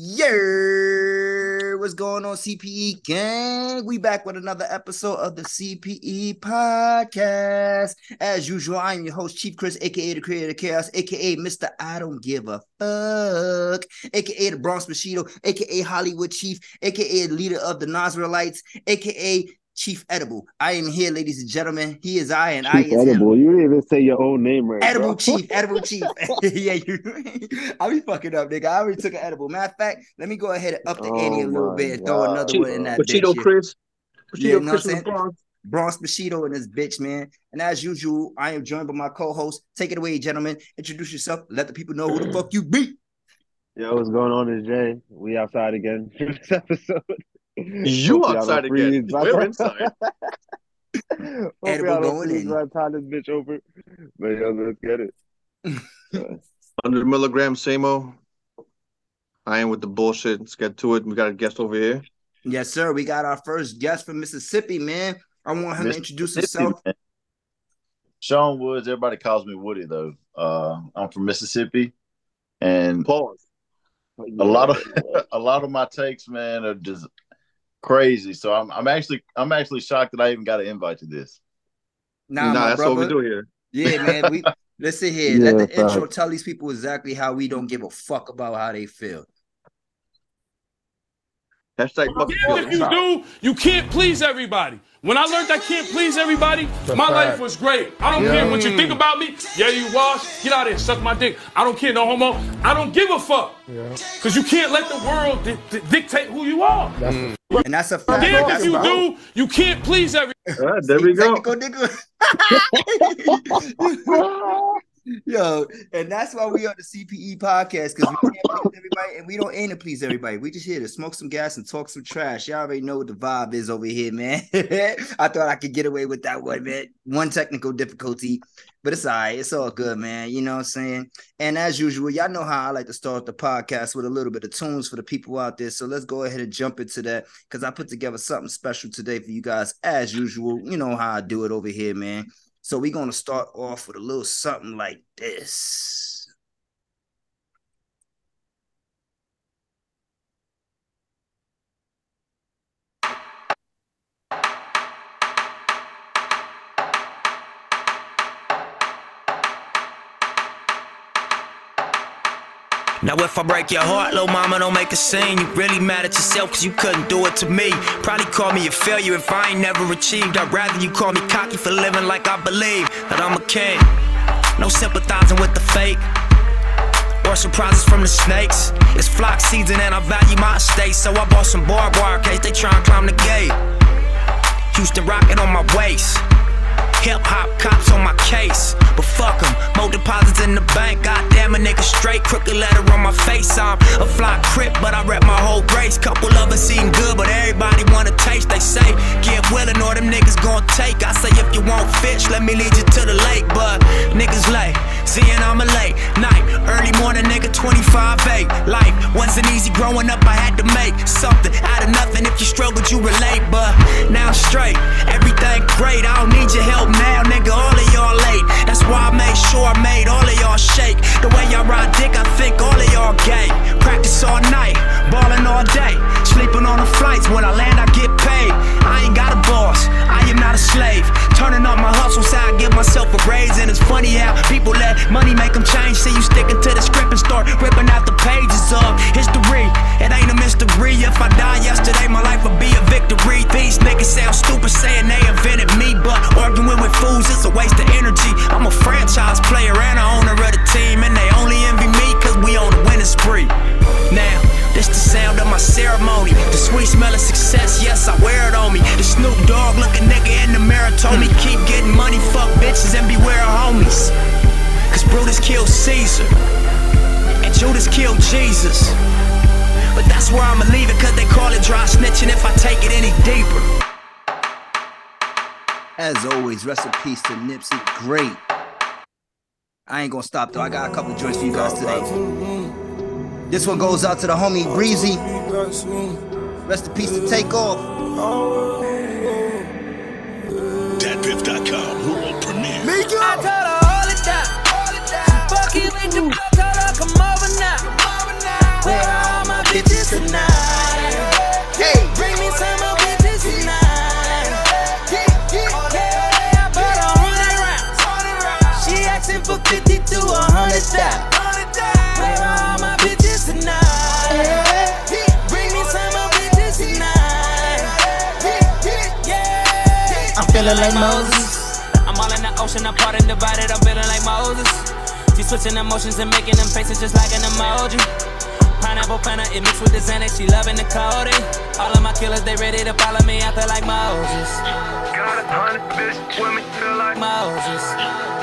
Yeah, what's going on, CPE gang? We back with another episode of the CPE podcast. As usual, I'm your host, Chief Chris, aka the Creator of Chaos, aka Mr. I Don't Give a Fuck, aka the Bronx Machito, aka Hollywood Chief, aka leader of the Nazarelites, aka Chief Edible. I am here, ladies and gentlemen. He is I, and Chief I is Edible. him. You didn't even say your own name right. Edible bro. Chief, Edible Chief. yeah, you. I be fucking up, nigga. I already took an edible. Matter of fact, let me go ahead and up the ante a Oh little bit and throw God. another one in that bitch. Pachito here. Chris. Yeah, Pachito know Chris what I'm from the Bronx. Bronx Bushido and this bitch, man. And as usual, I am joined by my co-host. Take it away, gentlemen. Introduce yourself. Let the people know who the fuck you be. Yo, what's going on? Is Jay? We outside again for this episode. You outside don't freeze. again. We're inside. Hopefully Edible I don't going freeze in. by the time this bitch over. But yo, let's get it. 100 milligrams, Samo. I am with the bullshit. Let's get to it. We got a guest over here. Yes, sir. We got our first guest from Mississippi, man. I want him to introduce Mississippi, himself. man. Shawn Woods. Everybody calls me Woody though. Uh, I'm from Mississippi, and Pause. a lot of a lot of my takes, man, are just crazy. So I'm I'm actually I'm actually shocked that I even got an invite to this. Nah, Nah, that's brother. what we do here. Yeah, man. We listen here. Yeah, Let the facts. intro tell these people exactly how we don't give a fuck about how they feel. Hashtag fuck Even if you do, you can't please everybody. When I learned I can't please everybody, my life was great. I don't care what you think mm. about me. Yeah, you wash. Get out of here. Suck my dick. I don't care. No homo. I don't give a fuck. Because you can't let the world di- di- dictate who you are. Mm. And that's a fact. Damn if you a- do, you can't please everybody. All right, there we go. Yo, and that's why we on the CPE podcast because we can't please everybody and we don't aim to please everybody. We just here to smoke some gas and talk some trash. Y'all already know what the vibe is over here, man. I thought I could get away with that one, man. One technical difficulty, but it's all right. It's all good, man. You know what I'm saying? And as usual, y'all know how I like to start the podcast with a little bit of tunes for the people out there. So let's go ahead and jump into that because I put together something special today for you guys, as usual. You know how I do it over here, man. So we're gonna start off with a little something like this. Now if I break your heart, little mama, don't make a scene. You really mad at yourself cause you couldn't do it to me. Probably call me a failure if I ain't never achieved. I'd rather you call me cocky for living like I believe that I'm a king. No sympathizing with the fake. Or surprises from the snakes. It's flock season and I value my estate. So I bought some barbed wire case they try and climb the gate. Houston rocket on my waist. Hip hop cops on my case. But fuck 'em, more deposits in the bank. Goddamn a nigga straight, crooked letter on my face. I'm a fly crip, but I rep my whole race. Couple of us eating good, but everybody wanna taste. They say, get willing or them niggas gon' take. I say, if you want fish, let me lead you to the lake. But niggas late, seeing I'm a late night. Early morning, nigga, 25 8. Life wasn't easy growing up, I had to make something out of nothing. If you struggled, you relate. But now straight, everything great. I don't need your help now, nigga. All of y'all late. That's why I made sure I made all of y'all shake. The way y'all ride dick, I think all of y'all gay. Practice all night, ballin' all day. Sleeping on the flights, when I land, I get paid. I ain't got a boss, I am not a slave. Turning up my hustle, I give myself a raise. And it's funny how people let money make them change. See you sticking to the script and start ripping out the pages of history. It ain't a mystery. If I die yesterday, my life would be a victory. These niggas sound stupid saying they invented me, but arguing with fools is a waste of energy. I'm a franchise player and a owner of the team, and they only envy me cause we on a winning spree. Now, this the sound of my ceremony. The sweet smell of success, yes, I wear it on me. The Snoop Dogg looking nigga in the mirror told me hmm. keep getting money, fuck bitches, and beware of homies. Cause Brutus killed Caesar, and Judas killed Jesus. But that's where I'ma leave it, cause they call it dry snitching if I take it any deeper. As always, rest in peace to Nipsey. Great. I ain't gonna stop though. I got a couple of joints for you guys today. This one goes out to the homie Breezy. Rest in peace to Takeoff. DatPiff.com world premiere. I told her hold it down. Fuck you with the block, told her come over feeling like Moses. I'm all in the ocean, apart and divided, I'm feeling like Moses. She switching emotions and making them faces just like an emoji. Pineapple Fanta, it mixed with the Xanax, she loving the codeine. All of my killers, they ready to follow me out there like Moses. Got a hundred bitches with me, feel like Moses.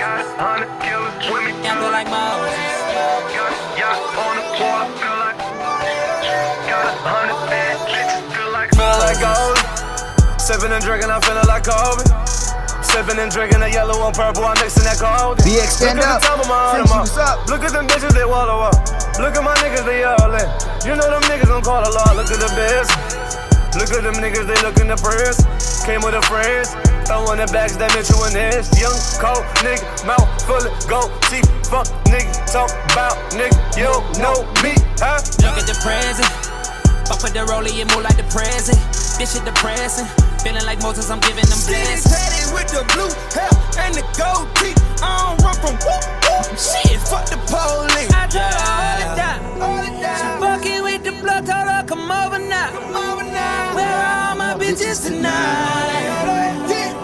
Got a hundred killers with me, Out there like Moses. Got a yacht on the water, feel like Got a hundred bad bitches, feel like Feel like gold. Sipping and drinking, I'm feeling like Kobe. Sipping and drinking that yellow and purple, I'm mixing that cold. BX, stand Look up. at the top of my Frenchie, Audemars. what's up? Uh. Look at them bitches, they wallow up. Look at my niggas, they all in. You know them niggas gon' call a lot. Look at the biz. Look at them niggas, they looking the press. Came with the friends. Throwing the bags, that Mitchell and this. Young, cold nigga, mouth full of gold teeth. Fuck nigga, talk about nigga. You don't know me, huh? Look at the present. Fuck with the rollie, it move like the present. This shit depressing. Feeling like Moses, I'm giving them blessings. tatted with the blue hair and the gold teeth. I don't run from whoop whoop. Shit, fuck the police. I told her hold it down. She fucking with the blood, told her come over now. Where are all my bitches tonight?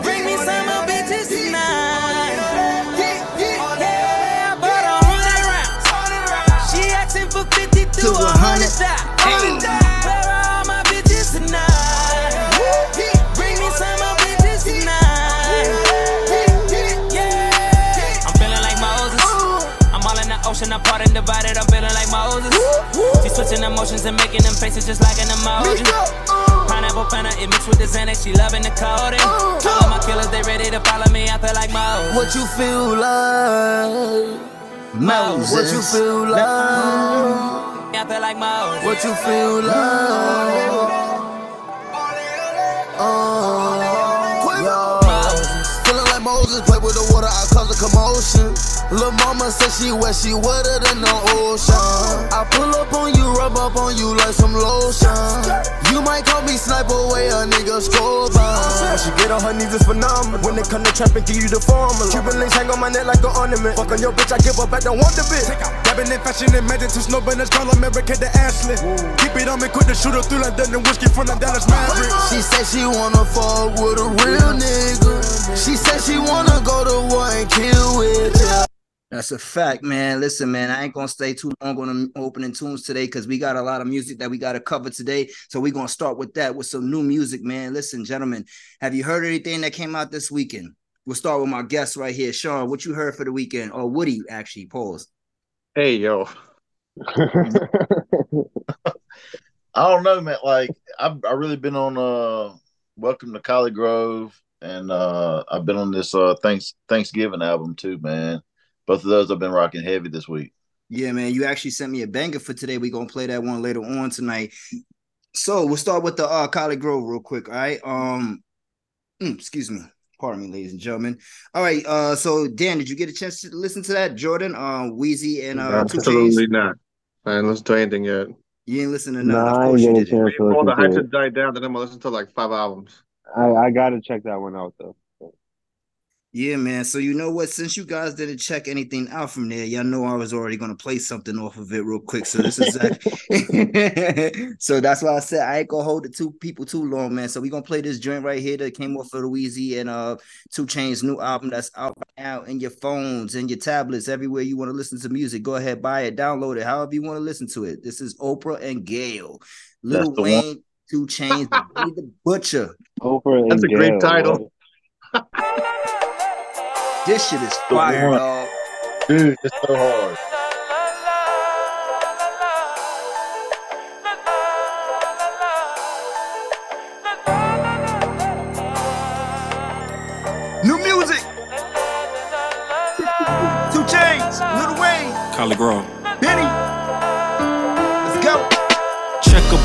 Bring me some more bitches tonight. Yeah, bought a hundred rounds. She asking for 50 to a hundred. thousand. All in the apart and divided. I'm feeling like Moses. She switching emotions and making them faces just like an emoji. Pineapple Fanta, it mixed with the Xanax. She loving the codeine. All of my killers, they ready to follow me out there like Moses. What you feel like? Moses. What you feel like? Out there like Moses. What you feel like? Uh, Feeling like Moses, play with the water, I cause a commotion. Lil' mama said she wet, she wetter than the ocean. I pull up on you, rub up on you like some lotion. You might call me sniper, way a nigga score When she get on her knees, it's phenomenal. When they come to trap and give you the formula. Cuban links hang on my neck like an ornament. Fuck on your bitch, I give up, I don't want the bitch. Dabbing in fashion and magic to snow, but it's called America to Ashley. Keep it on me, quick to shoot her through like London whiskey from the Dallas Mavericks. She said she wanna fuck with a real nigga. She said she wanna go to war and kill with ya. That's a fact, man. Listen, man, I ain't gonna stay too long on the opening tunes today because we got a lot of music that we got to cover today. So we're gonna start with that with some new music, man. Listen, gentlemen, have you heard anything that came out this weekend? We'll start with my guest right here, Shawn. What you heard for the weekend? Or Woody, actually, pause. Hey, yo. I don't know, man. Like I've I really been on uh Welcome to Collegrove and uh I've been on this uh thanks Thanksgiving album too, man. Both of those I've been rocking heavy this week. Yeah, man, you actually sent me a banger for today. We're gonna play that one later on tonight. So we'll start with the uh Collegrove real quick. All right. Um mm, excuse me. Pardon me, ladies and gentlemen. All right. Uh so Dan, did you get a chance to listen to that? Jordan, uh Wheezy and uh Two Absolutely Chainz? not. I didn't listen to anything yet. You ain't listening to nothing. Nah, of I ain't course you didn't. chance to All the listen hype to just it. died down, then I'm gonna listen to like five albums. I, I gotta check that one out though. Yeah, man. So you know what? Since you guys didn't check anything out from there, y'all know I was already gonna play something off of it real quick. So this is that. so that's why I said I ain't gonna hold the two people too long, man. So we gonna play this joint right here that came off of Louise and uh Two Chainz new album that's out right now in your phones and your tablets, everywhere you want to listen to music. Go ahead, buy it, download it, however you want to listen to it. This is Oprah and Gail, Little That's the one. Wayne, Two Chainz, Benny the Butcher. Oprah and That's a great Gail, title. This shit is fire, dog. Dude, it's so hard. New music. Two Chainz, Little Wayne, Collegrove.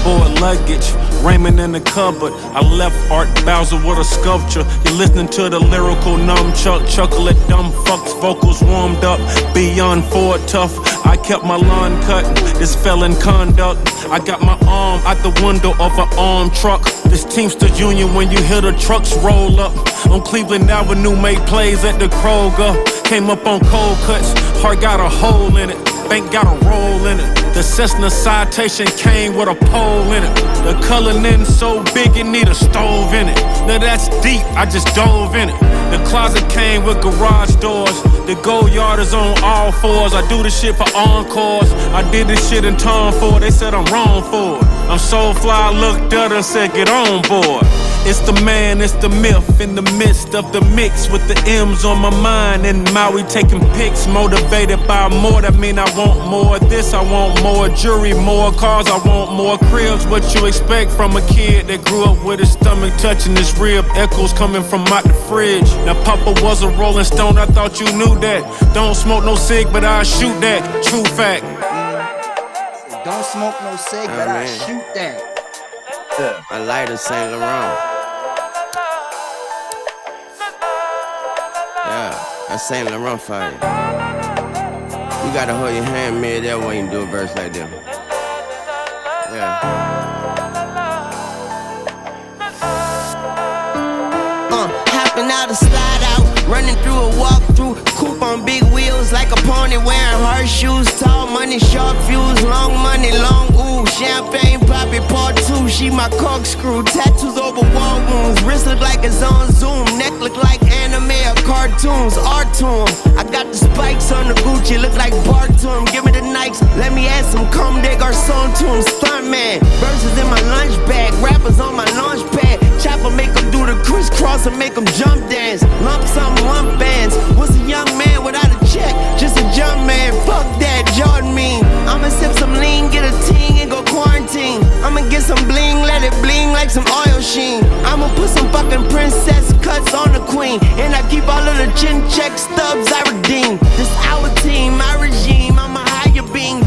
Checkerboard luggage, Raymond in the cupboard. I left Art Basel with a sculpture. You're listening to the lyrical nunchuck, chocolate dumb fucks, vocals warmed up. Beyond Ford tough. I kept my lawn cut. This felon conduct. I got my arm out the window of an armed truck. This Teamster Union when you hear the trucks roll up. On Cleveland Avenue, made plays at the Kroger. Came up on cold cuts, heart got a hole in it. Bank got a roll in it. The Cessna citation came with a pole in it. The color lens so big it need a stove in it. Now that's deep, I just dove in it. The closet came with garage doors. The go yard is on all fours. I do this shit for encores. I did this shit in Tom Ford. They said I'm wrong for it. I'm so fly, looked at her and said, get on board. It's the man, it's the myth in the midst of the mix with the M's on my mind. And Maui taking pics, motivated by more. That mean I want more of this, I want more jewelry, more cars, I want more cribs. What you expect from a kid that grew up with his stomach touching his rib? Echoes coming from out the fridge. Now Papa was a Rolling Stone, I thought you knew that. Don't smoke no cig, but I shoot that. True fact. Don't smoke no cig, but I shoot that. A lighter Saint Laurent. That's Saint Laurent fire. You gotta hold your hand mid that when you do a verse like that. Yeah. Uh, hopping out a slide out, running through a walkthrough. Coupe on big wheels like a pony wearing horseshoes. Tall money, short fuse, long money, long ooh. Champagne poppy part two, she my corkscrew. Tattoos over wall wounds, wrist look like it's on zoom. Neck look like or cartoons. Art to to 'em. I got the spikes on the Gucci, look like Bart to 'em. Give me the Nikes, let me add some Comme des Garçons to 'em. Stuntman, verses in my lunch bag, rappers on my launch pad. Chopper make 'em do the crisscross and make 'em jump dance. Lump sum, lump bands. What's a young man without a check? Just a jump man. Fuck that, Jordan mean. I'ma sip some lean, get a ting and go quarantine. I'ma get some bling, let it bling like some oil sheen. I'ma put some fucking princess cuts on the queen. And I keep all of the chin check stubs I redeem. This our team, my regime. I'm a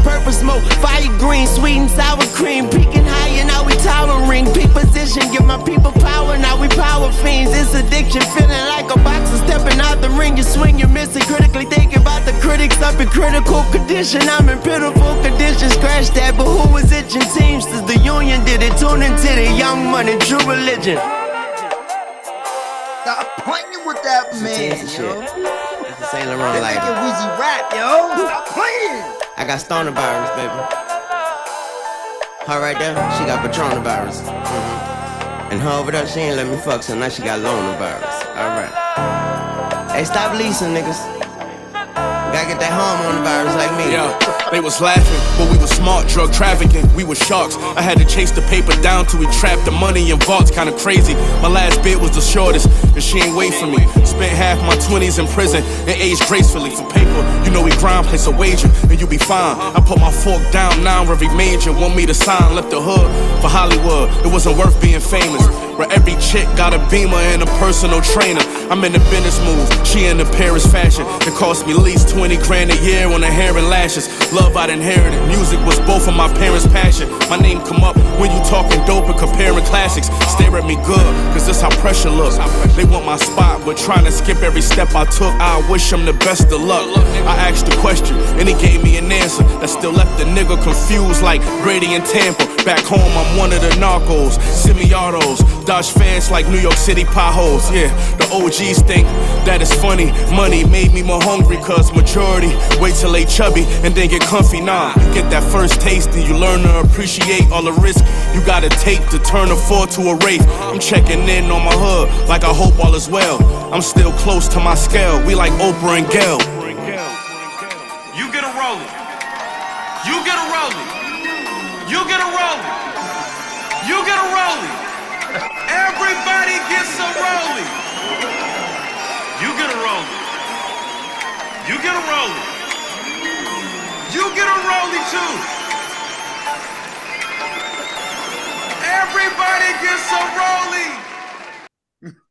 higher being. Purple smoke, fire green, sweet and sour cream. Peaking higher, now we towering. Peak position, give my people power. Now we power fiends. It's addiction, feeling like a boxer stepping out the ring. You swing, you miss it. Critically thinking about the critics up in critical condition. I'm in pitiful condition. Scratch that, but who was itching? Teamsters, the union did it. Tune into the young money, true religion. Stop playing with that man, yo. shit. That's a Saint Laurent nigga lighter. Wheezy rap, yo. Stop playing. I got stoner virus, baby. Her right there, she got Patron virus. Mhm. And her over there, she ain't let me fuck, so now she got loner virus. Alright. Hey, stop leasing, niggas. Gotta get that hormone virus like me. Yeah, they was laughing, but we was smart, drug trafficking. We was sharks. I had to chase the paper down till we trapped the money in vaults. Kinda crazy. My last bid was the shortest, and she ain't wait for me. Spent half my 20s in prison and aged gracefully for paper. You know we grind, place a wager, and you be fine. I put my fork down now, every major want me to sign. Left the hood for Hollywood. It wasn't worth being famous. Where every chick got a beamer and a personal trainer. I'm in the business move, she in the Paris fashion. It cost me at least 20 grand a year on her hair and lashes. Love I'd inherited, music was both of my parents' passion. My name come up when you talking dope and comparing classics. Stare at me good, cause this how pressure looks. They want my spot, but trying to skip every step I took. I wish them the best of luck. I asked a question, and he gave me an answer that still left the nigga confused like Brady and Tampa. Back home, I'm one of the narcos, semi-autos, dodge fans like New York City potholes. Yeah, the OGs think that is funny. Money made me more hungry, cause majority wait till they chubby and then get comfy. Nah, you get that first taste and you learn to appreciate all the risk you gotta take to turn a four to a wraith. I'm checking in on my hood like I hope all is well. I'm still close to my scale. We like Oprah and Gail. You get a rolling. You get a rolling. You get a rolling. You get a rolling. Everybody gets a rolling. You get a rolling. You get a rolling. You get a rolling too. Everybody gets a rolling.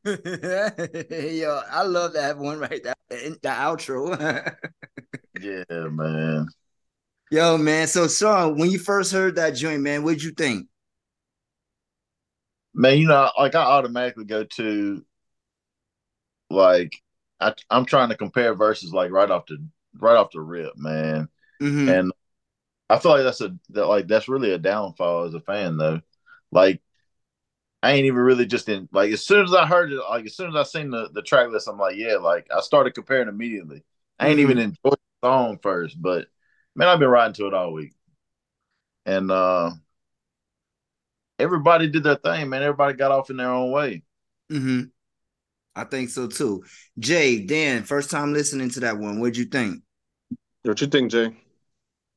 Yo, I love that one right there. The the outro. Yeah, man. Yo, man. So, Shawn, when you first heard that joint, man, what'd you think? Man, you know, like I automatically go to like I I'm trying to compare verses like right off the right off the rip, man. Mhm. And I feel like that's a that like that's really a downfall as a fan though. Like I ain't even really just in like as soon as I heard it, like as soon as I seen the, the track list, I'm like, yeah, like I started comparing immediately. I ain't even enjoyed the song first, but man, I've been riding to it all week, and uh everybody did their thing, man. Everybody got off in their own way. Mm-hmm. I think so too. Jay, Dan, first time listening to that one. What'd you think? What you think, Jay?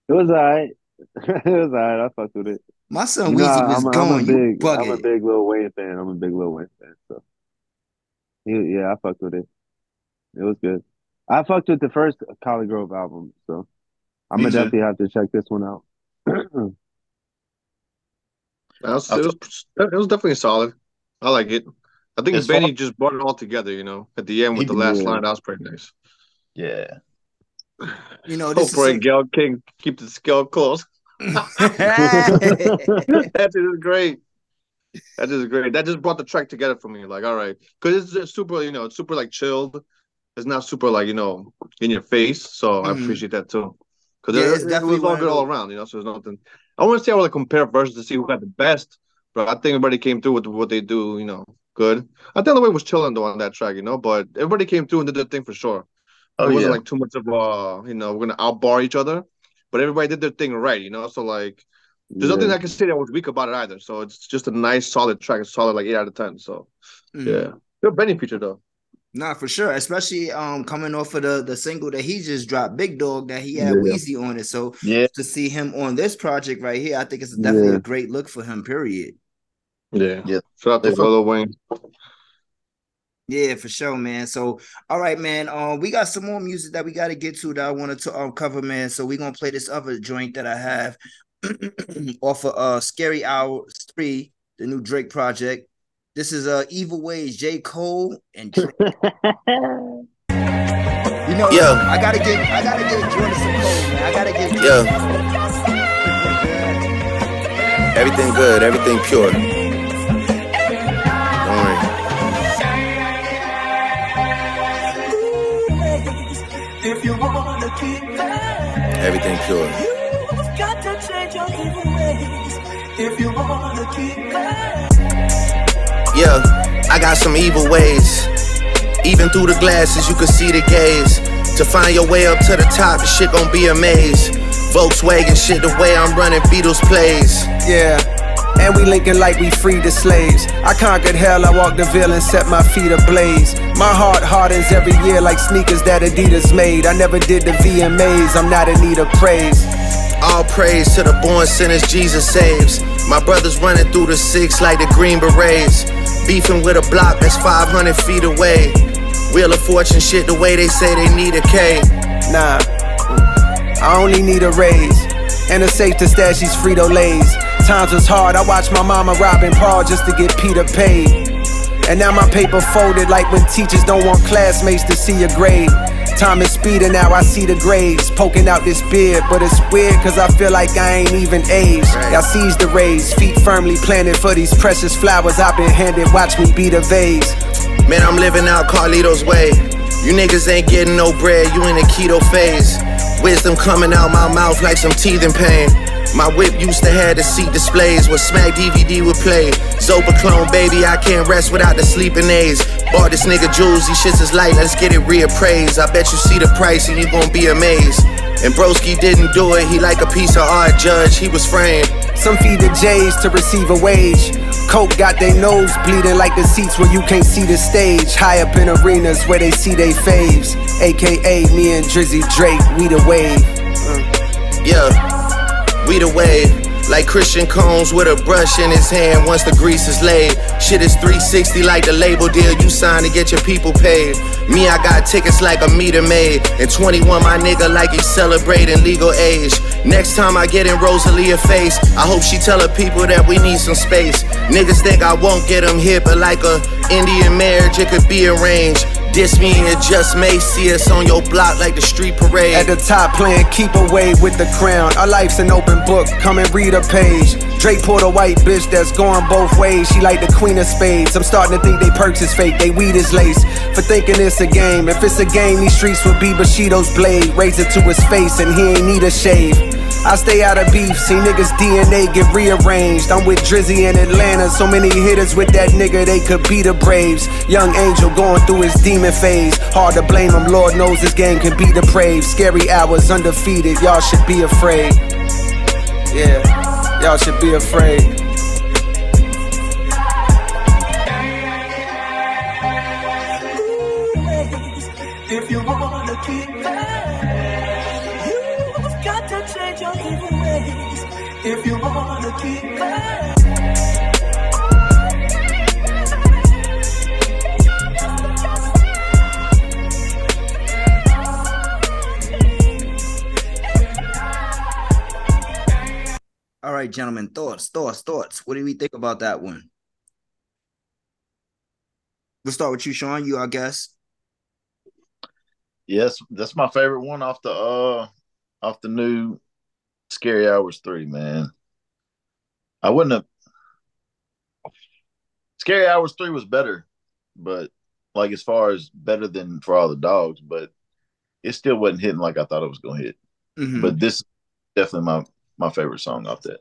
It was alright. it was alright. I fucked with it. My son You know, Weezy was I'm a- I'm going. a You big, I'm a big Lil Wayne fan. I'm a big Lil Wayne fan. So, he- yeah, I fucked with it. It was good. I fucked with the first Collegrove album, so I'm Me gonna too. definitely have to check this one out. That was, it, was, it was definitely solid. I like it. I think As Benny far- just brought it all together, you know, at the end with He the last did. line. That was pretty nice. Yeah. You know, this Hopefully, is Gayle King keep the scale close. that is great. That is great. That just brought the track together for me. Like, all right, because it's just super, you know, it's super like chilled. It's not super like you know in your face. So I Mhm. appreciate that too. Because Yeah, it, it definitely was all good all around. You know, so there's nothing. I want to see how like compare versions to see who had the best. But I think everybody came through with what they do. You know, good. I think the way it was chilling though on that track. You know, but everybody came through and did their thing for sure. Oh, it wasn't yeah. like too much of a, you know, we're gonna outbar each other, but everybody did their thing right, you know. So like, there's nothing I can say that was weak about it either. So it's just a nice, solid track. It's solid like eight out of ten. So Mhm. yeah, good Benny feature though. Nah, for sure. Especially um coming off of the the single that he just dropped, Big Dog, that he had Yeah. Weezy on it. So Yeah. to see him on this project right here, I think it's definitely Yeah. a great look for him. Period. Yeah, Yeah. Shout out to They fuck- Wayne. Yeah, for sure, man. So, all right, man. Um, we got some more music that we got to get to that I wanted to um cover, man. So we gonna play this other joint that I have off of uh Scary Hours Three, the new Drake project. This is uh Evil Ways, J. Cole and Drake. you know, Yeah. I gotta get, I gotta give Jordan some Cole, man. I gotta give Yeah. Everything good, everything pure. Everything pure. you've got to change your evil ways. If you wanna keep that. Yeah, I got some evil ways. Even through the glasses, you can see the gaze. To find your way up to the top, the shit gon' be a maze. Volkswagen shit, the way I'm running Beatles plays. Yeah. And we linking like we freed the slaves. I conquered hell, I walked the veil and set my feet ablaze. My heart hardens every year like sneakers that Adidas made. I never did the VMAs, I'm not in need of praise. All praise to the born sinners Jesus saves. My brothers running through the six like the Green Berets. Beefing with a block that's 500 feet away. Wheel of Fortune shit the way they say they need a K. Nah, I only need a raise. And a safe to stash these Frito Lays. Times was hard, I watched my mama robbing Paul just to get Peter paid. And now my paper folded like when teachers don't want classmates to see your grade. Time is speeding now, I see the grades poking out this beard. But it's weird cause I feel like I ain't even aged. Y'all seize the rays, feet firmly planted for these precious flowers I've been handed. Watch me be the vase. Man, I'm living out Carlito's way. You niggas ain't getting no bread, you in a keto phase. Wisdom coming out my mouth like some teething pain. My whip used to have the seat displays where Smack DVD would play. Zopiclone, baby, I can't rest without the sleeping aids. Bought this nigga jewels, these shits is light, let's get it reappraised. I bet you see the price and you gon' be amazed. And Broski didn't do it, he like a piece of art, judge, he was framed. Some feed the J's to receive a wage. Coke got their nose bleeding like the seats where you can't see the stage. High up in arenas where they see they faves. AKA me and Drizzy Drake, we the wave. Yeah, we the wave. Like Christian Combs with a brush in his hand once the grease is laid. Shit is 360 like the label deal you signed to get your people paid. Me, I got tickets like a meter maid. And 21, my nigga, like he's celebrating legal age. Next time I get in Rosalia face, I hope she tell her people that we need some space. Niggas think I won't get them here, but like a Indian marriage, it could be arranged. Diss me and just may see us on your block like the street parade. At the top playing keep away with the crown. Our life's an open book, come and read a page. Drake pulled a white bitch that's going both ways. She like the queen of spades. I'm starting to think they perks is fake, they weed is lace. For thinking it's a game. If it's a game, these streets would be Bushido's blade. Raise it to his face and he ain't need a shave. I stay out of beef, see niggas DNA get rearranged. I'm with Drizzy in Atlanta, so many hitters with that nigga, they could be the Braves. Young Angel going through his demon phase. Hard to blame him, Lord knows this game can be depraved. Scary hours, undefeated, y'all should be afraid. Yeah, y'all should be afraid. All right, gentlemen, thoughts, thoughts, thoughts. What do we think about that one? We'll start with you, Shawn. You, I guess. Yes, that's my favorite one off the uh off the new Scary Hours three, man. I wouldn't have Scary Hours three was better, but like as far as better than for all the dogs, but it still wasn't hitting like I thought it was gonna hit. Mhm. But this is definitely my my favorite song off that.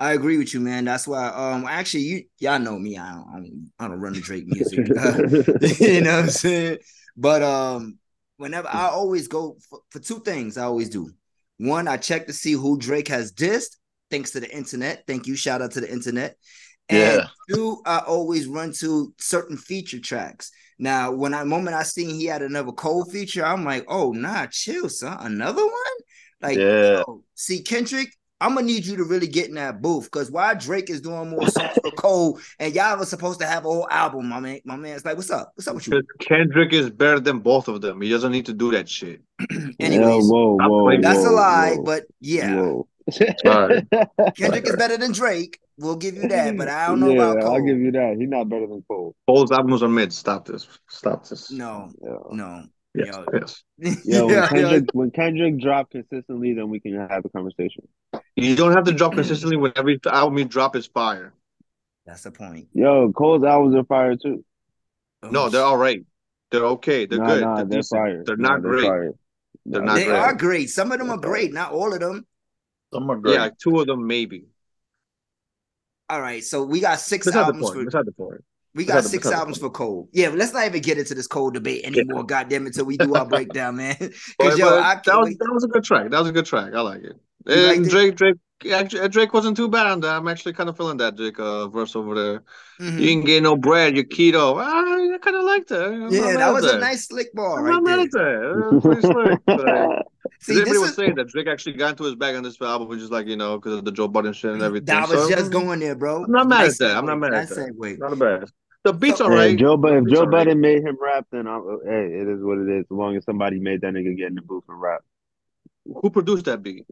I agree with you, man. That's why. Um, actually, you y'all know me. I don't, I don't, I don't run the Drake music. you know what I'm saying? But um, whenever I always go for, for two things, I always do. One, I check to see who Drake has dissed. Thanks to the internet. Thank you. Shout out to the internet. And Yeah. two, I always run to certain feature tracks. Now, when I moment I seen he had another Cole feature, I'm like, oh nah, chill, son. Another one? Like, Yeah. yo, see, Kendrick, I'm gonna need you to really get in that booth because why Drake is doing more songs for Cole, and y'all was supposed to have a whole album, my man. My man's like, what's up? What's up with you? Kendrick is better than both of them. He doesn't need to do that shit. Anyways, whoa, Stop whoa, playing- That's a lie, whoa, but yeah, whoa. Sorry. Kendrick is better than Drake. We'll give you that, but I don't know yeah, about Cole. I'll give you that. He's not better than Cole. Cole's albums are mid. Stop this. Stop this. No, no. Yes. Yo. Yes. Yo, when Yeah, Kendrick when Kendrick drop consistently, then we can have a conversation. You don't have to drop consistently when every album you drop is fire. That's the point. Yo, Cole's albums are fire too. Oh, no, they're all right. They're okay. They're Nah, good. nah, they're, they're fire. They're Nah, not they're great. fire. They're not They great. are great. Some of them are great, not all of them. Some are great. Yeah, two of them maybe. All right, so we got six That's not the albums point. for That's not the point. We got six that's not the albums for Cole. Yeah, but let's not even get into this Cole debate anymore. Goddamn it, until we do our breakdown, man. Because yo, that was wait. that was a good track. That was a good track. I like it. You And liked it? Drake, Drake, actually, Drake wasn't too bad on that. I'm actually kind of feeling that Drake uh, verse over there. Mhm. You ain't getting no bread. You're keto. I, I kind of liked that. I'm Yeah, that at was a nice slick ball I'm right not mad at that. That was pretty slick. Like, See, everybody was is- saying that Drake actually got into his bag on this album, which is like you know because of the Joe Budden shit and everything. That was So, just going there, bro. I'm not mad Nice at that. I'm not segue. mad at Nice that. segue. Not bad. The beats So- are right. if Joe, but if Joe are right. Budden made him rap, then I'm, hey, it is what it is. As long as somebody made that nigga get in the booth and rap. Who produced that beat?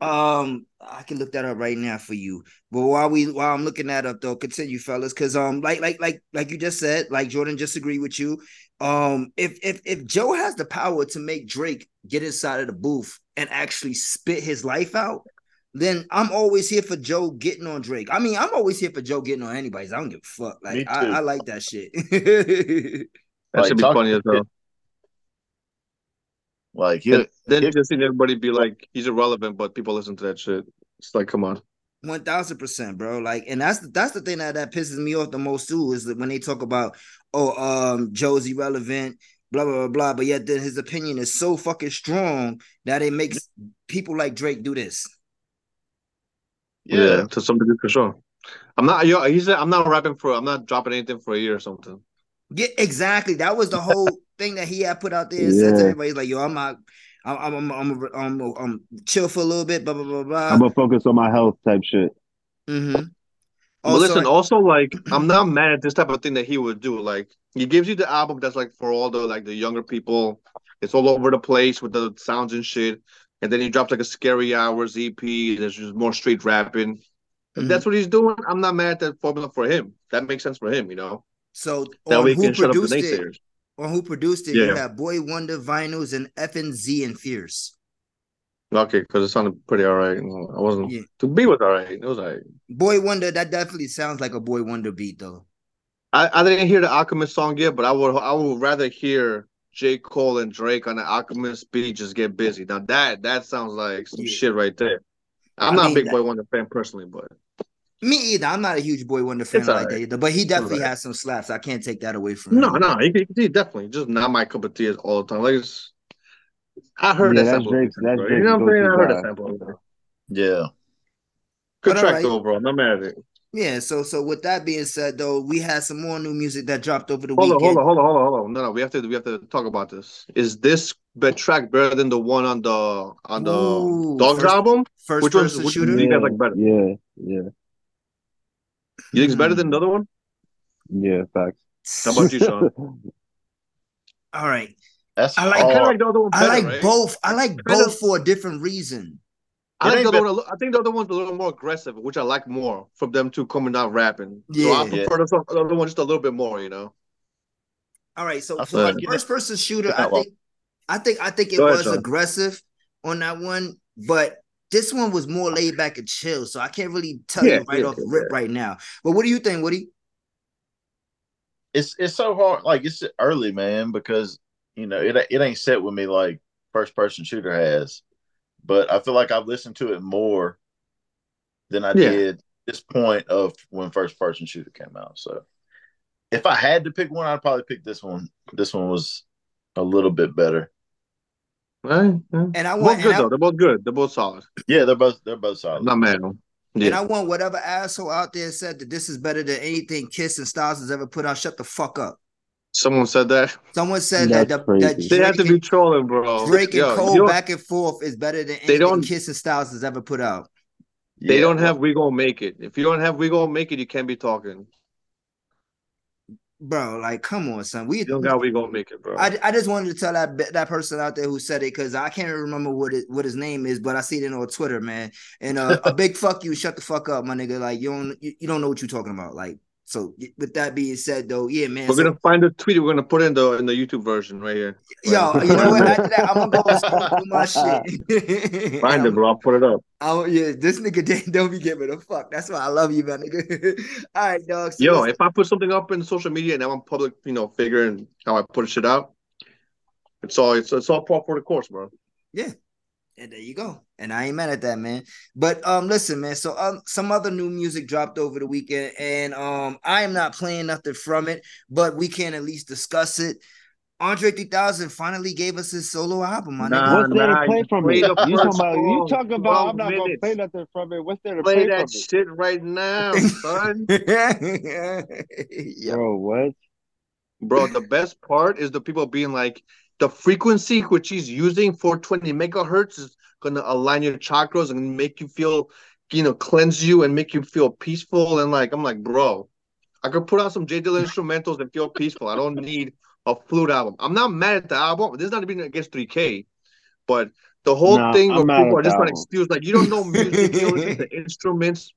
Um, I can look that up right now for you. But while we while I'm looking that up though, continue, fellas, because um, like like like like you just said, like Jordan just agreed with you. Um, if if if Joe has the power to make Drake get inside of the booth and actually spit his life out, then I'm always here for Joe getting on Drake. I mean, I'm always here for Joe getting on anybody's. I don't give a fuck. Like I. I like that shit. That Like, should be funny as hell. Like he then just seen everybody be like, he's irrelevant, but people listen to that shit. It's like, come on. One thousand percent, bro. Like, and that's that's the thing that that pisses me off the most too is that when they talk about, oh, um, Joe's irrelevant, blah blah blah blah, but yet then his opinion is so fucking strong that it makes people like Drake do this. Yeah, to some degree for sure. I'm not. Yo, he said I'm not rapping for. I'm not dropping anything for a year or something. Yeah, exactly. That was the whole thing that he had put out there and said to Yeah. everybody, like, yo, I'm not. I'm I'm I'm I'm, I'm, I'm chill for a little bit, blah blah blah blah. I'm gonna focus on my health type shit. Mm-hmm. But listen, also like I'm not mad at this type of thing that he would do. Like he gives you the album that's like for all the like the younger people. It's all over the place with the sounds and shit. And then he drops like a scary hours EP. There's just more straight rapping. If that's what he's doing, I'm not mad at that formula for him. That makes sense for him, you know. So That way who can shut up the produced it, naysayers. on who produced it, you Yeah. have Boy Wonder, Vinylz, and FNZ and Fierce. Okay, because it sounded pretty alright. I wasn't. Yeah. To be was alright. It was alright. Boy Wonder, that definitely sounds like a Boi-1da beat though. I, I didn't hear the Alchemist song yet, but I would I would rather hear J. Cole and Drake on the Alchemist beat just get busy. Now that that sounds like some Yeah. shit right there. I'm I not mean, a big that- boy wonder fan personally, but Me either. I'm not a huge Boi-1da fan like alright. that either, but he definitely alright. has some slaps. I can't take that away from no, him. no, no, he, he definitely just not my cup of tea all the time. Like it's, I heard Yeah, that sample. Drake's- before, that's. Drake's you know what I'm saying? I heard that sample. Yeah. Good But track alright. though, bro. I'm not mad at it. Yeah, so so with that being said, though, we had some more new music that dropped over the Hold on, weekend. hold on, hold on, hold on, hold on. No, no, we have to we have to talk about this. Is this be- track better than the one on the on the Ooh, Dogs first- album? first which one's person which shooter? one do you guys like better? Yeah, yeah, You think it's better than another one? yeah. Facts. How about you, Shawn? All right. That's I like- I kind of like the other one I like right? both. I like Kinda- both for a different reason. I like the other one. I think the other one's a little more aggressive, which I like more from them two coming out rapping. so Yeah. I prefer the, the other one just a little bit more. You know. All right, so for like- first person shooter, I think, I think, I think it Go ahead, was Sean. aggressive on that one, but this one was more laid back and chill. So I can't really tell Yeah, you right yeah, off the rip right now. But what do you think, Woody? it's it's so hard. Like it's early, man, because you know it it ain't set with me like first person shooter has. But I feel like I've listened to it more than I Yeah. did this point of when first person shooter came out. So if I had to pick one, I'd probably pick this one. This one was a little bit better. Right. yeah. And I want Both want, good and I, though. They're both good. They're both solid. Yeah, they're both they're both solid. I'm not mad at them. and I want whatever asshole out there said that this is better than anything Kiss and Styles has ever put out. Shut the fuck up. Someone said that. Someone said that the, that crazy. They had Drake, to be trolling, bro. Drake and Yo, Cole back and forth is better than They don't- Kiss and Styles has ever put out. They Yeah, don't well, have we gonna make it. If you don't have we gonna make it, you can't be talking. Bro, like, come on, son. We don't got we gonna make it, bro. I, I just wanted to tell that that person out there who said it because I can't remember what it what his name is, but I see it on Twitter, man. And uh, a big fuck you, shut the fuck up, my nigga. Like you don't you, you don't know what you're talking about. Like so. With that being said, though, yeah, man. We're so- gonna find the tweet. We're gonna put in the in the YouTube version right here. yo, you know what? After that, I'm gonna go through my shit. Find it, bro. I'll put it up. Oh yeah, this nigga don't be giving a fuck. That's why I love you, man, nigga. All right, dog. So Yo, if I put something up in social media and I'm a public, you know, figure and how I put shit out, it's all it's it's all part for the course, bro. Yeah. And there you go. And I ain't mad at that, man. But um listen, man. So um some other new music dropped over the weekend, and um I am not playing nothing from it, but we can at least discuss it. Andre 3000 finally gave us his solo album, my Nah, What's there nah, to play you from play it? the You first talking about? You song, talking about? I'm not gonna play nothing from it. What's there to Play play that from it, shit right now, son. nigga. bro? What? Bro, the best part is the people being like, the frequency which he's using, 420 megahertz, is gonna align your chakras and make you feel, you know, cleanse you and make you feel peaceful. And like, I'm like, bro, I could put on some J Dilla instrumentals and feel peaceful. I don't need a flute album. I'm not mad at the album. This is not even against 3K, but the whole Nah, thing where people are just the trying to excuse, like, you don't know music, you don't listen to instruments.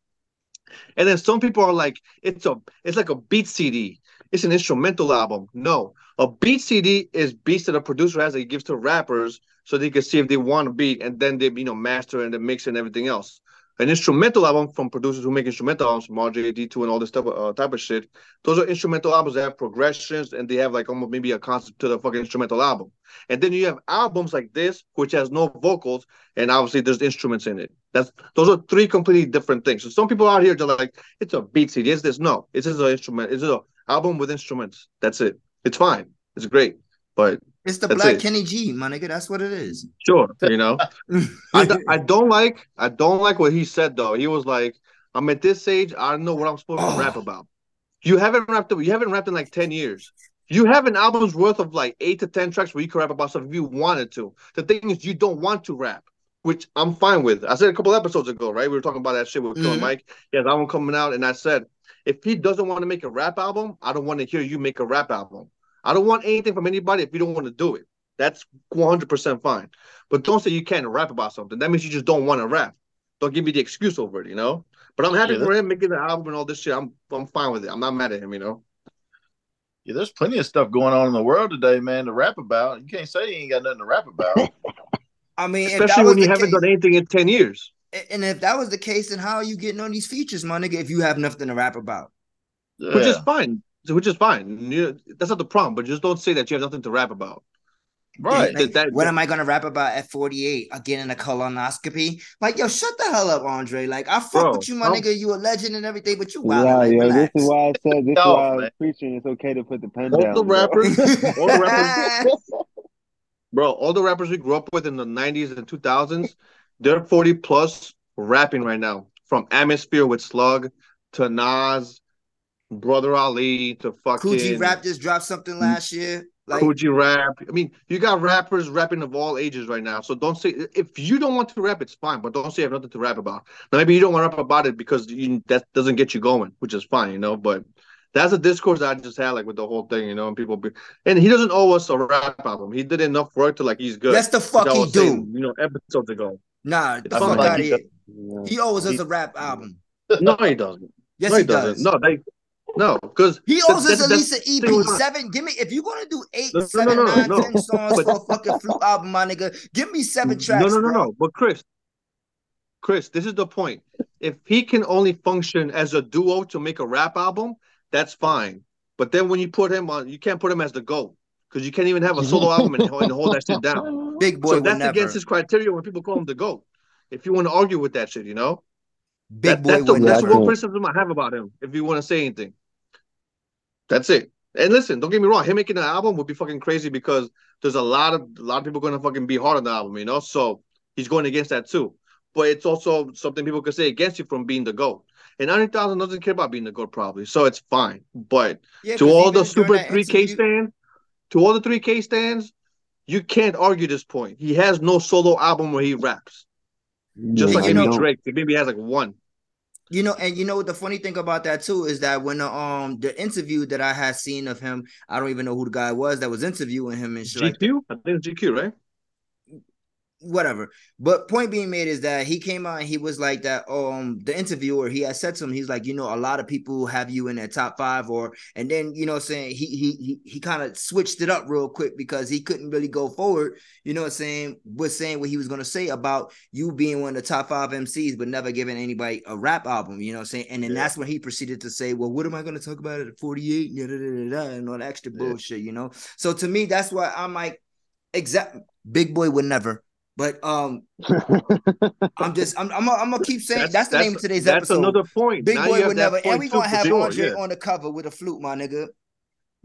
And then some people are like, it's a it's like a beat CD. It's an instrumental album. No. A beat CD is beats that a producer has that he gives to rappers so they can see if they want a beat and then they you know master and then mix and everything else. An instrumental album from producers who make instrumental albums, RJD2, and all this stuff, uh, type of shit. Those are instrumental albums that have progressions and they have like almost maybe a concept to the fucking instrumental album. And then you have albums like this, which has no vocals, and obviously there's instruments in it. That's those are three completely different things. So some people out here are like, it's a beat CD. It's this. No, it's just an instrument. It's an album with instruments. That's it. It's fine. It's great. But It's the Black it. Kenny G, my nigga. That's what it is. sure, you know. I, don't like I don't like what he said though. He was like, I'm at this age, I don't know what I'm supposed Oh. to rap about. You haven't rapped you haven't rapped in like 10 years. You have an album's worth of like eight to ten tracks where you could rap about stuff if you wanted to. The thing is you don't want to rap, which I'm fine with. I said a couple episodes ago, right? We were talking about that shit with Killer Mhm. Mike. He has an album coming out, and I said, if he doesn't want to make a rap album, I don't want to hear you make a rap album. I don't want anything from anybody if you don't want to do it. That's 100% fine. But don't say you can't rap about something. That means you just don't want to rap. Don't give me the excuse over it, you know? But I'm happy Yeah, for him making the album and all this shit. I'm I'm fine with it. I'm not mad at him, you know? Yeah, there's plenty of stuff going on in the world today, man, to rap about. You can't say you ain't got nothing to rap about. I mean, Especially when you haven't case, done anything in 10 years. and if that was the case, then how are you getting on these features, my nigga? If you have nothing to rap about, Which is fine. Which is fine. You, that's not the problem. But just don't say that you have nothing to rap about. Right. Like, That- what that- am I gonna rap about at 48? Uh, in a colonoscopy? Like, yo, shut the hell up, Andre. Like, I fuck Bro, with you, my I'm- nigga. You a legend and everything, but you wild. Yeah, like, yo, this is why I said this is Off, why I was man. preaching. It's okay to put the pen All down. the rappers, all the rappers, bro, all the rappers we grew up with in the '90s and 2000s, they're 40 plus rapping right now. From Atmosphere with Slug to Nas, Brother Ali to fucking Kool G Rap just dropped something last year. Like, Kool G Rap. I mean, you got rappers rapping of all ages right now. So don't say if you don't want to rap, it's fine, but don't say you have nothing to rap about. Now, maybe you don't want to rap about it because you, that doesn't get you going, which is fine, you know. But that's a discourse that I just had like with the whole thing, you know. And people, be, and he doesn't owe us a rap album. He did enough work to like he's good. That's the fuck I he was saying, do. You know, episodes ago. nah, the fuck out of here. He owes us a rap album. No, he doesn't. Yes, no, he, he doesn't. No, they. No, because He owes us at least an EP seven. Give me if you're gonna do eight, No, no, seven, no, no, nine, no. ten songs But- for a fucking flute album, my nigga. Give me seven tracks. No, no, no, bro. no. But Chris, Chris, this is the point. If he can only function as a duo to make a rap album, that's fine. But then when you put him on, you can't put him as the GOAT because you can't even have a solo album and, and hold that shit down. Big boy so that's never. against his criteria when people call him the GOAT. If you want to argue with that shit, you know, Big that, boy that's the, would that's the never. one criticism I have about him. If you want to say anything, that's it. And listen, don't get me wrong, him making an album would be fucking crazy because there's a lot of a lot of people gonna fucking be hard on the album, you know. So he's going against that too. But it's also something people could say against you from being the GOAT. And 900,000 doesn't care about being the GOAT probably, so it's fine. But Yeah, to 'cause all the super 3K interview- stands, to all the 3K stands, you can't argue this point. He has no solo album where he raps. Just Yeah, like I maybe don't- Drake, maybe he has like one. You know, and you know what the funny thing about that too is that when the um the interview that I had seen of him, I don't even know who the guy was that was interviewing him and shit like. GQ? I think it's GQ, right? Whatever. But point being made is that he came out and he was like that. Um, the interviewer he had said to him, he's like, you know, a lot of people have you in their top five, or and then you know, saying he he he he kind of switched it up real quick because he couldn't really go forward. You know, what I'm saying was saying what he was gonna say about you being one of the top five MCs, but never giving anybody a rap album. You know, what I'm saying, and then that's when he proceeded to say, well, what am I gonna talk about at 48 da, da, da, da, da, and all that extra bullshit. You know, so to me, that's why I'm like, exact big boy would never. But um, I'm just I'm I'm gonna, keep saying that's, the name of today's that's episode. another point. Big Now boy would never, and we gonna have sure, Andre yeah. on the cover with a flute, my nigga.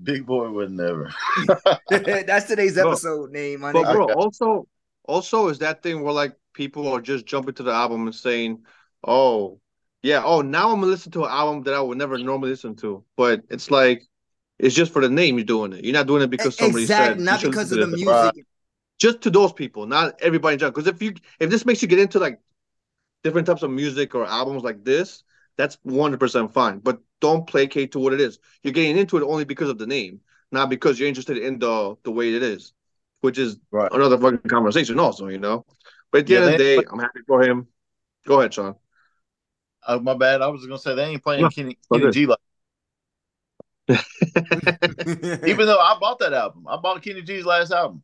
Big boy would never. that's today's Bro, episode name, my But nigga. bro, also, also is that thing where like people are just jumping to the album and saying, "Oh, yeah, oh now I'm gonna listen to an album that I would never normally listen to." But it's like it's just for the name you're doing it. You're not doing it because somebody said. Exactly, you not because of the this. music. Just to those people, not everybody in general. Because if you if this makes you get into like different types of music or albums like this, that's 100 percent fine. But don't placate to what it is. You're getting into it only because of the name, not because you're interested in the the way it is, which is Right. another fucking conversation, also. You know. But at the Yeah, end of the day, I'm happy for him. Go ahead, Sean. Oh, my bad. I was gonna say they ain't playing No, Kenny, Kenny. G like. Even though I bought that album, I bought Kenny G's last album.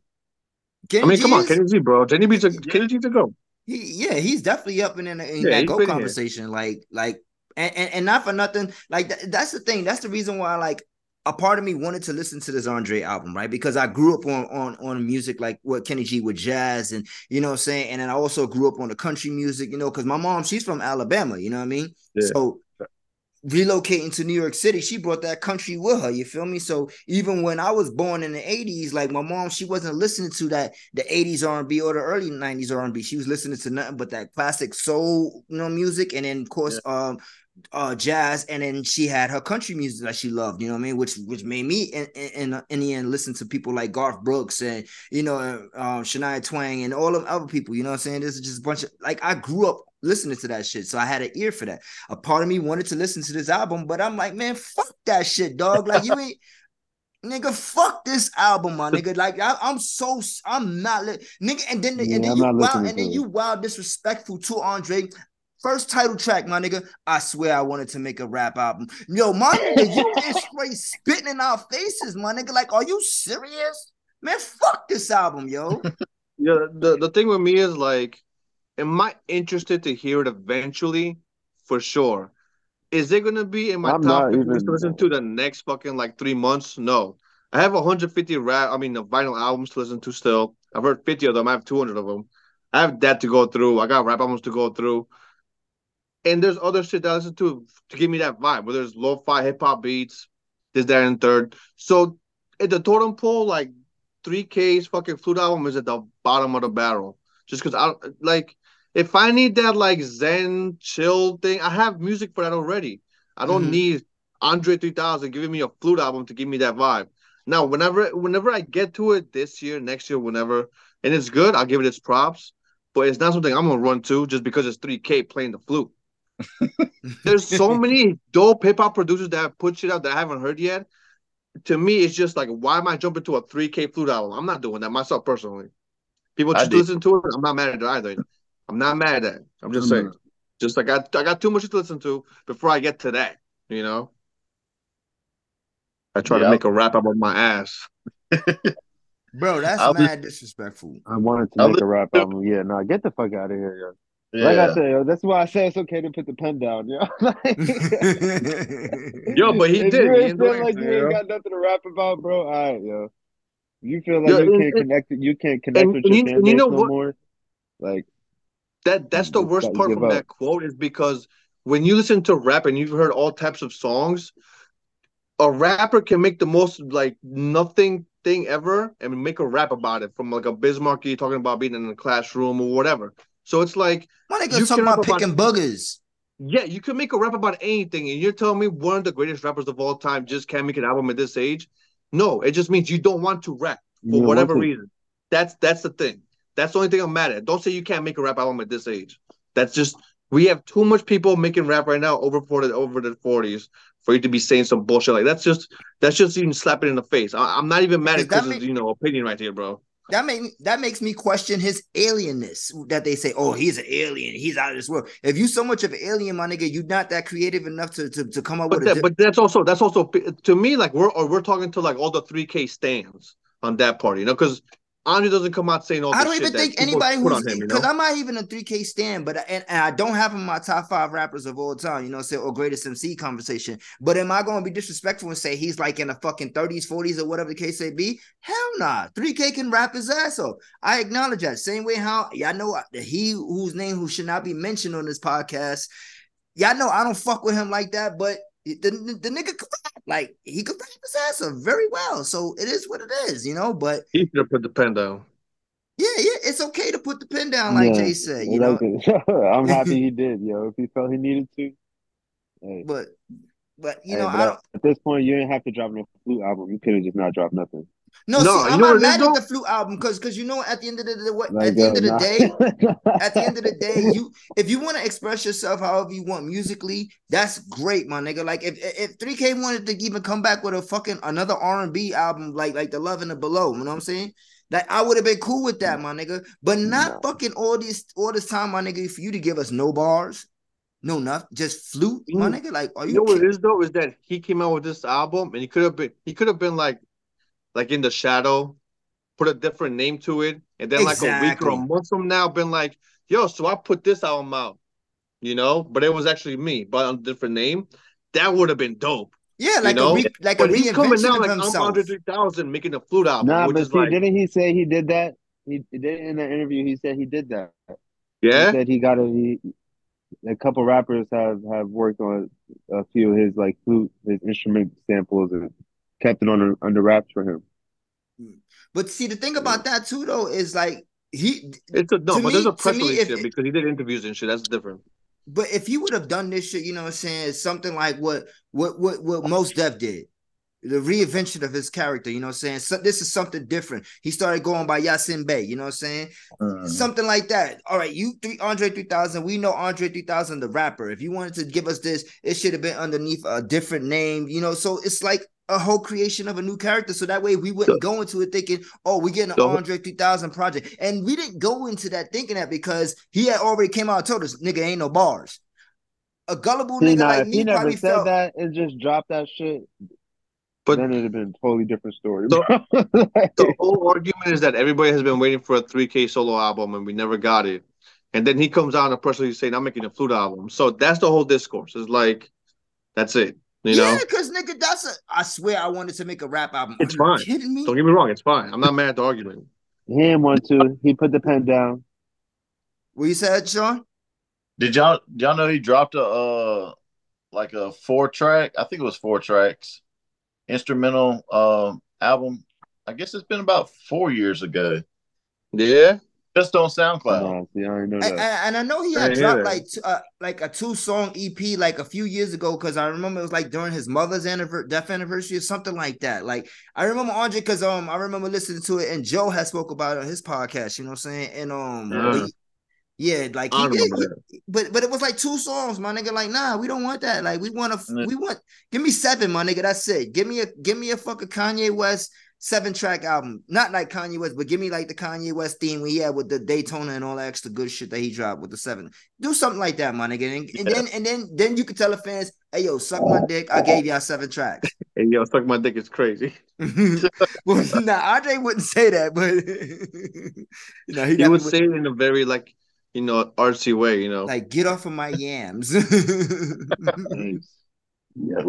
Kenny I mean, come on, G's- Kenny G, bro. Kenny B's a Kenny G's a go. He, yeah, he's definitely up in, in, in Yeah, that go been here. conversation. Like, like, and, and and not for nothing. Like th- that's the thing. That's the reason why, like, a part of me wanted to listen to this Andre album, right? Because I grew up on on on music like what Kenny G with jazz, and you know what I'm saying. And then I also grew up on the country music, you know, because my mom she's from Alabama, you know what I mean. Yeah. So relocating to New York City, she brought that country with her. You feel me? So even when I was born in the '80s, like my mom, she wasn't listening to that the '80s R&B or the early '90s R&B. She was listening to nothing but that classic soul, you know, music, and then of course, um, uh, jazz, and then she had her country music that she loved. You know what I mean? Which which made me in in, in the end listen to people like Garth Brooks and you know um, Shania Twain and all of other people. You know what I'm saying? This is just a bunch of like I grew up listening to that shit, so I had an ear for that. A part of me wanted to listen to this album, but I'm like, man, fuck that shit, dog. Like you ain't. Nigga, fuck this album, my nigga. Like I, am so I'm not li- nigga, and then Yeah, and then I'm you not wild, and then you wild disrespectful to Andre. First title track, my nigga. I swear I wanted to make a rap album. Yo, my nigga, you been straight spitting in our faces, my nigga. Like, are you serious? Man, fuck this album, yo. Yeah, the the thing with me is like, am I interested to hear it eventually? For sure. Is it gonna be in my I'm top even- to listen to the next fucking like three months? No. I have 150 rap. I mean, the vinyl albums to listen to still. I've heard 50 of them. I have 200 of them. I have that to go through. I got rap albums to go through. And there's other shit that I listen to to give me that vibe. whether it's lo-fi hip hop beats, this, that, and third. So at the totem pole, like 3K's fucking flute album is at the bottom of the barrel. Just because I like if I need that like Zen chill thing, I have music for that already. I don't Mhm. need Andre 3000 giving me a flute album to give me that vibe. Now, whenever whenever I get to it this year, next year, whenever, and it's good, I'll give it its props. But it's not something I'm gonna run to just because it's 3K playing the flute. There's so many dope hip hop producers that have put shit out that I haven't heard yet. To me, it's just like, why am I jumping to a 3K flute album? I'm not doing that myself personally. People just listen to it. I'm not mad at it either. I'm not mad at that. I'm just saying. Just like I, I got too much to listen to before I get to that. You know. I try Yeah. to make a rap about my ass. Bro, that's I'll be- mad disrespectful. I wanted to I make li- a rap album. Yeah, no, get the fuck out of here, yo. Like Yeah. I said, yo, that's why I say it's okay to put the pen down, yo. Yo, but he if did. You He ain't feel like you ain't got nothing to rap about, bro. All right, yo. You feel like Yo, you and- can't and- connect. You can't connect and- with and your you- fan and you know no what? more. Like That that's the worst part from up. that quote is because when you listen to rap and you've heard all types of songs, a rapper can make the most like nothing thing ever and make a rap about it from like a Biz Markie talking about being in the classroom or whatever. So it's like My You niggas talking can rap about about- picking boogers. Yeah, you can make a rap about anything, and you're telling me one of the greatest rappers of all time just can't make an album at this age? No, it just means you don't want to rap for don't whatever reason. That's that's the thing. That's the only thing I'm mad at. Don't say you can't make a rap album at this age. That's just we have too much people making rap right now over for the over the forties for you to be saying some bullshit like that's just that's just even slapping in the face. I, I'm not even mad at Chris's make- you know opinion right here, bro. That make me, that makes me question his alienness. That they say, oh, he's an alien, he's out of this world. If you so much of an alien, my nigga, you're not that creative enough to to, to come up But with a. that, di- but that's also that's also to me like we're or we're talking to like all the three K stands on that part, you know, because Andre doesn't come out saying all. I don't even think anybody who's him, you because know? I'm not even a 3K stand, but I- and, and I don't have him in my top five rappers of all time, you know, say or greatest MC conversation. But am I going to be disrespectful and say he's like in the fucking 30s, 40s, or whatever the case may be? Hell nah. 3K can rap his ass off. I acknowledge that. Same way how y'all know he whose name who should not be mentioned on this podcast. Y'all know I don't fuck with him like that, but the, the, the nigga could rap. Like he could rap his ass off very well. So it is what it is, you know. But He should have put the pen down. yeah, yeah, it's okay to put the pen down, like Yeah, Jay said, you know. like it. I'm happy he did, yo. If he felt he needed to, hey, But but you hey, know, but I don't at this point, you didn't have to drop no flute album. You could have just not dropped nothing. No, No, see, I'm not what mad at the flute album because because you know at the end of the day, what at the end of the day, at the end of the day, you if you want to express yourself however you want musically, that's great, my nigga. Like if if 3K wanted to even come back with a fucking another R&B album like like the Love and the Below, you know what I'm saying? Like I would have been cool with that, my nigga. But not fucking all this all this time, my nigga, for you to give us no bars, no nothing, just flute, my Mm. nigga. Like, are You you know what kidding? it is though is that he came out with this album and he could have been he could have been like like in the shadow, put a different name to it, and then like a week or a month from now been like, yo, so I put this album out, you know, but it was actually me, but on a different name. That would have been dope. Yeah, you like know? a re- like but a he's coming reinvention now of like I'm himself. Andre 3000 making a flute album, Nah, which but is see, like, didn't he say he did that? He did in the interview. He said he did that. yeah. He said he got a he, a couple rappers have have worked on a few of his like flute, his instrument samples, and kept it under under wraps for him. But see, the thing about that too, though, is like he. It's a no, to but there's a press release if- shit because he did interviews and shit. That's different. But if he would have done this shit, you know what I'm saying, something like what what what what Mos Def did, the reinvention of his character, you know what I'm saying? So this is something different. He started going by Yasin Bey, you know what I'm saying? Mhm. Something like that. All right, you three Andre 3000, we know Andre 3000 the rapper. If you wanted to give us this, it should have been underneath a different name, you know. So it's like a whole creation of a new character. So that way we wouldn't go into it thinking, oh, we're getting an So- Andre 3000 project. And we didn't go into that thinking that because he had already came out and told us, nigga, ain't no bars. A gullible See, nigga nah, like if me he never probably said felt that and just dropped that shit, But then it'd have been a totally different story. So- bro. Like, the whole argument is that everybody has been waiting for a 3K solo album and we never got it. And then he comes out and personally saying, I'm making a flute album. So that's the whole discourse. It's like, that's it. You yeah, because nigga, that's a. I swear, I wanted to make a rap album. it's Are you fine. kidding me? Don't get me wrong, it's fine. I'm not mad at the argument. He didn't want to. He put the pen down. What you said, Sean? Did y'all did y'all know he dropped a uh like a four track? I think it was four tracks instrumental um album. I guess it's been about four years ago. Yeah, just on SoundCloud. Nah, see, I know that. and I know he had dropped like t- uh, like a two song EP like a few years ago because I remember it was like during his mother's anniversary, death anniversary or something like that. Like I remember Andre because um I remember listening to it and Joe had spoke about it on his podcast. You know what I'm saying? And um Yeah. but yeah, like he did, he- but but it was like two songs, my nigga. Like nah, we don't want that. Like we want to we want give me seven, my nigga. That's it. Give me a give me a fucking Kanye West seven track album. Not like Kanye West, but give me like the Kanye West theme we had with the Daytona and all that extra good shit that he dropped with the seven. Do something like that, my nigga. And, and then and then then you can tell the fans, hey yo, suck my dick. I gave y'all seven tracks. and yo, suck my dick is crazy. well, nah, Andre wouldn't say that, but you know, he, He would say it in a very like you know artsy way. You know, like get off of my yams. Yeah.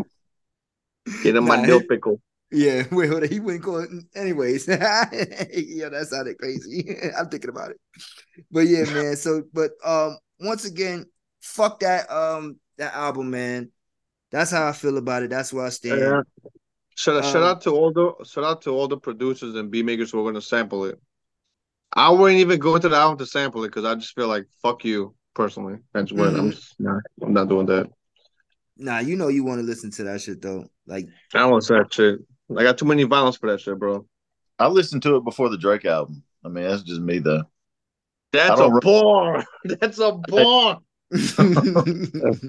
get in my Nah, dill pickle. Yeah, wait, hold on. He wouldn't call it anyways. yeah, that sounded crazy. I'm thinking about it. But yeah, man. So, but um, once again, fuck that um that album, man. That's how I feel about it. That's where I stand. Yeah. Shout out, shout Um, out to all the shout out to all the producers and beat makers who are gonna sample it. I wouldn't even go into the album to sample it because I just feel like fuck you personally. That's what I'm Mhm. just not I'm not doing that. Nah, you know you want to listen to that shit though. Like, I want that shit. I got too many violence for that shit, bro. I listened to it before the Drake album. I mean, that's just me though. That's a don't re- bar. That's a bar. That's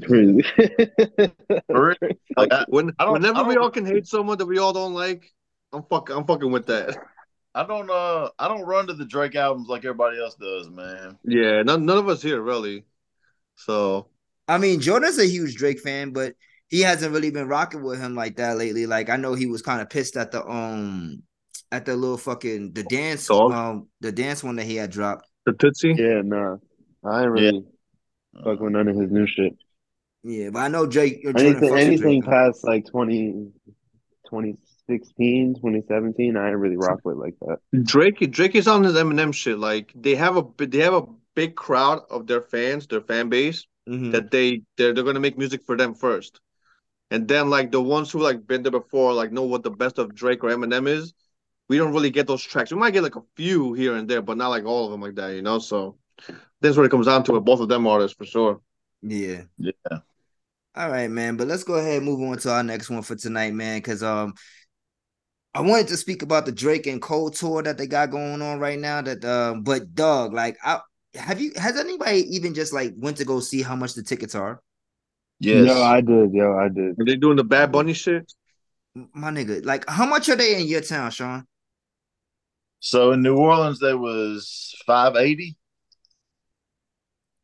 crazy. For real. Like, I, when, I whenever I we all can hate someone that we all don't like, I'm fuck I'm fucking with that. I don't uh I don't run to the Drake albums like everybody else does, man. Yeah, none none of us here really. So I mean, Jordan's a huge Drake fan, but he hasn't really been rocking with him like that lately. Like, I know he was kind of pissed at the um at the little fucking the dance Dog? um the dance one that he had dropped. the Toosie. yeah, nah. I ain't really fuck with none of his new shit. Yeah, but I know Drake. Jordan Anything, anything Drake. past like 20, 2016, 2017, I ain't really rock with like that. Drake Drake is on his Eminem shit. Like they have a they have a big crowd of their fans, their fan base Mhm. that they they're they're gonna make music for them first, and then like the ones who like been there before, like know what the best of Drake or Eminem is. We don't really get those tracks. We might get like a few here and there, but not like all of them like that, you know. So that's what it comes down to with both of them artists for sure. Yeah. Yeah. All right, man. But let's go ahead and move on to our next one for tonight, man. Because um, I wanted to speak about the Drake and Cole tour that they got going on right now. That um, but dog, like, I have you has anybody even just like went to go see how much the tickets are? Yes. Yo, I did. Yo, I did. Are they doing the Bad Bunny shit? My nigga, like, how much are they in your town, Sean? So in New Orleans there was five eighty.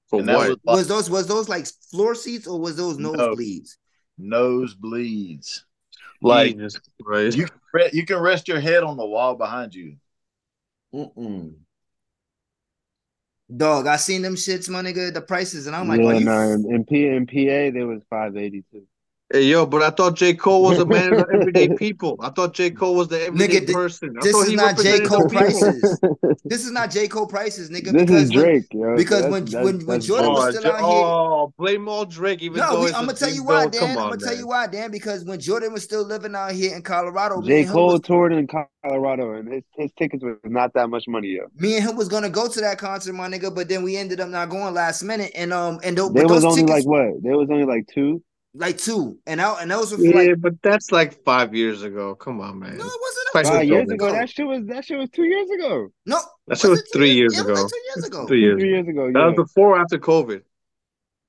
For And what? was like Was those was those like floor seats or was those No. nosebleeds? nosebleeds. Like you can you can rest your head on the wall behind you. Mm-mm. Dog, I seen them shits, my nigga, the prices, and I'm like, yeah, no, in, in P in PA there was five eighty two. Hey yo, but I thought J. Cole was a man of everyday people. I thought J. Cole was the everyday Nigga, person. I this is not J. Cole prices. This is not J. Cole prices, nigga. This because is Drake, yo. because That's- when that's- when when that's Jordan Drake. was Oh, still J- out here, oh, blame all Drake, even no, though we, I'm gonna tell you why. Dan. Come I'm gonna tell you why, Dan. Because when Jordan was still living out here in Colorado, me J. Cole was, toured in Colorado, and his, his tickets were not that much money, yo. me and him was gonna go to that concert, my nigga. But then we ended up not going last minute, and um, and tho- There but was those only tickets, like what? There was only like two. Like two, and out, and those were for Yeah, like but that's like five years ago. Come on, man. no, it wasn't. Price Five years dope. ago, that shit was that shit was two years ago. no, That shit was it two three years Yeah, it was ago. like two years ago. Three Two, years. three years ago, That yeah. was before or after COVID.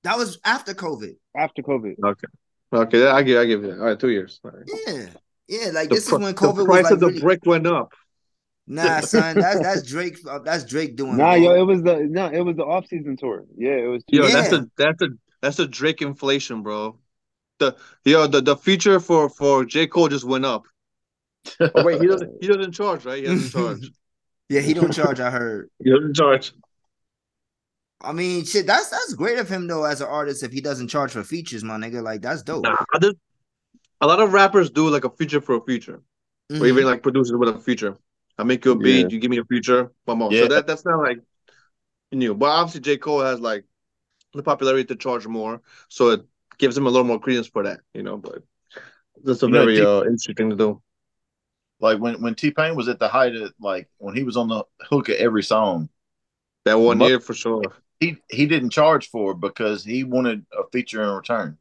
That was after COVID. After COVID. Okay. Okay, I give I give you that. All right, two years. All right. Yeah, yeah. Like The, this pr- is when the COVID was price like of the really. brick went up. Nah, son, that's that's Drake. uh, That's Drake doing. Nah, it, yo, it was the no, it was the off season tour. Yeah, it was. Two Yo, years that's a that's a that's a Drake inflation, bro. The yo the, the feature for for J Cole just went up. Oh wait, he doesn't he doesn't charge, right? He doesn't charge. yeah, he don't charge. I heard. He doesn't charge. I mean, shit. That's that's great of him though, as an artist. If he doesn't charge for features, my nigga, like that's dope. Nah, there's a lot of rappers do like a feature for a feature, Mhm. or even like producers with a feature. I make you a beat, Yeah. you give me a feature, boom, boom. Yeah. So that that's not like new. But obviously, J Cole has like the popularity to charge more, so it gives him a little more credence for that, you know. But that's a You know, very T- uh, interesting thing to do. Like when when T Pain was at the height of like when he was on the hook of every song. That one Mu- year for sure. He he didn't charge for it because he wanted a feature in return.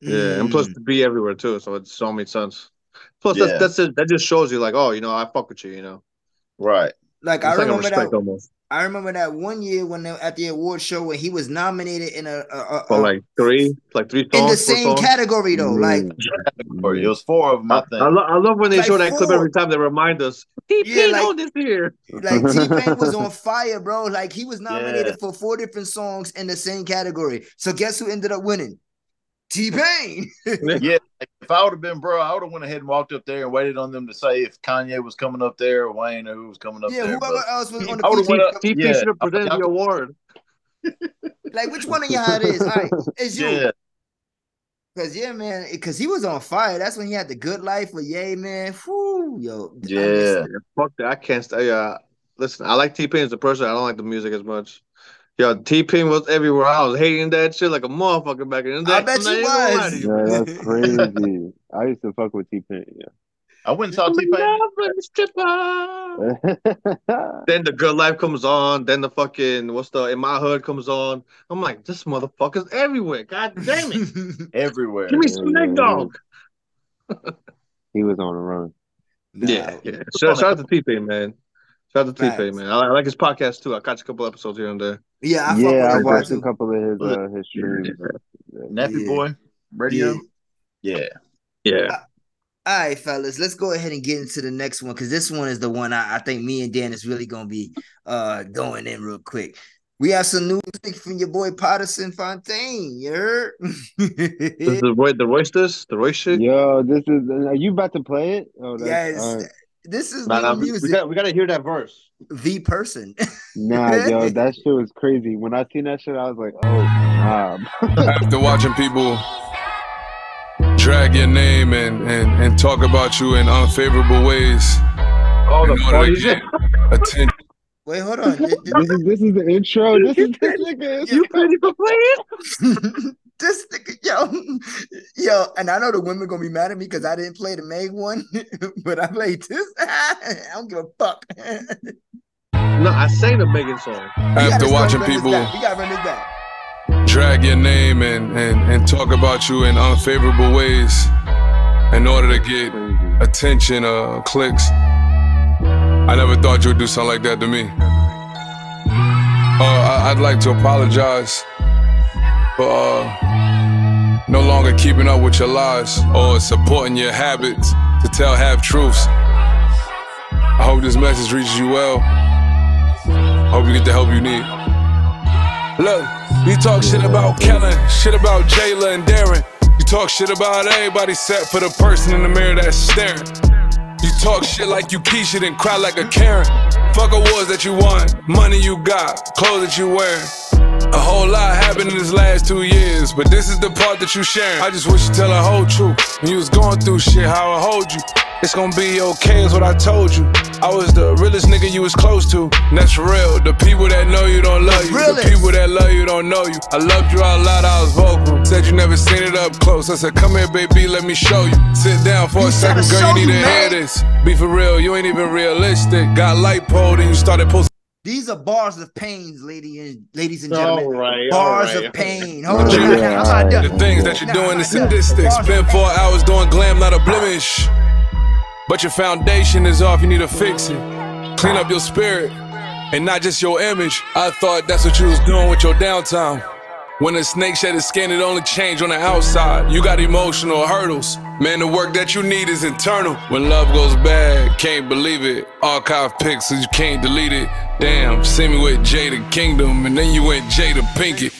Yeah, and Mm. plus to be everywhere too, so it all made sense. Plus, Yeah. that's that's it. That just shows you like, oh, you know, I fuck with you, you know. Right. Like It's I like a remember respect that. almost I remember that one year when they, at the award show when he was nominated in a, a, a, for like three, like three songs. in the same songs. category though. Mm. Like Or it was four of them, I think. I, lo- I love when they Like show that clip every time. They remind us. T Yeah, like- on this here. like T Pain was on fire, bro. Like he was nominated Yeah. for four different songs in the same category. So guess who ended up winning? T Pain. yeah, if I would have been bro, I would have went ahead and walked up there and waited on them to say if Kanye was coming up there or Wayne or who was coming up yeah, there. whoever but- else was on I would've the went feature. up- T Pain Yeah. should have presented I- the award. Like which one of y'all it is? All right, it's you. Yeah, Cause yeah, man, cause he was on fire. That's when he had the good life with Yay, man. Whoo, yo. Yeah. Fuck that. I can't stay. Uh, listen, I like T Pain as a person. I don't like the music as much. Yo, T Pain was everywhere. I was hating that shit like a motherfucker back in the day. I bet you even gonna lie was. Yeah, that's crazy. I used to fuck with T Pain. Yeah. I went and saw T Pain. Yeah. Then the good life comes on. Then the fucking what's the in my hood comes on. I'm like, this motherfucker's everywhere. God damn it. everywhere. Give me some Yeah, Nate Dogg. he was on a run. Yeah, yeah. Shout, shout out to T Pain, man. Shout out to T Pain, man. I, I like his podcast too. I catch a couple episodes here and there. Yeah, I fuck yeah, I watched a couple of his uh, his streams. Nappy Yeah. Boy Radio. Yeah. Yeah. Yeah. All right, fellas, let's go ahead and get into the next one because this one is the one I, I think me and Dan is really gonna be uh going in real quick. We have some new music from your boy Pardison Fontaine. You heard? The Roy, the roysters, the Roy shit. Yo, this is. Are you about to play it? Oh, that's, yes, all right. This is Nah, nah, we, we music. got we gotta hear that verse. the person. Nah, yo, that shit was crazy. When I seen that shit, I was like, oh, nah. After watching people drag your name and, and, and talk about you in unfavorable ways Oh, in the order to get attention. Wait, hold on. Th- th- this is this is the intro. This is this nigga. You ready for playing? This nigga, yo, yo, and I know the women gonna be mad at me because I didn't play the Meg one, but I played this. I don't give a fuck. No, I sang the Megan song. After watching people we gotta run this back. drag your name and, and, and talk about you in unfavorable ways in order to get attention or clicks. I never thought you would do something like that to me. Uh, I, I'd like to apologize for uh, no longer keeping up with your lies or supporting your habits to tell half truths. I hope this message reaches you well. I hope you get the help you need. Look, you talk shit about Kellen, shit about Jayla and Darren. You talk shit about everybody except for the person in the mirror that's staring. You talk shit like you Keisha, then cry like a Karen. Fuck awards that you won, money you got, clothes that you wearing. A whole lot happened in this last two years, but this is the part that you sharing. I just wish you tell the whole truth. When you was going through shit, how I hold you. It's gonna be okay, is what I told you. I was the realest nigga you was close to. And that's real. The people that know you don't love you. The people that love you don't know you. I loved you out loud, I was vocal. Said you never seen it up close. I said, come here, baby, let me show you. Sit down for a second, girl, you need to hear this. Be for real, you ain't even realistic. Got light pole, then you started posting. These are bars of pains, lady and ladies and gentlemen. right, bars all right. of pain. Hold on, Yeah, nah, nah, I'm not The things that you're Nah, doing I'm is sadistic. Bars Spend four hours doing glam, not a blemish. But your foundation is off, you need to fix it. Clean up your spirit and not just your image. I thought that's what you was doing with your downtime. When a snake shed its skin, it only changed on the outside. You got emotional hurdles. Man, the work that you need is internal. When love goes bad, can't believe it. Archive pics, so you can't delete it. Damn, see me with Jada Kingdom, and then you went Jada Pinkett.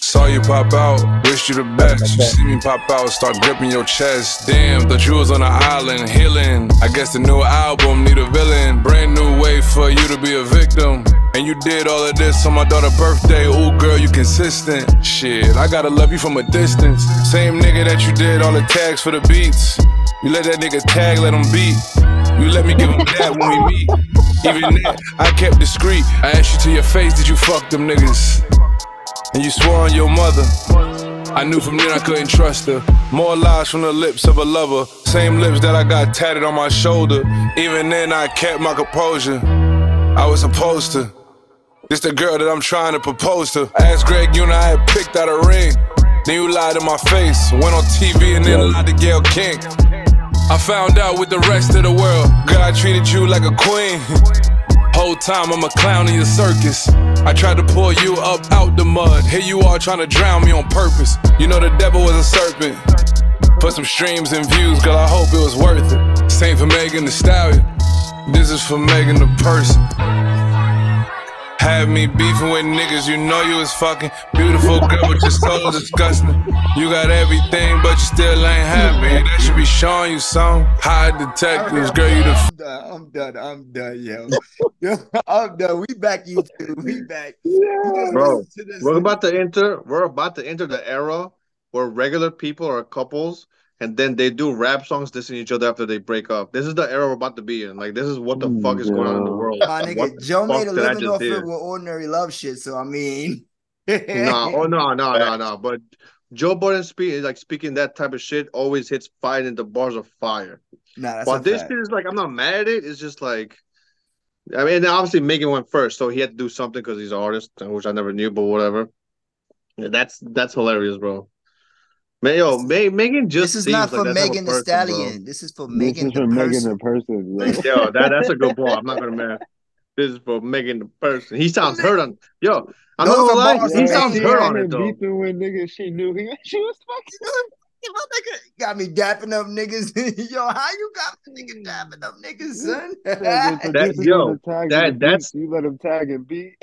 Saw you pop out, wish you the best. You see me pop out, start gripping your chest. Damn, thought you was on an island, healing. I guess the new album need a villain. Brand new way for you to be a victim. And you did all of this on my daughter's birthday. Ooh, girl, you consistent. Shit, I gotta love you from a distance. Same nigga that you did all the tags for the beats. You let that nigga tag, let him beat. You let me give him that when we meet. Even that, I kept discreet. I asked you to your face, did you fuck them niggas? And you swore on your mother. I knew from then I couldn't trust her. More lies from the lips of a lover. Same lips that I got tatted on my shoulder. Even then, I kept my composure. I was supposed to. This the girl that I'm trying to propose to. I asked Greg Una, I had picked out a ring. Then you lied in my face. Went on TV and then lied to Gayle King. I found out with the rest of the world. I treated you like a queen. Whole time I'm a clown in your circus. I tried to pull you up out the mud. Here you are trying to drown me on purpose. You know the devil was a serpent. Put some streams and views, girl, I hope it was worth it. Same for Megan Thee Stallion. This is for Megan the person. Have me beefing with niggas, you know you was fucking beautiful girl, but your soul disgusting. You got everything, but you still ain't happy. That should be showing you some high detectives, girl. You the I'm done. I'm done. I'm done, yo. yo I'm done. We back YouTube. We back. You just Bro, listen to this. we're about to enter. We're about to enter the era where regular people are couples, and then they do rap songs dissing each other after they break up. This is the era we're about to be in. Like, this is what the fuck is going on in the world. My What nigga, the Joe made a fuck did I living off hear? it with ordinary love shit. So I mean, no, oh no, no, no, no. But Joe Budden speak like speaking that type of shit always hits fire in the bars of fire. Nah, that's While this fact. shit is like, I'm not mad at it. It's just like, I mean, obviously Megan went first, so he had to do something because he's an artist, which I never knew, but whatever. Yeah, that's that's hilarious, bro. Man, yo, Ma- Megan just This is seems not for that type of Megan the person, Stallion. This is for This Megan is the for Megan person. the person. yo. Yo, that that's a good point. I'm not gonna man. This is for Megan the person. He sounds hurt on. Yo, I'm not Those gonna lie. He sounds hurt on had it him though. beefing with niggas she knew he, she was fucking. Got me dapping up niggas. Yo, how you got me nigga mm. dapping up niggas, son? That yo, that that's beat, you let him tag and beat.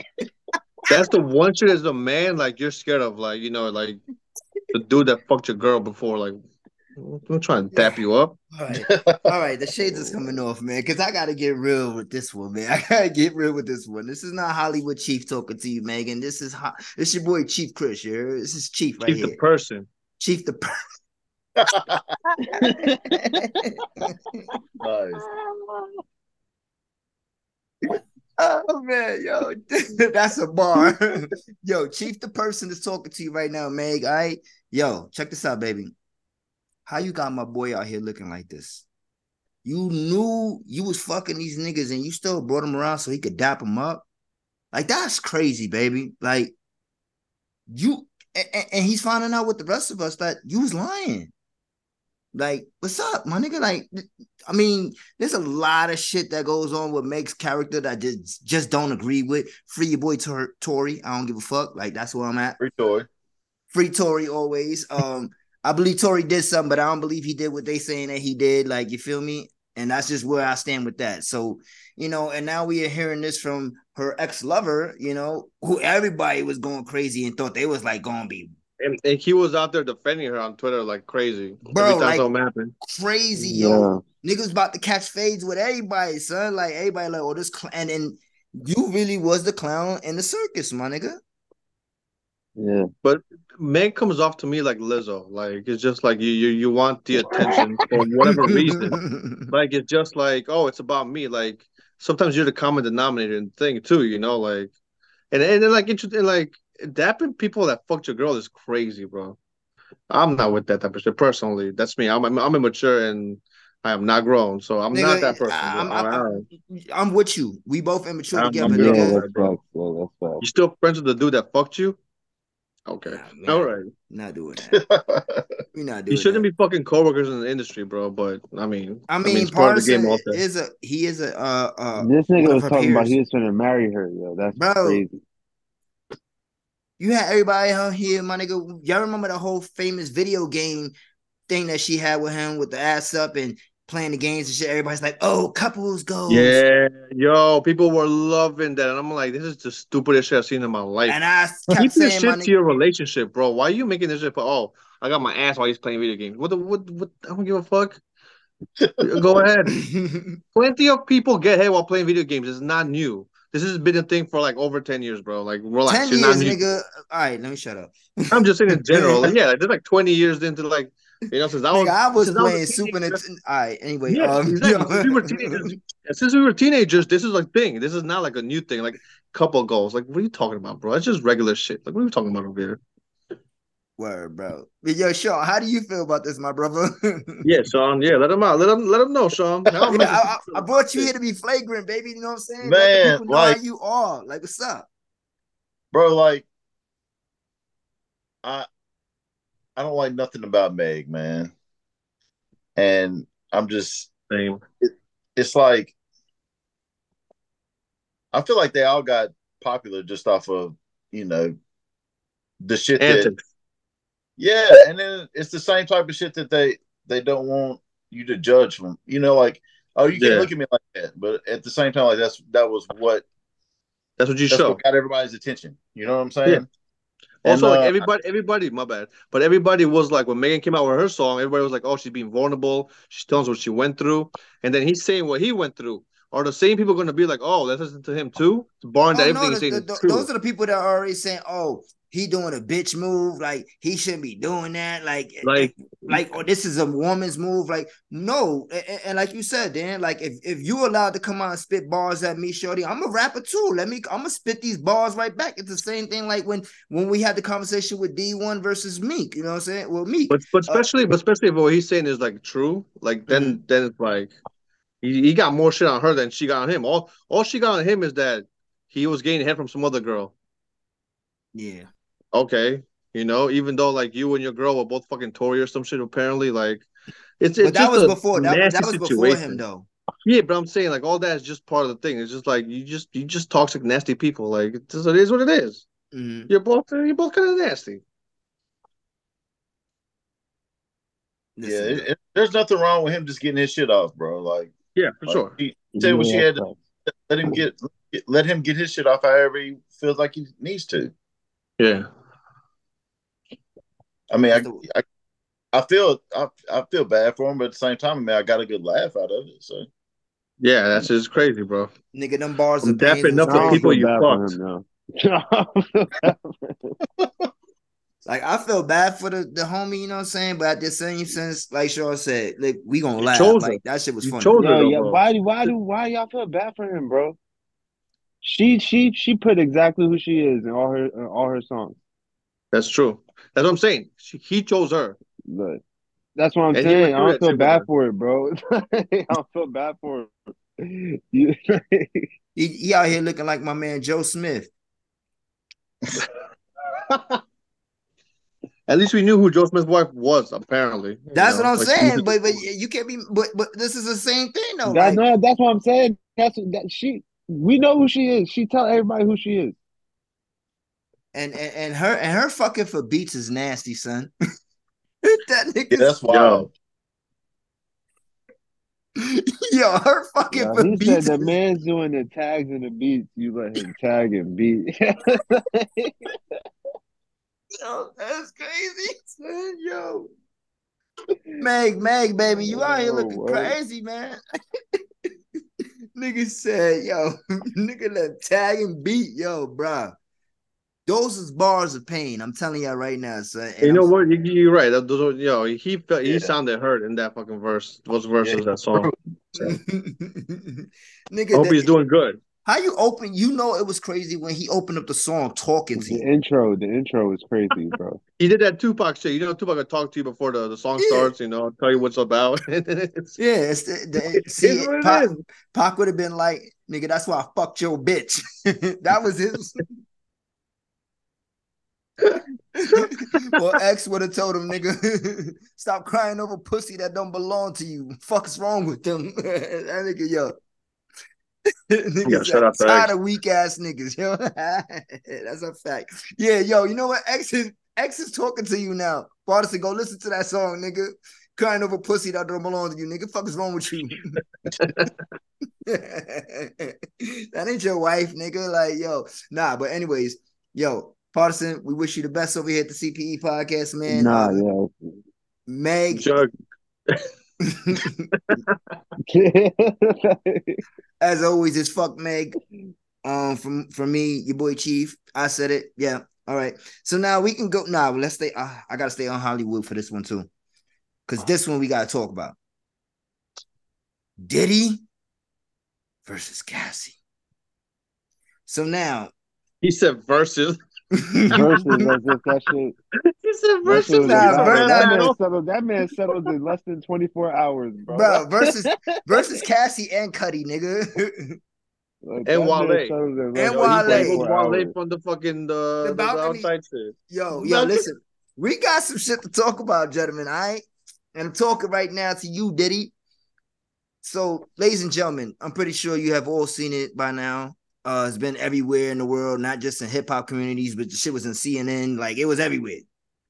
that's the one shit as a man like you're scared of, like you know, like the dude that fucked your girl before, like I'm trying to tap you up. All right, all right. The shades is coming off, man. Because I gotta get real with this one, man. I gotta get real with this one. This is not Hollywood Chief talking to you, Megan. This is ho- this your boy Chief Chris. You heard? This is Chief right Keep here. the person. Chief the. Per- Nice. Oh man, yo, that's a bar. yo, Chief the person that's talking to you right now, Meg. All right, yo, check this out, baby. How you got my boy out here looking like this? You knew you was fucking these niggas and you still brought him around so he could dap him up. Like that's crazy, baby. Like you and, and- and he's finding out with the rest of us that you was lying. Like, what's up, my nigga? Like, I mean, there's a lot of shit that goes on with Meg's character that I just just don't agree with. Free your boy Tor- Tory. I don't give a fuck. Like, that's where I'm at. Free Tory. Free Tory always. Um, I believe Tory did something, but I don't believe he did what they saying that he did. Like, you feel me? And that's just where I stand with that. So, you know, and now we are hearing this from her ex-lover, you know, who everybody was going crazy and thought they was like gonna be And, and he was out there defending her on Twitter like crazy. Bro, Every time like- something happened. crazy, yo. Niggas about to catch fades with everybody, son. Like everybody, like, oh, this cl-. and then you really was the clown in the circus, my nigga. Yeah. But Meg comes off to me like Lizzo. Like it's just like you you, you want the attention for whatever reason. Like it's just like, oh, it's about me. Like sometimes you're the common denominator in the thing too, you know, like and and then like interesting like dapping people that fucked your girl is crazy, bro. I'm not with that type of shit personally. That's me. I'm I'm, I'm immature and I am not grown, so I'm Nigga, not that person. I'm. I'm, I- I'm, I'm with you. We both immature I'm- together, I'm Yeah, good nigga. with that's bro. that's. You still friends with the dude that fucked you? Okay. man. All right. Not doing that. We not doing You shouldn't that. be fucking coworkers in the industry, bro. But I mean, I mean, it's part of the game Parson also. is a he is a uh uh This nigga was her talking about he was trying to marry her, yo. That's Bro. crazy. You had everybody out here, my nigga. Y'all remember the whole famous video game thing that she had with him with the ass up and playing the games and shit. Everybody's like, "Oh, couples goals." Yeah, yo, people were loving that, and I'm like, this is the stupidest shit I've seen in my life. And I kept Keep this shit nigga- to your relationship, bro. Why are you making this shit? For, oh, I got my ass while he's playing video games. What the what? What? I don't give a fuck. Go ahead. Plenty of people get hit while playing video games. It's not new. This has been a thing for like over ten years, bro. Like relax. Ten years, not nigga. All right, let me shut up. I'm just saying in general. Like, yeah, like, there's like 20 years into like you know since I was Nigga, I was since I playing a Super Nintendo. All right, anyway. Yeah, um, exactly. Since we were teenagers, since we were teenagers, this is a thing. This is not like a new thing. Like couple goals. Like what are you talking about, bro? It's just regular shit. Like what are we talking about over here? Word, bro. But yo, Sean, how do you feel about this, my brother? Yeah, Sean. Yeah, let him out. Let him let him know, Sean. I'm Yeah, I, I- I brought you here to be flagrant, baby. You know what I'm saying? Let Man, people know how like- you are. Like, what's up? bro. Like, I I don't like nothing about Meg, man. And I'm just Same. It, it's like I feel like they all got popular just off of you know the shit that Antics. Yeah, and then it's the same type of shit that they they don't want you to judge from. You know, like oh, you can't Yeah. look at me like that, but at the same time, like that's that was what That's what you that's show. what got everybody's attention. You know what I'm saying? Yeah. Also, And, like uh, everybody, everybody, my bad, but everybody was like when Megan came out with her song, everybody was like, "Oh, she's being vulnerable. She's telling us what she went through," and then he's saying what he went through. Are the same people going to be like, "Oh, let's listen to him too"? Barring that Oh, everything no, he's the- saying the- is true. those are the people that are already saying, "Oh, he doing a bitch move. Like he shouldn't be doing that. Like, Like- like, oh, this is a woman's move. Like, no. And, and- like you said, Dan, like if if you allowed to come out and spit bars at me, Shorty, I'm a rapper too. Let me. I'm gonna spit these bars right back. It's the same thing like when when we had the conversation with D1 versus Meek. You know what I'm saying? Well, Meek. But but uh, especially but especially if what he's saying is like true, like then Mm-hmm. then it's like he, he got more shit on her than she got on him. All all she got on him is that he was getting head from some other girl. yeah. Okay, you know, even though like you and your girl were both fucking Tory or some shit, apparently like it's it's But that just was a before. That, was- that nasty was before him though. Yeah, but I'm saying like all that is just part of the thing. It's just like you just you just toxic nasty people. Like it just- it is what it is. Mhm. You're both you're both kind of nasty. Yeah, it, it- there's nothing wrong with him just getting his shit off, bro. Like, Yeah, for like, sure. He said what she had to let him get let him get his shit off however he feels like he needs to. Yeah. I mean, I, I I feel I, I feel bad for him, but at the same time, I mean, I got a good laugh out of it. So Yeah, that's just crazy, bro. Nigga, them bars I'm are pains dapping and up the I don't stuff. people you bad for fucked. him. Like I feel bad for the, the homie, you know what I'm saying? But at the same sense, like Sean said, like we gonna You laugh. chose her. Like that shit was You funny. chose her. Yo, though, yeah, bro. why do why do why y'all feel bad for him, bro? She she she put exactly who she is in all her in all her songs. That's true. That's what I'm saying. She, he chose her. But that's what I'm And saying. I don't feel bad her. for it, bro. I don't feel bad for it. You, He, he out here looking like my man Joe Smith. At least we knew who Joe Smith's wife was. Apparently, You That's know, what I'm like, saying. But but you can't be. But but this is the same thing though. that, Like, no, that's what I'm saying. That's that she. We know who she is. She tell everybody who she is. And, and and her and her fucking for beats is nasty, son. that nigga. yeah, that's wild. Yo, her fucking Yeah, for he said the man's doing the tags and the beats. You let him tag and beat. Yo, that's crazy, son. Yo. Meg, Meg, baby, you out here looking word. crazy, man. nigga said, yo, nigga let tag and beat, yo, bruh. Those is bars of pain. I'm telling y'all right now, son. You know I'm- what? You, you're right. That, those are, yo, he felt, he Yeah. sounded hurt in that fucking verse. Those verses, Yeah, that song. So, nigga, I hope that- he's doing good. how you open? You know it was crazy when he opened up the song talking to the you. intro, the intro is crazy, bro. He did that Tupac shit. You know, Tupac would talk to you before the, the song Yeah. starts. You know, tell you what's about. It's- Yeah, it's the, the see It's it Pac. Pac would have been like, nigga, that's why I fucked your bitch. that was his. well, X would have told him, nigga, stop crying over pussy that don't belong to you. Fuck's wrong with them? that nigga, yo. said, shout out to tired X. of weak ass niggas, yo. That's a fact. Yeah, yo, you know what? X is X is talking to you now. Pardison, go listen to that song, nigga. crying over pussy that don't belong to you, nigga. Fuck is wrong with you? that ain't your wife, nigga. Like, yo, nah. But anyways, yo, Pardison, we wish you the best over here at the CPE podcast, man. Nah, Uh, yeah. Meg, Jug. as always, it's fuck Meg. Um, from from me, your boy Chief. I said it. Yeah. All right. So now we can go. Now let's stay. Uh, I gotta stay on Hollywood for this one too, because this one we gotta talk about. Diddy versus Cassie. So now He said versus. Versus as if that shit. He said That, versus. shit Nah, that, bro, that nah. man settled. That man settled in less than twenty four hours, bro. bro, versus versus Cassie and Cuddy, nigga. Like, And that Wale. settled in And less Wale. Wale from the fucking the, The the, balcony. outside shit. Yo, yo, listen, we got some shit to talk about, gentlemen. All right. And I'm talking right now to you, Diddy. So, ladies and gentlemen, I'm pretty sure you have all seen it by now. Uh, it's been everywhere in the world, not just in hip hop communities, but the shit was in CNN. Like it was everywhere.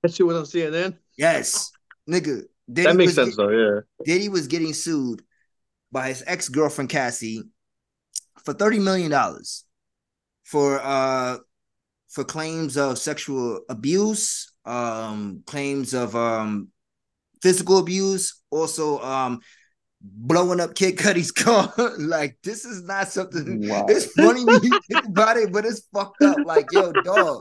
That shit was on CNN. Yes, nigga. Diddy that makes was sense get- though. Yeah. Diddy was getting sued by his ex girlfriend Cassie for thirty million dollars for uh for claims of sexual abuse, um, claims of um physical abuse, also um blowing up Kid Cudi's car. like this is not something. Wow. It's funny when you think about it, but it's fucked up. Like yo, dog.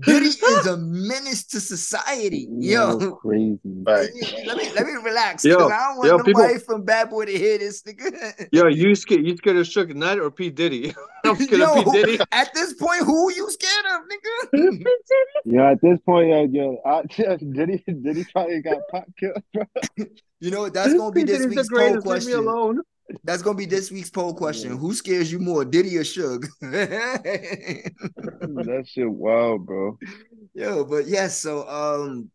Diddy is a menace to society. Yo, Yo, crazy. let me let me relax. Yo, 'cause I don't want yo, nobody people- from Bad Boy to hear this nigga. Yo, you scared? You scared of Suge Knight or P Diddy? I'm scared of P Diddy. at this point, who you scared of, nigga? Yeah, at this point, yo, yo, I, did he did he probably got pop killed, bro? You know what? That's gonna be this Diddy's the week's poll greatest. Leave me alone. That's gonna be this week's poll question. Who scares you more, Diddy or Suge? that shit wild, bro. Yo, but yes, so um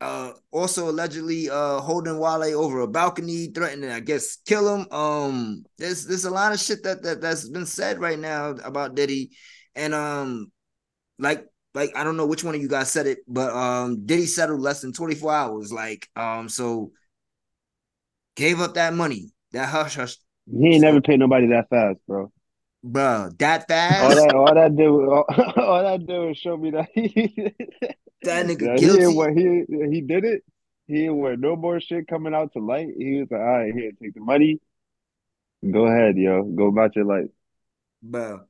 uh also allegedly uh holding Wale over a balcony, threatening, I guess, kill him. Um there's there's a lot of shit that, that that's been said right now about Diddy. And um like like I don't know which one of you guys said it, but um Diddy settled less than 24 hours. Like um so gave up that money, that hush hush, He ain't never paid nobody that fast, bro. bro. That fast. All that, all that did, all, all that did was show me that he, That nigga that he guilty. didn't want, he he did it. He didn't want no more shit coming out to light. He was like, all right, here, take the money. Go ahead, yo, go about your life. Bro.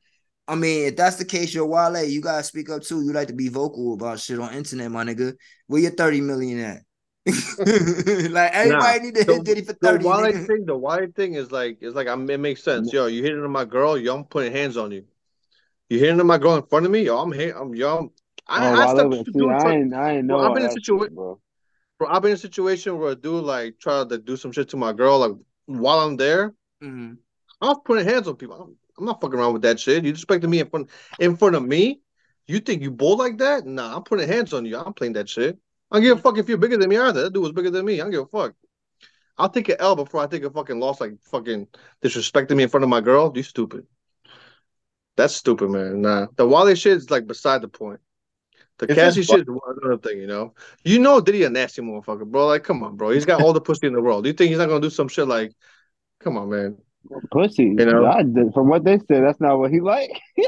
I mean, if that's the case, you're Wale, you gotta speak up too. You like to be vocal about shit on internet, my nigga. Where your 30 million at? like everybody Nah, need to the- hit Diddy for The 30. Wale nigga. thing, the Wale thing is like, it's like, I'm, it makes sense. Yo, you hitting on my girl, yo, I'm putting hands on you. You hitting on my girl in front of me, yo, I'm hit, I'm, yo, I, oh, I Wale, stepped was- to see, do I some- ain't, I ain't know Bro, I've been in that situa- shit, bro. Bro, I've been in a situation where a dude like tried to do some shit to my girl, like while I'm there. Mhm. I was putting hands on people. I'm, I'm not fucking around with that shit. You disrespecting me in front in front of me? You think you bold like that? Nah, I'm putting hands on you. I'm playing that shit. I don't give a fuck if you're bigger than me either. That dude was bigger than me. I don't give a fuck. I'll take an L before I take a fucking loss like fucking disrespecting me in front of my girl. You stupid. That's stupid, man. Nah. The Wale shit is like beside the point. The It's Cassie shit is another thing, you know. You know Diddy a nasty motherfucker, bro. Like, come on, bro. He's got all the pussy in the world. Do you think he's not gonna do some shit like come on, man. Pussy. You know? I from what they said, that's not what he like.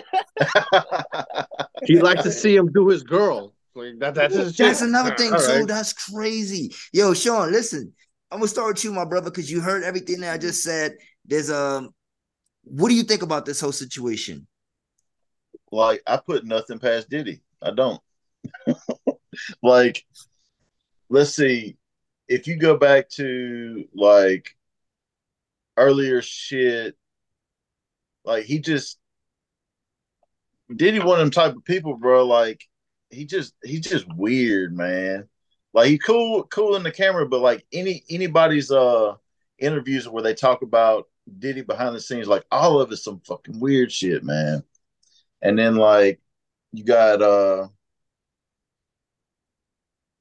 He likes to see him do his girl. Like that, that's his That's shit. another thing, All too. right. That's crazy. Yo, Sean, listen. I'm gonna start with you, my brother, because you heard everything that I just said. There's um what do you think about this whole situation? like I put nothing past Diddy. I don't. like, let's see. If you go back to like earlier shit, like he just Diddy one of them type of people, bro. Like he just he's just weird, man. Like he cool cool in the camera, but like any anybody's uh interviews where they talk about Diddy behind the scenes, like all of it's some fucking weird shit, man. And then like you got uh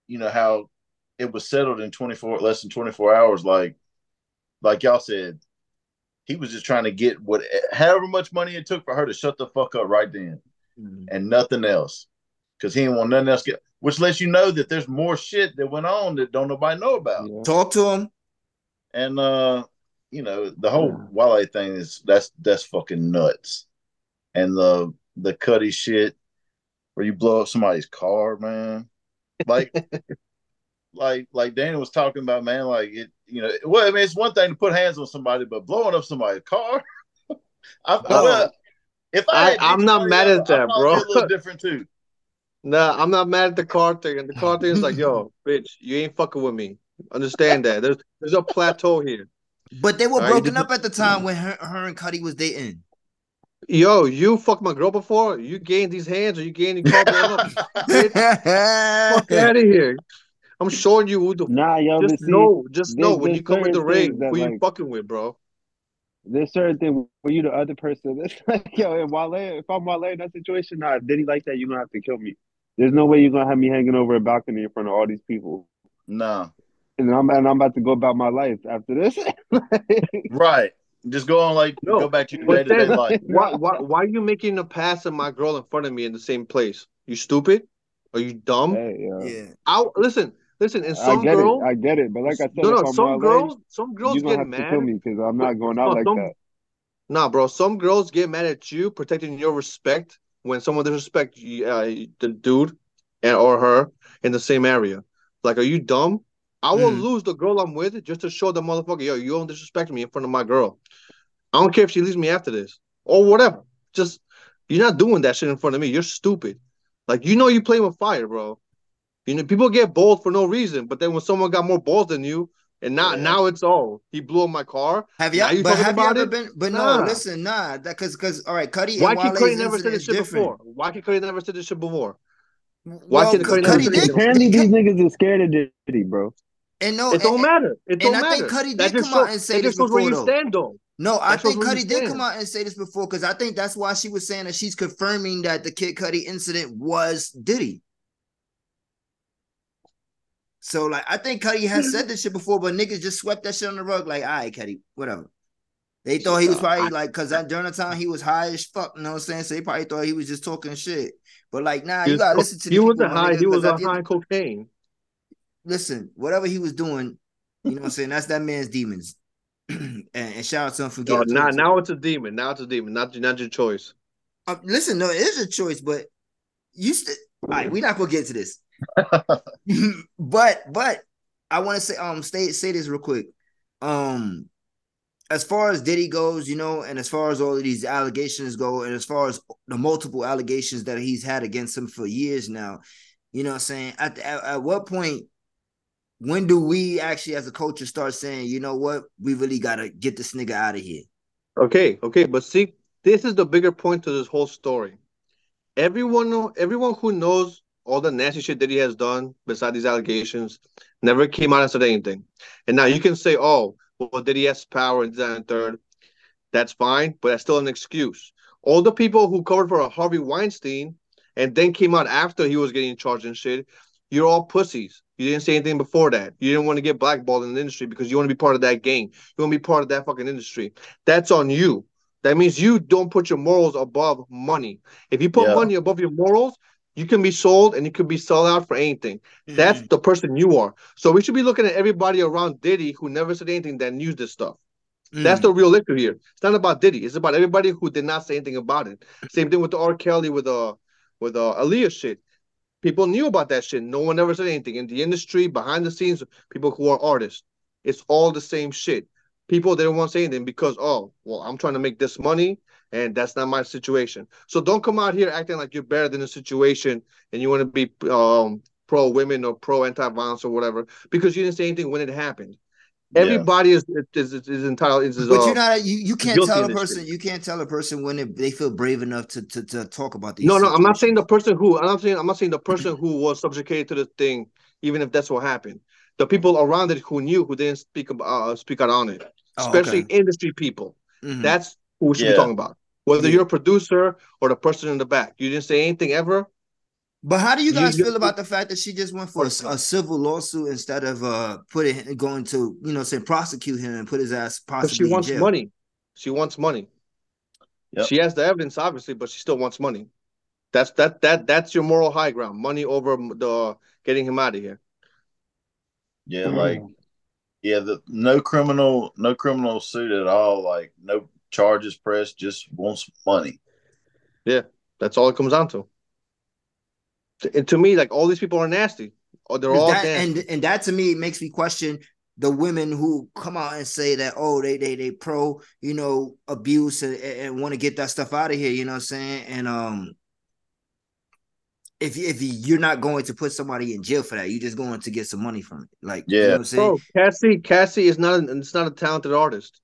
you know how it was settled in 24 less than 24 hours like like y'all said he was just trying to get what however much money it took for her to shut the fuck up right then and nothing else because he didn't want nothing else get which lets you know that there's more shit that went on that don't nobody know about. Talk to him. And uh, you know, the whole Wale thing is that's that's fucking nuts. And the the Cudi shit where you blow up somebody's car, man. Like like like Daniel was talking about, man, like it, you know, well, I mean, it's one thing to put hands on somebody, but blowing up somebody's car. I, oh. I, if I, I I'm not mad at that, bro. be A little different too. Nah, I'm not mad at the car thing. And the car thing is like, yo, bitch, you ain't fucking with me. Understand that. There's there's a plateau here. But they were All right, broken this up at the time when her, her and Cudi was dating. Yo, you fucked my girl before? You gained these hands or you gained your car blown fuck out of here. I'm showing you who the Nah, yo, just but see, know, just know when you come in the ring, things that, who you fucking with, bro. There's certain thing where you the other person. It's like, yo, and Wale, if I'm Wale in that situation, nah, if Diddy like that, you're gonna have to kill me. There's no way you're gonna have me hanging over a balcony in front of all these people. No. And I'm and I'm about to go about my life after this. Right. Just go on like no. go back to your day to day life. why, why, why are you making a pass at my girl in front of me in the same place? You stupid? Are you dumb? Yeah. I listen, listen. And I some get girls, it, I get it. But like I said, no, no. Some Wale, girls, some girls you're gonna get have mad. to kill me because I'm not going out No, like some- that. Nah, bro. Some girls get mad at you protecting your respect when someone disrespect you, uh, the dude and or her in the same area. Like, are you dumb? I will Mm. lose the girl I'm with just to show the motherfucker, yo, you don't disrespect me in front of my girl. I don't care if she leaves me after this or whatever. Just you're not doing that shit in front of me. You're stupid. Like you know you play with fire, bro. You know people get bold for no reason, but then when someone got more balls than you, and now now it's all he blew up my car. Have y'all? you but talking have you ever it? been? But Nah. no, listen, nah, that because because all right, Cudi Why and can Wale's Cudi never said this shit different. before? Why can Cudi never said this shit before? Why Well, can Cudi never said this? Apparently, these niggas is scared of Diddy, bro. And no, It don't and- matter. It don't matter. I think Cudi did just come out and say this just shows where before, you though. stand, though. No, I That shows think where Cudi did come out and say this before because I think that's why she was saying that she's confirming that the Kid Cudi incident was Diddy. So like I think Cudi has said this shit before, but niggas just swept that shit on the rug. Like, all right, Cudi, whatever. They thought he was probably like because that during the time he was high as fuck, you know what I'm saying? So they probably thought he was just talking shit. But like, nah, you gotta listen to He wasn't my high. He 'cause was on end- high cocaine. listen, whatever he was doing, you know what I'm saying? That's that man's demons. and, and shout out to him for getting now, now it's a demon. Now it's a demon. Not, not your choice. Uh, listen, no, it is a choice, but you still. All right, we're not gonna get to this. but but I want to say um say say this real quick. Um, as far as Diddy goes, you know, and as far as all of these allegations go, and as far as the multiple allegations that he's had against him for years now, you know, I'm saying at, at at what point. When do we actually, as a culture, start saying, you know what, we really gotta get this nigga out of here? Okay, okay, but see, this is the bigger point to this whole story. Everyone, everyone who knows all the nasty shit that he has done, beside these allegations, never came out and said anything. And now you can say, "Oh, well, did he has power and that and third? That's fine, but that's still an excuse. All the people who covered for Harvey Weinstein and then came out after he was getting charged and shit, you're all pussies. You didn't say anything before that. You didn't want to get blackballed in the industry because you want to be part of that game. You want to be part of that fucking industry. That's on you. That means you don't put your morals above money. If you put Yeah. money above your morals, you can be sold and you can be sold out for anything. That's the person you are. So we should be looking at everybody around Diddy who never said anything that knew this stuff. That's Mm. the real liquor here. It's not about Diddy. It's about everybody who did not say anything about it. Same thing with the R. Kelly with uh with uh Aaliyah shit. People knew about that shit. No one ever said anything in the industry, behind the scenes. People who are artists, it's all the same shit. People they don't want to say anything because oh well, I'm trying to make this money and that's not my situation. So don't come out here acting like you're better than the situation and you want to be um pro women or pro anti violence or whatever because you didn't say anything when it happened. Everybody is is, is, is entitled. Is, But uh, you're not you, you can't tell a person you can't tell a person when they, they feel brave enough to, to to talk about these. No, no, I'm not saying the person who I'm not saying I'm not saying the person who was subjugated to the thing, even if that's what happened. The people around it who knew who didn't speak about uh, speak out on it, Oh, especially okay. industry people. Mhm. That's who we should Yeah. be talking about. Whether you're a producer or the person in the back, you didn't say anything ever. But how do you You guys just- feel about the fact that she just went for a, a civil lawsuit instead of uh putting going to you know say prosecute him and put his ass Because possibly she wants in jail? money. She wants money. Yep. She has the evidence, obviously, but she still wants money. That's that that that's your moral high ground. Money over the getting him out of here. Yeah, like yeah, the no criminal, no criminal suit at all. Like no charges pressed, just wants money. Yeah, that's all it comes down to. And to me, like all these people are nasty. Oh, they're all that, and and that to me makes me question the women who come out and say that oh they they they pro you know abuse and, and want to get that stuff out of here you know what i'm saying and um if if you're not going to put somebody in jail for that you're just going to get some money from it like you know what i'm saying Bro, Cassie, Cassie is not. An, it's not a talented artist.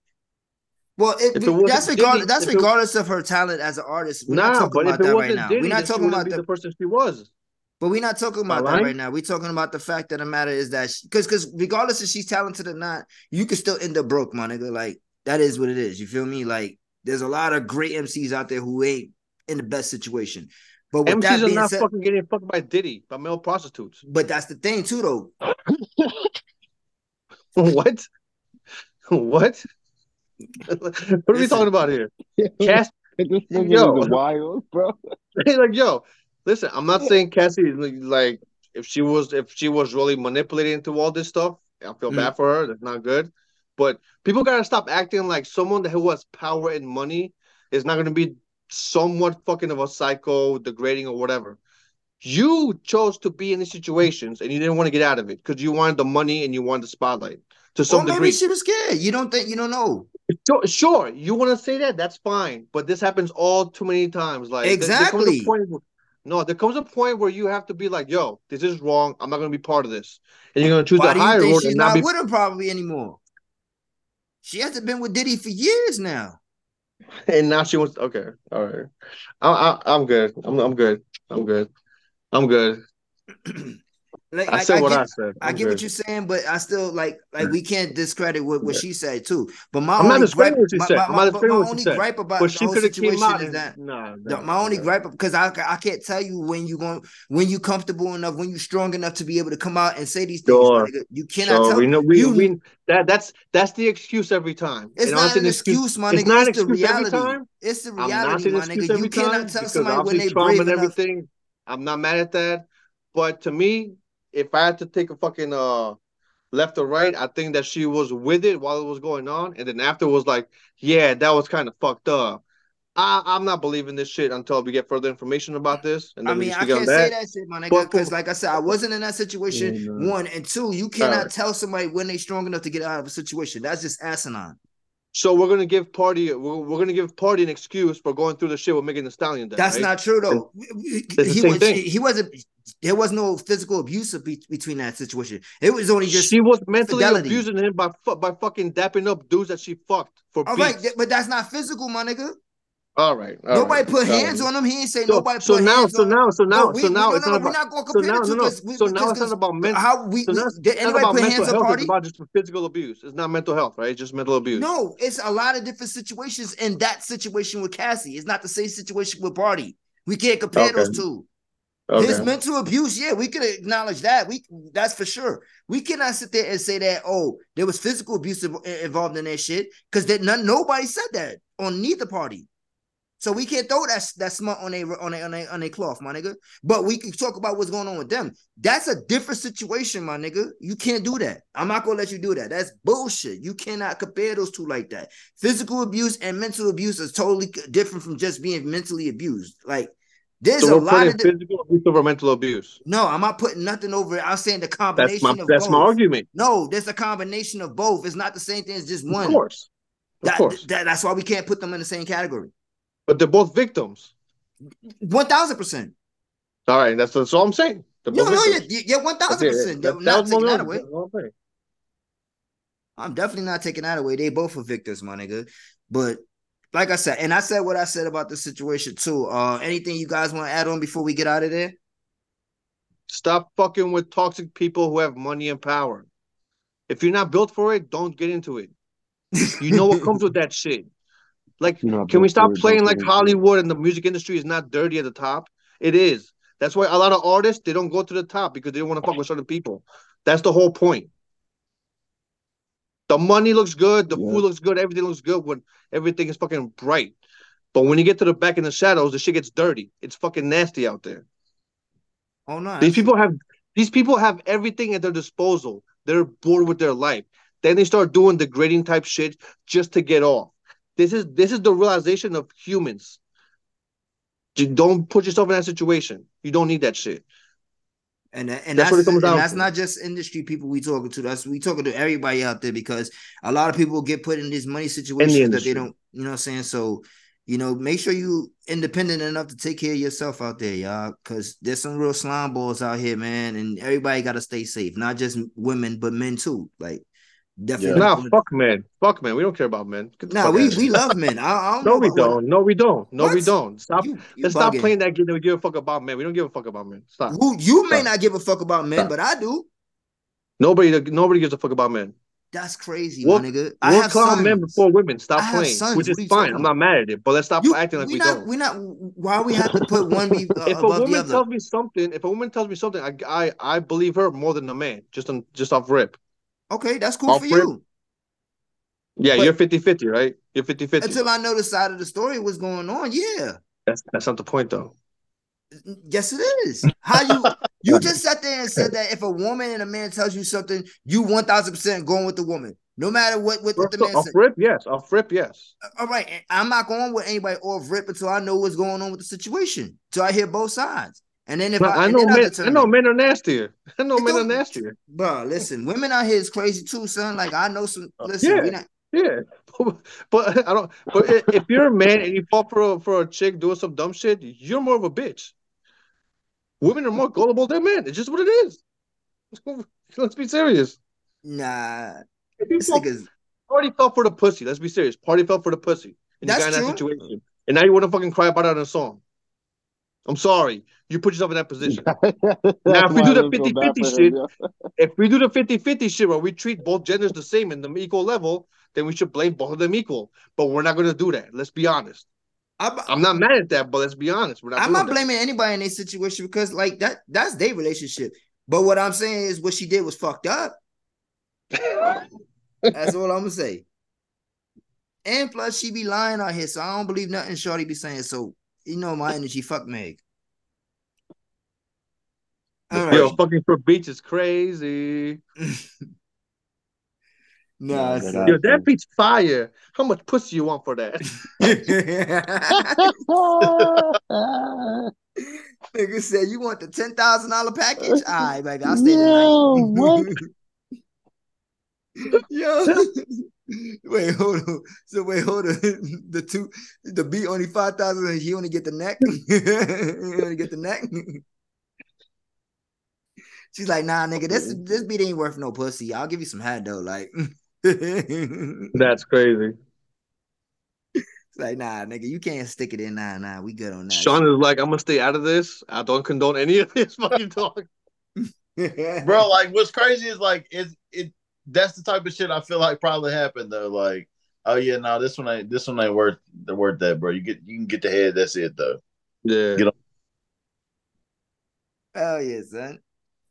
Well it, If that's regardless Diddy- that's if it- regardless of her talent as an artist we're not Nah, talking but if about it that right wasn't now Diddy, we're not talking about the the person she was. But we're not talking about that right now. We're talking about the fact that the matter is that because because regardless if she's talented or not, you can still end up broke, my nigga. Like that is what it is. You feel me? Like there's a lot of great MCs out there who ain't in the best situation. But with that MCs are not said, fucking getting fucked by Diddy, by male prostitutes. but that's the thing too, though. what? what? what are we talking about here? Cass, this nigga yo, was wild, bro. like yo, listen, I'm not saying Cassie like if she was if she was really manipulated into all this stuff, I feel bad mm. for her. That's not good. But people gotta stop acting like someone that who has power and money is not gonna be somewhat fucking of a psycho, degrading or whatever. You chose to be in these situations and you didn't want to get out of it because you wanted the money and you wanted the spotlight to some Or maybe degree. she was scared. You don't think you don't know. Sure, sure, you want to say that, that's fine. But this happens all too many times. Like there- there Exactly. where- no, there comes a point where you have to be like, "Yo, this is wrong. I'm not going to be part of this," and you're going to choose Why the higher road she's and not not be. with him probably anymore? She hasn't been with Diddy for years now. And now she wants. Okay, all right. I, I, I'm good. I'm, I'm good. I'm good. I'm good. Like I said what get, I said. I I'm get what you're saying, but I still like like we can't discredit what, what she said too. But my I'm only gripe, what she my, said. my, I'm my- not but my only said. gripe about But the whole situation is and- that Nah, the- my only nah. gripe because I I can't tell you when you going when you comfortable enough when you strong enough to be able to come out and say these things. Sure. You cannot Sure, tell we know we, you. we that that's that's the excuse every time. it's And not an the excuse, my It's nigga. not It's the excuse every reality. It's the reality, my nigga. You cannot tell somebody when they brave enough. everything. I'm not mad at that, but to me, if I had to take a fucking uh left or right, I think that she was with it while it was going on, and then after was like, yeah, that was kind of fucked up. I, I'm not believing this shit until we get further information about this, and I then we mean, I can't say that. that shit, my nigga, because like I said, I wasn't in that situation. Yeah, no. One and two, you cannot Alright. tell somebody when they're strong enough to get out of a situation. That's just asinine. So we're gonna give Pardi we're, we're gonna give Pardi an excuse for going through the shit with Megan Thee Stallion. Then, That's right? not true though. it's the He same was thing. he wasn't. There was no physical abuse be- between that situation. It was only just she was mentally fidelity. abusing him by fu- by fucking dapping up dudes that she fucked for All beats. right, but that's not physical, my nigga. All right. all nobody right, put all hands right. on him. He ain't say So, nobody so put now, hands so on him. So now, so now, No, we- so now, no, it's no, not we're not gonna so compare now, the two no, no. 'cause we- So now it's not about mental. how we- so we- now, did it's not anybody about put mental hands on health. Pardi? It's about just physical abuse. It's not mental health, right? It's just mental abuse. No, it's a lot of different situations in that situation with Cassie. It's not the same situation with Pardi. We can't compare those two. Okay. His mental abuse, yeah, we can acknowledge that. We that's for sure. We cannot sit there and say that oh, there was physical abuse involved in that shit because that none nobody said that on neither party. So we can't throw that that smut on a on a on a on a cloth, my nigga. But we can talk about what's going on with them. That's a different situation, my nigga. You can't do that. I'm not gonna let you do that. That's bullshit. You cannot compare those two like that. Physical abuse and mental abuse is totally different from just being mentally abused. Like there's so a lot of di- physical abuse over mental abuse. no, I'm not putting nothing over it. I'm saying the combination. That's my of that's both. my argument. No, there's a combination of both. It's not the same thing as just one. Of course, of That- course. that- that's why we can't put them in the same category. But they're both victims. One thousand percent. All right, that's that's all I'm saying. They're No, no, yeah, victims. yeah, one thousand percent. That- not taking that away. That's all I'm saying. I'm definitely not taking that away. They both are victims, my nigga. But like I said, and I said what I said about the situation too. Uh, anything you guys want to add on before we get out of there? Stop fucking with toxic people who have money and power. If you're not built for it, don't get into it. You know what comes with that shit. Like, You're can we stop playing like get into it. Hollywood and the music industry is not dirty at the top? It is. That's why a lot of artists they don't go to the top because they don't want to fuck with certain people. That's the whole point. The money looks good, the Yeah. food looks good, everything looks good when everything is fucking bright. But when you get to the back in the shadows, the shit gets dirty. It's fucking nasty out there. Oh no. These people have these people have everything at their disposal. They're bored with their life. Then they start doing degrading type shit just to get off. This is this is the realization of humans. You don't put yourself in that situation. You don't need that shit. And and That's that's, what it comes and that's not just industry people we talking to. That's we talking to everybody out there because a lot of people get put in these money situations that they don't. You know what I'm saying? So you know, make sure you independent enough to take care of yourself out there, y'all. Because there's some real slime balls out here, man, and everybody got to stay safe. Not just women, but men too. Like definitely. Nah, fuck men. Fuck men. We don't care about men. Get the Nah, fuck we outta we love men. I, I don't No, know we don't. No, we don't. No, we don't. Stop. you Let's stop playing that game that we give a fuck about men. We don't give a fuck about men. Stop. Who you may not give a fuck about men, Stop. but I do. Nobody, nobody gives a fuck about men. That's crazy, We'll, my nigga. I we'll have clown sons. men before women. Stop playing, sons. which What is are you fine. I'm not mad at it, but let's stop You- acting like we we, not don't. we not why we have to put one be uh, if a above the woman other. tells me something, if a woman tells me something, I, I, I believe her more than a man. Just on, just off rip. Okay, that's cool Off for rip. you. Yeah, But- you're 50-50, right? You're 50-50. Until I know the side of the story what's going on. Yeah. That's that's not the point though. Yes, it is. How you you just sat there and said that if a woman and a man tells you something, you one thousand percent going with the woman, no matter what what, what the man Off said. rip, yes. Off rip, yes. Uh, all right, I'm not going with anybody off rip until I know what's going on with the situation. So I hear both sides, and then if I, I know men. I know men are nastier. I know men are nastier. Bro, listen, women out here is crazy too, son. Like I know some. Uh, listen, yeah. we not. Yeah, but I don't. But if you're a man and you fall for a, for a chick doing some dumb shit, you're more of a bitch. Women are more gullible than men. It's just what it is. Let's be serious. Nah, this nigga's Pardi fell for the pussy. Let's be serious. Pardi fell for the pussy. And That's you got in that true. situation. And now you want to fucking cry about it in a song. I'm sorry. You put yourself in that position. now, if we do the 50 50 shit, if we do the 50 50 shit where we treat both genders the same in the equal level, then we should blame both of them equal. But we're not going to do that. Let's be honest. I'm, I'm not mad at that, but let's be honest. We're not I'm doing not that. blaming anybody in this situation because like that that's their relationship. But what I'm saying is what she did was fucked up. that's all I'm gonna say. And plus she be lying out here, so I don't believe nothing Shorty be saying. So you know my energy, fuck Meg. All right. Yo, fucking for beach is crazy. Nah, uh, Yo, son. that beach fire. How much pussy you want for that? Nigga said you want the ten thousand dollar package? All right, baby, I'll stay Yo, tonight. Yo, wait, hold on. So wait, hold on. The two, the beat only five thousand, and he only get the neck. he only get the neck. She's like, nah, nigga, this this beat ain't worth no pussy. I'll give you some head though. Like, That's crazy. like, nah, nigga, you can't stick it in. Nah, nah, we good on that. Sean is like, I'm gonna stay out of this. I don't condone any of this fucking talk. bro. Like, what's crazy is like it. It that's the type of shit I feel like probably happened though. Like, oh yeah, no, this one ain't. This one ain't worth the worth that, bro. You get you can get the head. That's it though. Yeah. Get on. Oh yeah, son.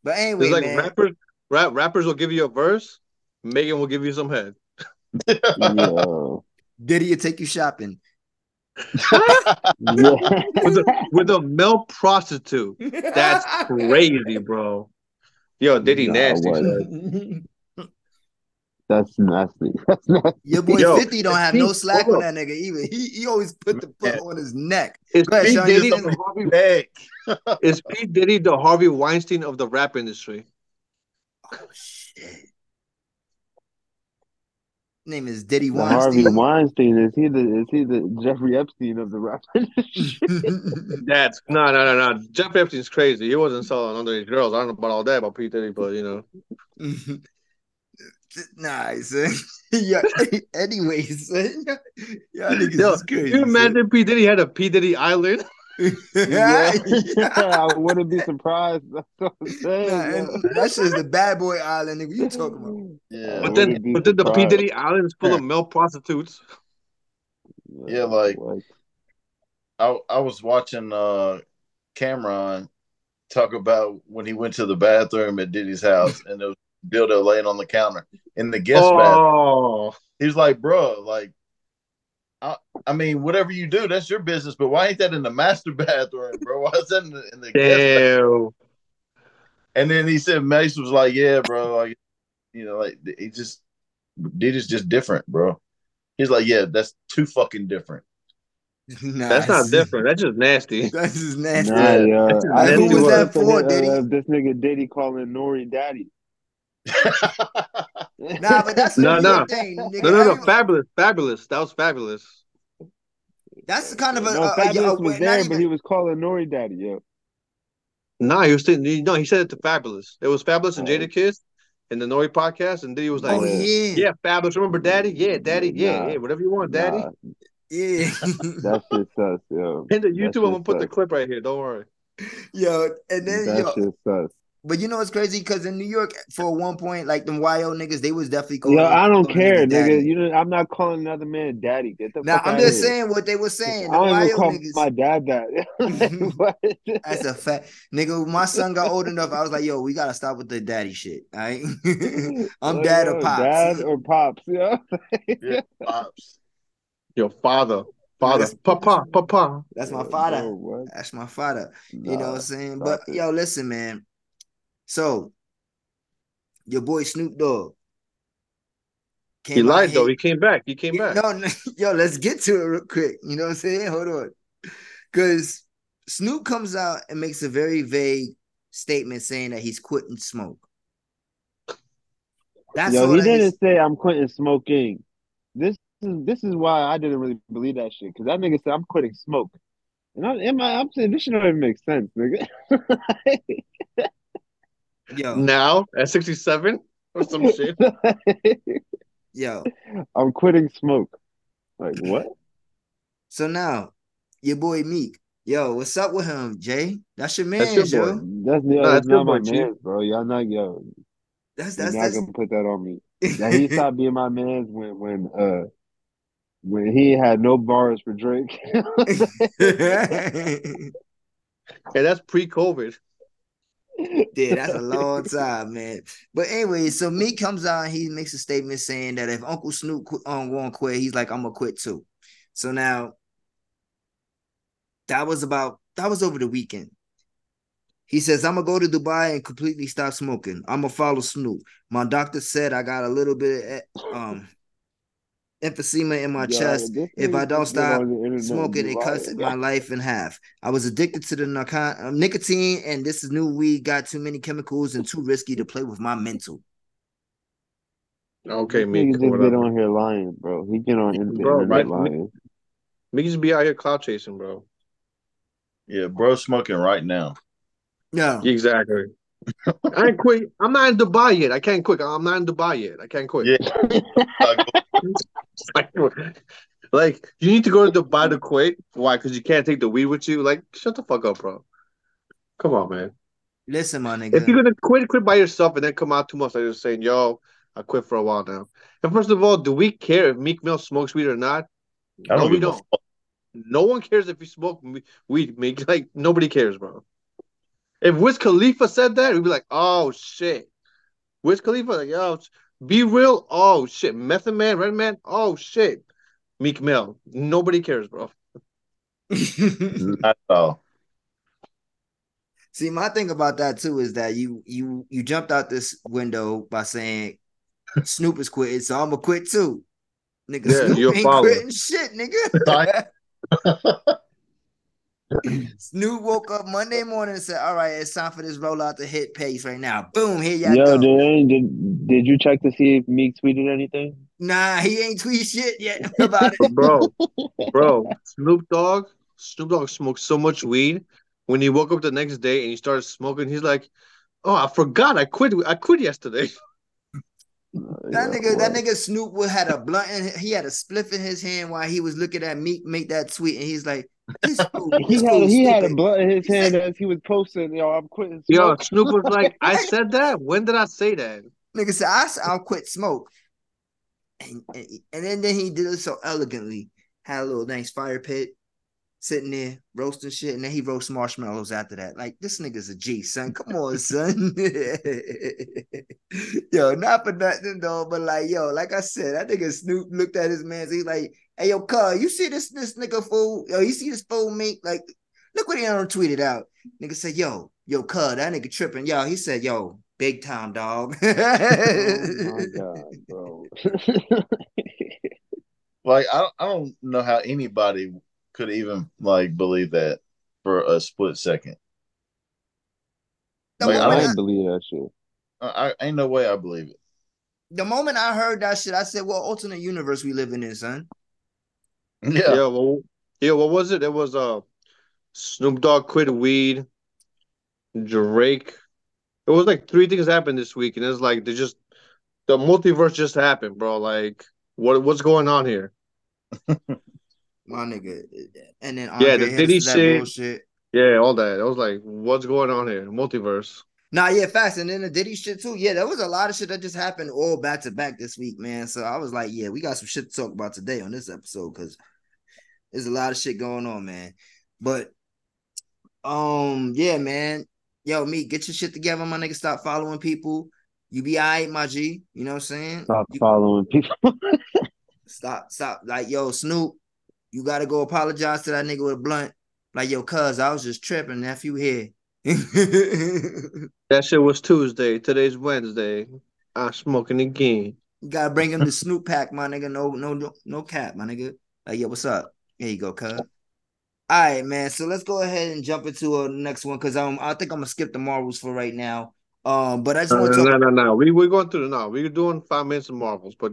But anyway, It's like man. rappers, rap, rappers will give you a verse. Megan will give you some head. Diddy will take you shopping. with a with a male prostitute. That's crazy, bro. Yo, Diddy Nah, nasty. That's nasty. That's nasty. Your boy Yo, 50 don't have Pete- no slack on that nigga either. He he always put the foot on his neck. Is Go ahead, Pete Sean. Diddy you the saying- Harvey Heck. is Pete Diddy the Harvey Weinstein of the rap industry? Oh shit. Name is Diddy The Harvey Weinstein. Weinstein is he the is he the Jeffrey Epstein of the rap industry? That's no, no, no, no. Jeff Epstein's crazy. He wasn't selling underage girls. I don't know about all that about Pete Diddy, but you know. nice. yeah. Anyways, son. Y'all Yo, is crazy. you imagine P Diddy had a P Diddy Island? yeah. I wouldn't be surprised. That's what I'm saying. Nah, yo. and that shit's the bad boy island, nigga. What you talking about? Yeah. But then, but then the P. Diddy Island is full of male prostitutes. Yeah, like Like, I I was watching uh Cam'ron talk about when he went to the bathroom at Diddy's house and there was dildo laying on the counter in the guest bathroom. Oh, He was like, bro, like I, I mean, whatever you do, that's your business. But why ain't that in the master bathroom, bro? Why is that in the, in the guest bathroom? And then he said Mase was like, "Yeah, bro, like, you know, like he just did is just different, bro." He's like, "Yeah, that's too fucking different." That's not different. That's just nasty. That's just nasty. Nah, yeah. That's just I nasty think was that for, Diddy? uh, this nigga Diddy calling N.O.R.E. daddy. Nah, but that's a No, no, thing, nigga. no, no, How no. Fabolous, Fabolous. That was Fabolous. That's the kind of a, No, a, a, Fabolous a- was there, even- but he was calling N.O.R.E. daddy. Yeah. Nah, he was saying, no, he said it to Fabolous. It was Fabolous and Oh. Jadakiss in the N.O.R.E. podcast, and then he was like, Oh yeah, "Yeah, Fabolous. Remember Daddy? Yeah, Daddy. Yeah, Nah. yeah. Whatever you want, Daddy." Nah, yeah. that shit sus, yo. In the YouTube, I'm gonna put the clip right here. Don't worry. yo, and then That yo, shit sus. But you know what's crazy? Because in New York, for one point, like them YO niggas, they was definitely calling. Yo, I don't care, nigga. daddy. You know, I'm not calling another man daddy. Get the Now fuck I'm out just here. saying what they were saying. I The don't even YO call niggas. my dad that. That's a fact, nigga. When my son got old enough, I was like, "Yo, we gotta stop with the daddy shit." All right, I'm Like, dad yo, or pops. Dad or pops, yeah. Yeah, pops. Your father, father, That's- papa, papa. That's my father. bro, what? That's my father. You know what I'm saying? But it. yo, listen, man. So your boy Snoop Dogg. He came out lied though. He came back. He came back. No, no, yo, let's get to it real quick. You know what I'm saying? Hold on. Because Snoop comes out and makes a very vague statement saying that he's quitting smoke. That's Yo, he that didn't he's- say I'm quitting smoking. This is this is why I didn't really believe that shit. Cause that nigga said I'm quitting smoke. And I, in my, I'm saying this shit don't even make sense, nigga. yo, Now at 67 or some shit. yo. I'm quitting smoke. Like what? So now your boy Meek. Yo, what's up with him, Jay? That's your man, That's your yo. That's, yo, Nah, that's that's not my man, bro. Y'all not yo. That's You're that's not that's gonna put that on me. Yeah, he stopped being my man when when uh when he had no bars for Drake. Hey, that's pre-COVID. Yeah, that's a long time, man. But anyway, so Meek comes out he makes a statement saying that if Uncle Snoop qu- um, won't quit, he's like, I'm gonna quit too. So now that was about that was over the weekend. He says, I'm gonna go to Dubai and completely stop smoking. I'm gonna follow Snoop. My doctor said I got a little bit of um emphysema in my Yo, chest. If I don't stop on the internet and smoking, it cuts lying. my life in half. I was addicted to the narco- uh, nicotine, and this is new weed got too many chemicals and too risky to play with my mental. Okay, This Meek. nigga just get on here lying, bro. He get on here Bro, right, lying. Meek just be out here cloud chasing, bro. Yeah, bro, smoking right now. No, Exactly. I ain't quit. I'm not in Dubai yet. I can't quit. I'm not in Dubai yet. I can't quit. Yeah, like you need to go to Dubai to quit. Why? Because you can't take the weed with you. Like, shut the fuck up, bro. Come on, man. listen, my nigga. If you're gonna quit, quit by yourself and then come out two months later saying, "Yo, I quit for a while now." And first of all, do we care if Meek Mill smokes weed or not? I don't no, we don't. No one cares if you smoke weed, Meek. Like nobody cares, bro. If Wiz Khalifa said that, we'd be like, "Oh shit." Wiz Khalifa, like, "Yo, be real." Oh shit, Method Man, Redman. Oh shit, Meek Mill. Nobody cares, bro. not at all. See, my thing about that too is that you you you jumped out this window by saying Snoop is quitting, so I'm gonna quit too. Nigga, Yeah, Snoop you're ain't follower. quitting shit, nigga. Snoop woke up Monday morning and said, All right, it's time for this rollout to hit pace right now. Boom, here y'all Yo, go. did, did did you check to see if Meek tweeted anything? Nah, he ain't tweet shit yet about it. bro, bro, Snoop Dogg, Snoop Dogg smoked so much weed. When he woke up the next day and he started smoking, he's like, "Oh, I forgot. I quit. I quit yesterday." Oh, that nigga, that nigga Snoop would had a blunt in, he had a spliff in his hand while he was looking at Meek make that tweet, and he's like, "This fool, He had fool he had a blood in his hand as he was posting. Yo, I'm quitting. Yo, Snoop was like, "I said that. When did I say that?" Nigga said, I said, I'll quit smoke. And, and, and then, then he did it so elegantly. Had a little nice fire pit. sitting there roasting shit, and then he roasts marshmallows after that. Like this nigga's a G, son. Come on, son. yo, not for nothing though, but like, yo, like I said, that nigga Snoop looked at his man. He's like, "Hey, yo, cuz, you see this this nigga fool? Yo, you see this fool mate? Like, look what he done tweeted out. Nigga said, "Yo, yo, cuz, that nigga tripping." Yo, he said, "Yo, big time dog." oh my god, bro. Like I, I don't know how anybody could even like believe that for a split second. Like, I don't I- believe that shit. I, I ain't no way I believe it. the moment I heard that shit, I said, "Well, alternate universe we live in, son." Yeah. Yeah. Well, yeah. What was it? It was uh, Snoop Dogg quit weed. Drake. It was like three things happened this week, and it's like they just the multiverse just happened, bro. Like, what what's going on here? My nigga, and then yeah, the Diddy shit. bullshit. Yeah, all that. I was like, what's going on here? Multiverse. Nah, yeah, fast. And then the Diddy shit too. Yeah, there was a lot of shit that just happened all back to back this week, man. So I was like, yeah, we got some shit to talk about today on this episode because there's a lot of shit going on, man. But um, yeah, man. Yo, me, get your shit together, my nigga. Stop following people. You be alright, my G. You know what I'm saying? Stop You- following people. Stop, stop. Like, yo, Snoop, you gotta go apologize to that nigga with a blunt. Like, yo, cuz I was just tripping, nephew here. That shit was Tuesday. Today's Wednesday. I'm smoking again. You gotta bring him the Snoop pack, my nigga. No, no, no, no cap, my nigga. Like, yo, what's up? Here you go, cuz. All right, man. So let's go ahead and jump into a next one because um, I think I'm gonna skip the Marvels for right now. Um, but I just want to no, no, no, no. We we're going through the now. We're doing five minutes of Marvels, but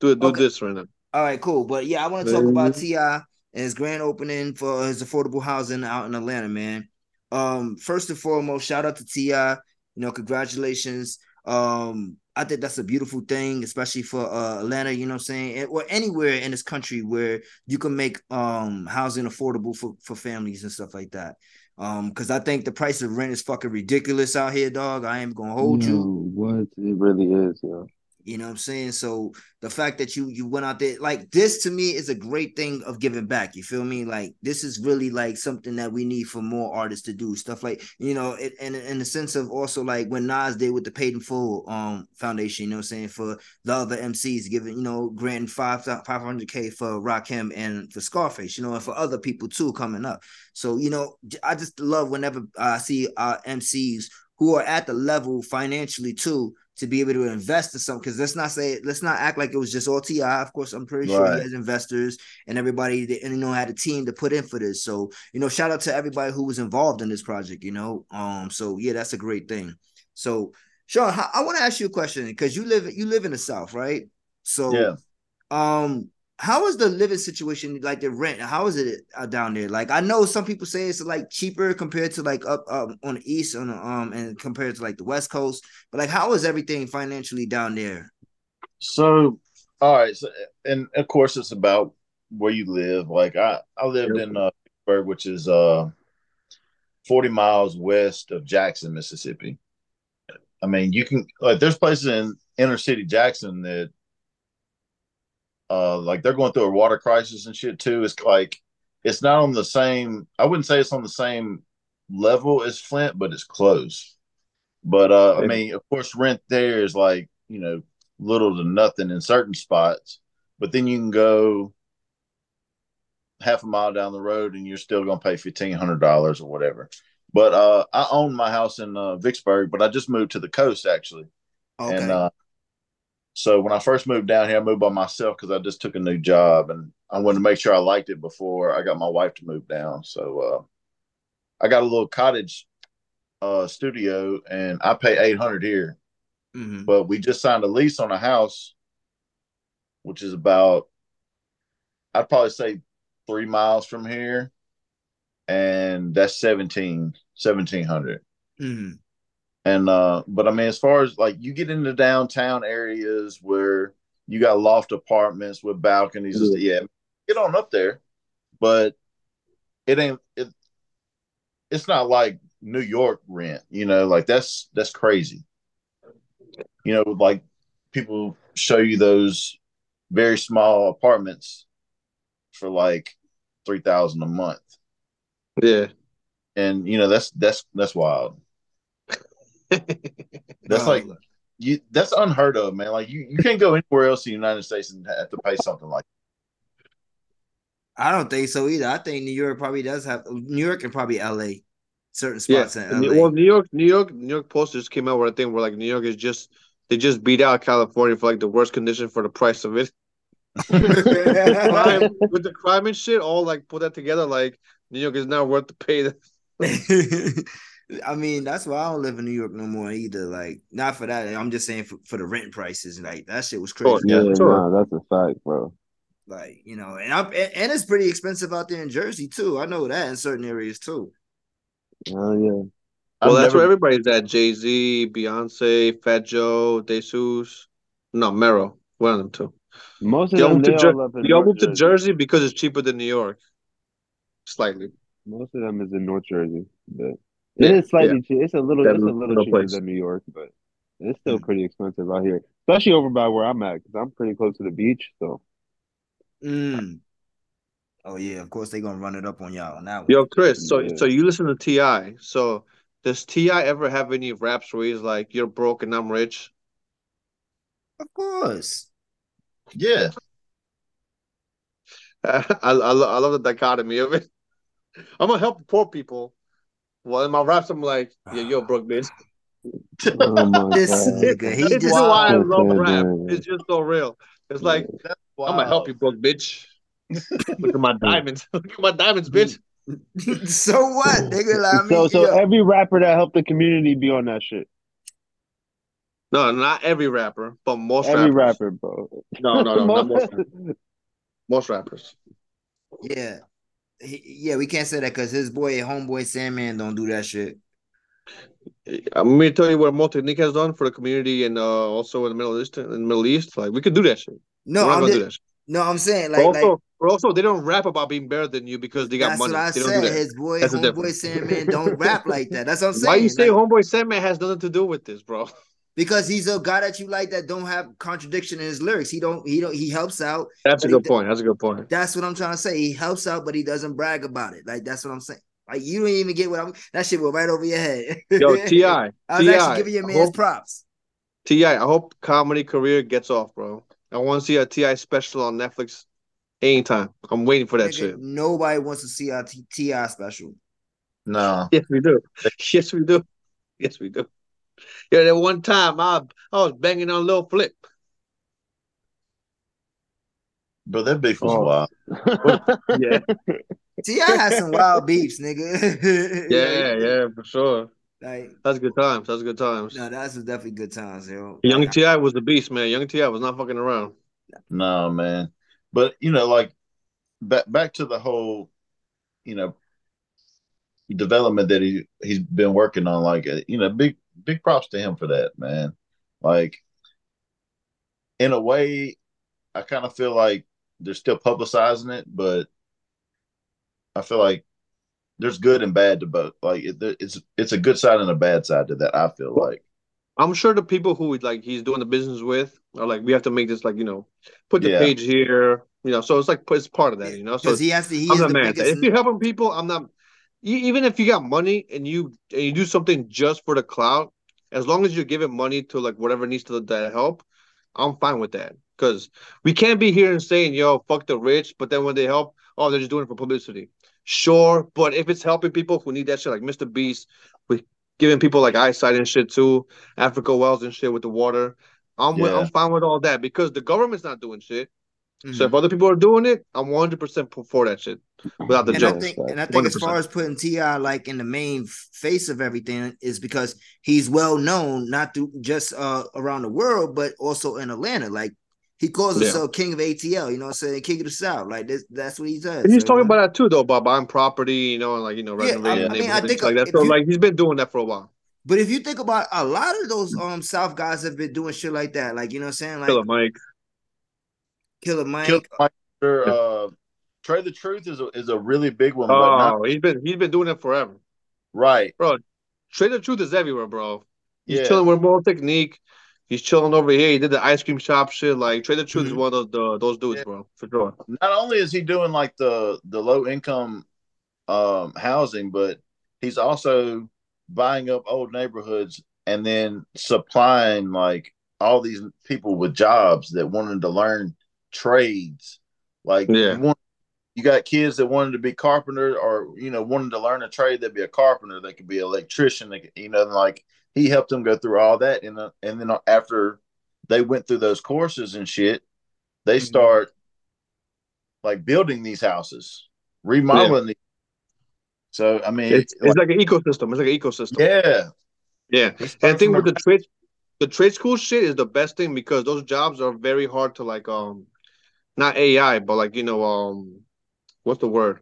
do do Okay. this right now. All right, cool. But yeah, I want to talk about T.I. and his grand opening for his affordable housing out in Atlanta, man. Um, first and foremost, shout out to Ti. You know, congratulations. Um, I think that's a beautiful thing, especially for uh Atlanta. You know, what I'm saying, or anywhere in this country where you can make um housing affordable for for families and stuff like that. Um, because I think the price of rent is fucking ridiculous out here, dog. I am gonna hold you. No, what it really is, yo. You know what I'm saying? So the fact that you you went out there like this to me is a great thing of giving back. You feel me? Like this is really like something that we need for more artists to do stuff like you know, it, and in the sense of also like when Nas did with the Paid in Full um foundation. You know what I'm saying for the other MCs giving you know granting five five hundred k for Rakim and for Scarface. You know, and for other people too coming up. So you know, I just love whenever I see uh MCs who are at the level financially too to be able to invest in something. Because let's not say, let's not act like it was just all Ti. Of course, I'm pretty sure he has investors and everybody that and, you know had a team to put in for this. So you know, shout out to everybody who was involved in this project. You know, um, so yeah, that's a great thing. So Sean, how- I want to ask you a question because you live you live in the South, right? So Yeah. um how is the living situation like the rent how is it uh, down there like i know some people say it's like cheaper compared to like up um, on the east on the, um and compared to like the west coast but like how is everything financially down there So, all right. So, and of course, it's about where you live. Like I, I lived in uh, Vicksburg, which is uh, forty miles west of Jackson, Mississippi. I mean, you can like there's places in inner city Jackson that, uh, like they're going through a water crisis and shit too. It's like it's not on the same. I wouldn't say it's on the same level as Flint, but it's close. But uh, I mean, of course, rent there is like you know little to nothing in certain spots, but then you can go half a mile down the road and you're still going to pay fifteen hundred dollars or whatever. But uh, I own my house in uh, Vicksburg, but I just moved to the coast actually, okay and uh, so when I first moved down here, I moved by myself because I just took a new job and I wanted to make sure I liked it before I got my wife to move down. So uh, I got a little cottage uh, studio and I pay eight hundred here Mhm. but we just signed a lease on a house, which is about, I'd probably say three miles from here. And that's 17, 1700. Mhm. And, uh, but I mean, as far as like you get into downtown areas where you got loft apartments with balconies, stuff, yeah, get on up there, but it ain't, it, it's not like New York rent, you know, like that's, that's crazy you know, like people show you those very small apartments for like three thousand a month. Yeah. And you know that's that's that's wild. That's like you that's unheard of, man. Like you, you can't go anywhere else in the United States and have to pay something like I don't think so either. I think New York probably does have New York and probably LA. Certain Yeah. spots in LA. Well, New York, New York, New York Post just came out with a thing where like New York is just they just beat out California for like the worst condition for the price of it. crime, with the crime and shit, all like put that together, like New York is not worth the pay. That I mean, that's why I don't live in New York no more either. Like, not for that. I'm just saying for, for the rent prices. Like that shit was crazy. yeah, nah, that's a fact, bro. Like you know, and I'm and, and it's pretty expensive out there in Jersey too. I know that in certain areas too. Oh yeah. well, I've that's never- where everybody's at. Jay Z, Beyonce, Fat Joe, Desus, no Mero, one of them too. Most of They all them, moved they to, all Jer- up in they all North moved to Jersey. Jersey because it's cheaper than New York, slightly. Most of them is in North Jersey, but Yeah, it is slightly yeah. cheap. It's a little, That it's a little little cheaper place. than New York, but it's still pretty expensive out here, especially over by where I'm at, because I'm pretty close to the beach. So Mm. Oh yeah, of course they're gonna run it up on y'all on that one. Yo, Chris, so Yeah. so you listen to Ti. So does T.I. ever have any raps where he's like, "You're broke and I'm rich"? Of course. Yeah. I I, I love the dichotomy of it. I'm gonna help poor people. Well, in my raps, I'm like, "Yeah, you're broke bitch." oh This nigga, he this is just why I love rap. It's just so real. It's like That's I'm gonna help you, broke bitch. Look at my diamonds. Look at my diamonds, bitch. so what, nigga? Like, I mean, so so yo, every rapper that helped the community be on that shit. No, not every rapper, but most Every rappers. rapper, bro. No, no, no, not most Most- rappers. Most rappers. yeah, He- yeah, we can't say that because his boy, homeboy Sandman, don't do that shit. I'm gonna tell you what Multinique has done for the community and uh, also in the Middle East. In the Middle East, like we could do that shit. No, I'm gonna just, do that shit. no, I'm saying like, also, like but also, they don't rap about being better than you because they got that's money. what I they don't said. do. His boy, That's homeboy. Sandman, don't rap like that. That's what I'm saying. Why you say like, homeboy Sandman has nothing to do with this, bro? Because he's a guy that you like that don't have contradiction in his lyrics. He don't. He don't. He helps out. That's a but he good point. That's a good point. That's what I'm trying to say. He helps out, but he doesn't brag about it. Like that's what I'm saying. Like you don't even get what I'm. That shit went right over your head. Yo, T.I, I was T.I, actually giving your man man's hope- props. T.I, I hope comedy career gets off, bro. I want to see a T.I special on Netflix anytime. I'm waiting for that Nigga, shit. Nobody wants to see our T- T.I special. No. Yes, we do. Yes, we do. Yes, we do. Yeah, that one time I I was banging on Lil Flip. But that beef was Oh. wild. Yeah, T.I had some wild beefs, nigga. yeah, yeah, for sure. Like, That's good times. That's good times. no, that's definitely good times, yo. Young Like, T.I was the beast, man. Young T.I was not fucking around. No, man. But you know, like back back to the whole, you know, development that he he's been working on. Like, uh, you know, big big props to him for that, man. Like, in a way, I kind of feel like they're still publicizing it, but I feel like there's good and bad to both. Like, it, it's it's a good side and a bad side to that. I feel like. I'm sure the people who like he's doing the business with are like, we have to make this like you know, put the Yeah. page here, you know. So it's like it's part of that, you know. So he has to. He I'm not the mad biggest. If you're helping people, I'm not. Even if you got money and you and you do something just for the clout, as long as you're giving money to like whatever needs to that help, I'm fine with that. Because we can't be here and saying, "Yo, fuck the rich," but then when they help, oh, they're just doing it for publicity. Sure, but if it's helping people who need that shit, like Mr. Beast, with giving people like eyesight and shit too, Africa Wells and shit with the water, I'm with, I'm fine with all that because the government's not doing shit. So Mhm. if other people are doing it, I'm 100 percent for that shit without the and I think, and I think, as 100%. far as putting T.I like in the main face of everything, is because he's well known not through just uh around the world, but also in Atlanta. Like he calls Yeah. himself King of ATL. You know, what I'm saying King of the South. Like this, that's what he does. And he's so, talking you about that too, though, about buying property, you know, and like you know, Yeah, I- renovating I mean, I think like that. So you- like he's been doing that for a while. But if you think about a lot of those um South guys have been doing shit like that, like you know what I'm saying, like Killer Mike. Killer Mike. Killer Mike, uh, Trae tha Truth is a, is a really big one, but not Oh, he's been he's been doing it forever, right. bro. Trae tha Truth is everywhere, bro. He's Yeah. chilling with more technique. He's chilling over here. He did the ice cream shop shit. Like Trae tha Truth is Mm-hmm. one of those those dudes, bro, for sure. Not only is he doing like the the low income um housing, but he's also buying up old neighborhoods and then supplying like all these people with jobs that wanted to learn trades. Like Yeah. you, want, you got kids that wanted to be carpenter or you know wanted to learn a trade. They'd be a carpenter. They could be an electrician. They could, you know, and, like he helped them go through all that, and uh, and then after they went through those courses and shit, they start like building these houses, remodeling these. So I mean, It's, it's like an ecosystem. It's like an ecosystem. yeah, Yeah, and I think with the trade, the trade school shit is the best thing because those jobs are very hard to like um, not AI, but like you know um, what's the word?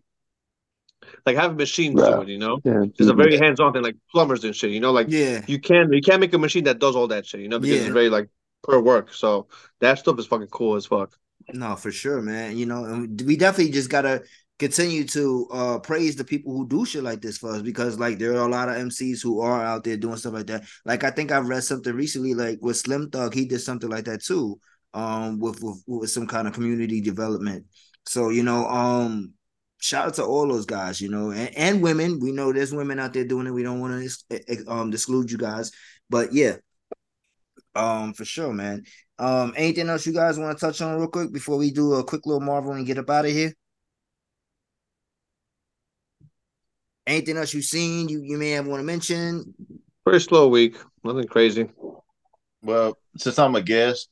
Like having machines do Yeah. it, you know. Yeah, It's a very hands-on thing, like plumbers and shit. You know, like Yeah. you can you can't make a machine that does all that shit, you know, because Yeah. it's very like per work. So that stuff is fucking cool as fuck. No, for sure, man. You know, and we definitely just gotta continue to uh praise the people who do shit like this for us because like there are a lot of MCs who are out there doing stuff like that. Like I think I read something recently, like with Slim Thug, he did something like that too. Um, with with, with some kind of community development. So you know, um, shout out to all those guys, you know, and, and women. We know there's women out there doing it. We don't want to um exclude you guys, but yeah, um, for sure, man. Um, anything else you guys want to touch on real quick before we do a quick little Marvel and get up out of here? Anything else you've seen you, you may have want to mention? Pretty slow week, nothing crazy. Well, since I'm a guest,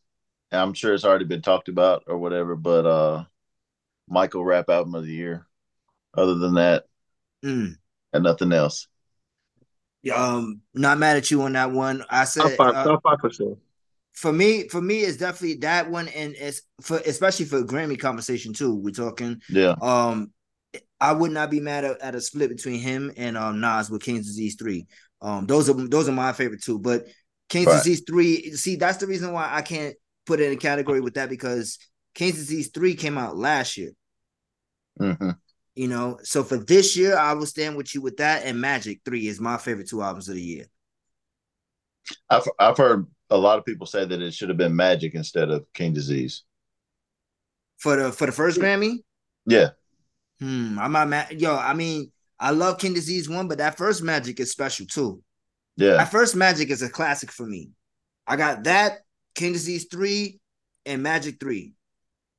I'm sure it's already been talked about or whatever, but uh Michael rap album of the year. Other than that, Mm. and nothing else. Um, not mad at you on that one. I Top said five, uh, top five for sure. for me, for me, it's definitely that one, and it's for especially for Grammy conversation too. We're talking. Yeah. Um, I would not be mad at, at a split between him and um Nas with King's Disease three. Um, those are those are my favorite two. But King's Right. Disease three, see, that's the reason why I can't put it in a category with that because King's Disease three came out last year. hmm You know, so for this year, I will stand with you with that. And Magic Three is my favorite two albums of the year. I've I've heard a lot of people say that it should have been Magic instead of King Disease. For the for the first Grammy, Yeah. hmm, I'm not mad. Yo, I mean, I love King Disease one, but that first Magic is special too. Yeah. That first Magic is a classic for me. I got that King Disease three and Magic three.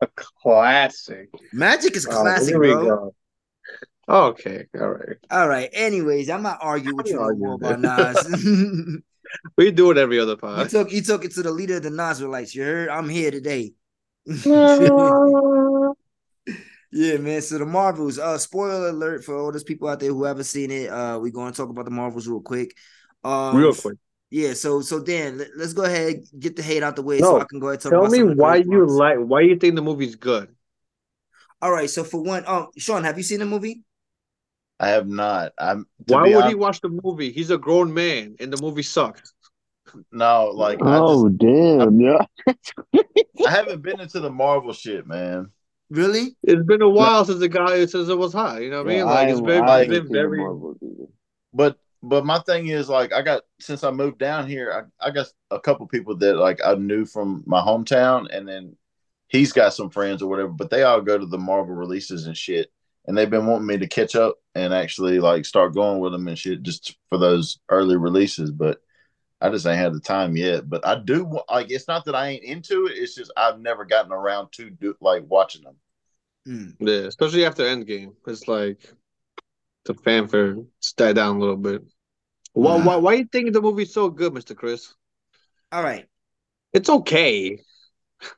A classic. Magic is Oh, classic, bro. go. Okay, all right. All right. Anyways, I'm not arguing with you more about Nas. We do it every other you pod. took you took it to the leader of the Nasralites. You heard? I'm here today. Yeah, man. So the Marvels. Uh, spoiler alert for all those people out there who haven't seen it. Uh, we're going to talk about the Marvels real quick. Um, Real quick. Yeah. So so Dan, let, us go ahead get the hate out the way so I can go ahead and talk tell about me some why you parts. like why you think the movie's good. All right. So for one, um, Shawn, have you seen the movie? I have not. I'm Why be would he watch the movie? He's a grown man, and the movie sucks. No, like Oh damn, yeah. I haven't been into the Marvel shit, man. Really? It's been a while since the guy since it was hot. You know what I mean? Like it's been, I it's been haven't very. But but my thing is like I got since I moved down here, I, I got a couple people that like I knew from my hometown, and then he's got some friends or whatever. But they all go to the Marvel releases and shit, and they've been wanting me to catch up and actually like start going with them and shit just for those early releases. But I just ain't had the time yet. But I do wa- like it's not that I ain't into it. It's just I've never gotten around to do like watching them. Hmm. Yeah, especially after Endgame, it's like the fanfare died down a little bit. Why? Why? Why you think the movie's so good, Mister Chris? All right. It's okay.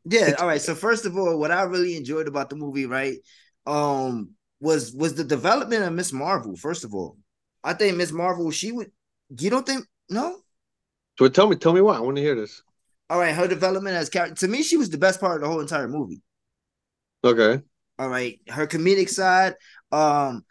Yeah. All right. So first of all, what I really enjoyed about the movie, right, um, was was the development of Miss Marvel. First of all, I think Miss Marvel, she would. You don't think? No. So tell me, tell me why. I want to hear this. All right. Her development as character to me, she was the best part of the whole entire movie. Okay. All right, her comedic side, um,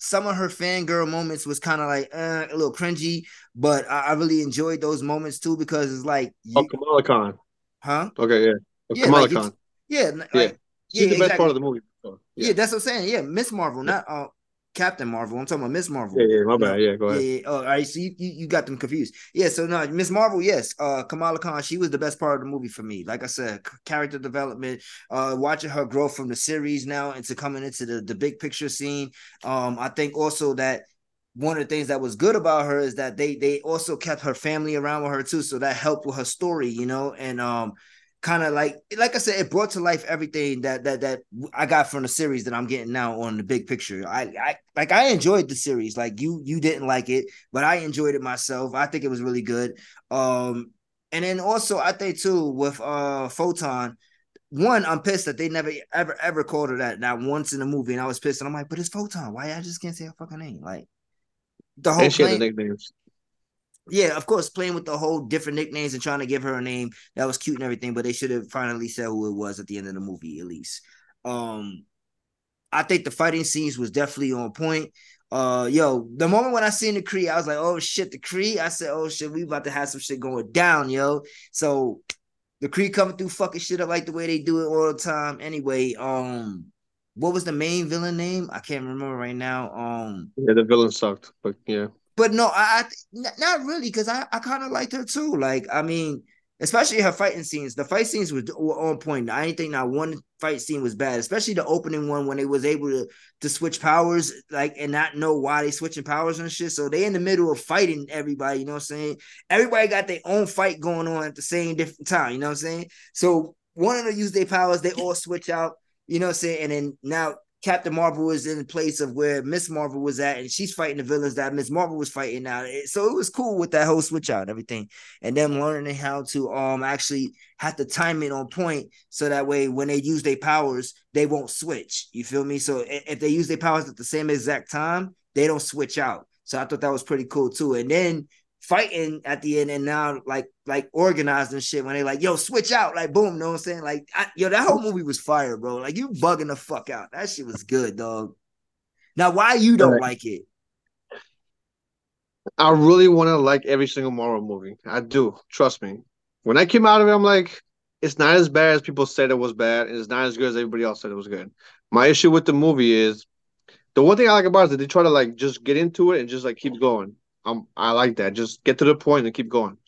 some of her fangirl moments was kind of like uh, a little cringy, but I, I really enjoyed those moments too because it's like, Oh, Kamala Khan. huh? Okay, yeah. Oh, Yeah, Kamala like Khan. Yeah, n- Yeah. like, She's yeah, the best exactly. part of the movie. sure. Yeah. that's what I'm saying. Yeah, Miss Marvel, not uh, Captain Marvel. I'm talking about Miss Marvel. Yeah, yeah, my bad. Yeah, go ahead. Yeah, yeah. Oh, all right. So you, you, you got them confused. Yeah. So no, Miss Marvel. Yes. Uh, Kamala Khan. She was the best part of the movie for me. Like I said, character development. Uh, watching her grow from the series now into coming into the the big picture scene. Um, I think also that one of the things that was good about her is that they they also kept her family around with her too, so that helped with her story, you know, and um kind of like like I said, it brought to life everything that that that I got from the series that I'm getting now on the big picture. I I like I enjoyed the series. Like you you didn't like it, but I enjoyed it myself. I think it was really good. Um and then also I think too with uh Photon, one, I'm pissed that they never ever ever called her that not once in the movie, and I was pissed. And I'm like, but it's Photon. Why I just can't say her fucking name? Like the whole had the nicknames. Yeah, of course, playing with the whole different nicknames and trying to give her a name that was cute and everything, but they should have finally said who it was at the end of the movie, at least. Um, I think the fighting scenes was definitely on point. Uh, yo, the moment when I seen the Kree, I was like, oh shit, the Kree. I said, oh shit, we about to have some shit going down, yo. So the Kree coming through fucking shit up like the way they do it all the time. Anyway, um, what was the main villain name? I can't remember right now. Um, Yeah, the villain sucked, but yeah. But no, I not really because I, I kind of liked her too. Like, I mean, especially her fighting scenes. The fight scenes were on point. I didn't think not one fight scene was bad, especially the opening one when they was able to to switch powers, like and not know why they switching powers and shit. So they in the middle of fighting everybody. You know what I'm saying? Everybody got their own fight going on at the same different time. You know what I'm saying? So one of them use their powers, they all switch out. You know what I'm saying? And then now Captain Marvel was in the place of where Miss Marvel was at, and she's fighting the villains that Miss Marvel was fighting now. So it was cool with that whole switch out and everything, and them learning how to um actually have to time it on point, so that way when they use their powers, they won't switch. You feel me? So if they use their powers at the same exact time, they don't switch out. So I thought that was pretty cool too. And then fighting at the end and now like like organized and shit when they like yo switch out like boom know what I'm saying like I, yo that whole movie was fire bro like you bugging the fuck out that shit was good dog now why you don't Right. like it I really want to like every single Marvel movie. I do. Trust me. When I came out of it, I'm like, it's not as bad as people said it was bad, and it's not as good as everybody else said it was good. My issue with the movie is the one thing I like about it is that they try to like just get into it and just like keep going. Um, I like that. Just get to the point and keep going.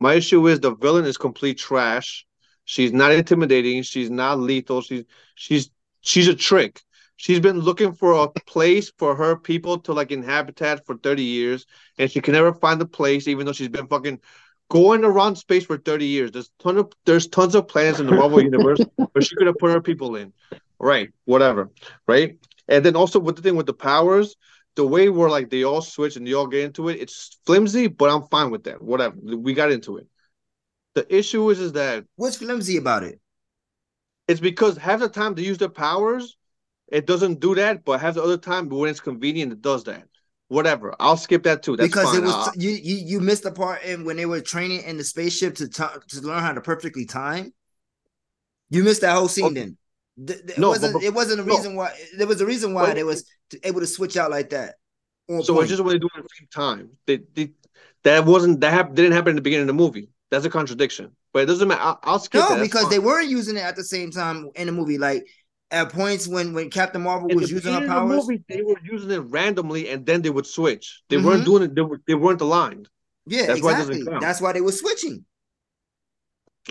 My issue is the villain is complete trash. She's not intimidating. She's not lethal. She's she's she's a trick. She's been looking for a place for her people to like inhabit for 30 years, and she can never find the place, even though she's been fucking going around space for 30 years. There's ton of there's tons of planets in the Marvel universe where she could have put her people in. Right, whatever. Right. And then also with the thing with the powers, the way where like they all switch and they all get into it, it's flimsy, but I'm fine with that. Whatever. We got into it. The issue is is that what's flimsy about it it's because half the time they use their powers, it doesn't do that, but half the other time when it's convenient, it does that. Whatever. I'll skip that too. That's because fine. it was I'll- you, you you missed the part in when they were training in the spaceship to ti- to learn how to perfectly time you missed that whole scene oh, then Th- th- it No, wasn't but- it wasn't a no. reason why there was a reason why But- they was t- able to switch out like that so point. it's just when they do it at the same time. They, they, that wasn't that hap- didn't happen in the beginning of the movie. That's a contradiction. But it doesn't matter. I'll, I'll skip No, that. Because fine. they weren't using it at the same time in the movie. Like at points when when Captain Marvel In was using her of the powers. movie, they were using it randomly, and then they would switch. They weren't Mhm. doing it. They, were, they weren't aligned. Yeah, That's why exactly. doesn't. That's why they were switching.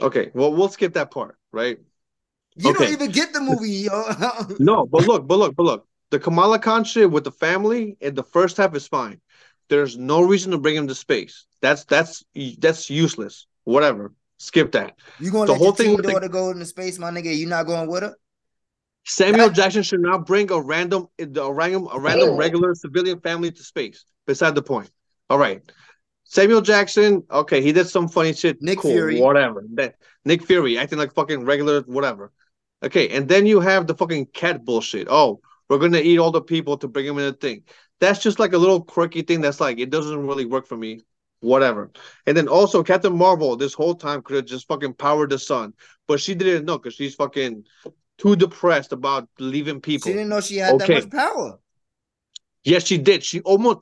Okay, well, we'll skip that part, right? You Okay. don't even get the movie, yo. No, but look, but look, but look. The Kamala Khan shit with the family in the first half is fine. There's no reason to bring him to space. That's that's that's useless. Whatever. Skip that. you gonna the let whole your thing with the- daughter go into space, my nigga? You not going with her? Samuel Jackson should not bring a random a random a random regular civilian family to space. Beside the point. All right. Samuel Jackson, okay, he did some funny shit. Nick cool, Fury. Whatever. That, Nick Fury acting like fucking regular, whatever. Okay, and then you have the fucking cat bullshit. Oh, we're gonna eat all the people to bring them in the thing. That's just like a little quirky thing that's like it doesn't really work for me. Whatever. And then also Captain Marvel this whole time could have just fucking powered the sun. But she didn't know because she's fucking too depressed about leaving people. She didn't know she had Okay. that much power. Yes, she did. She almost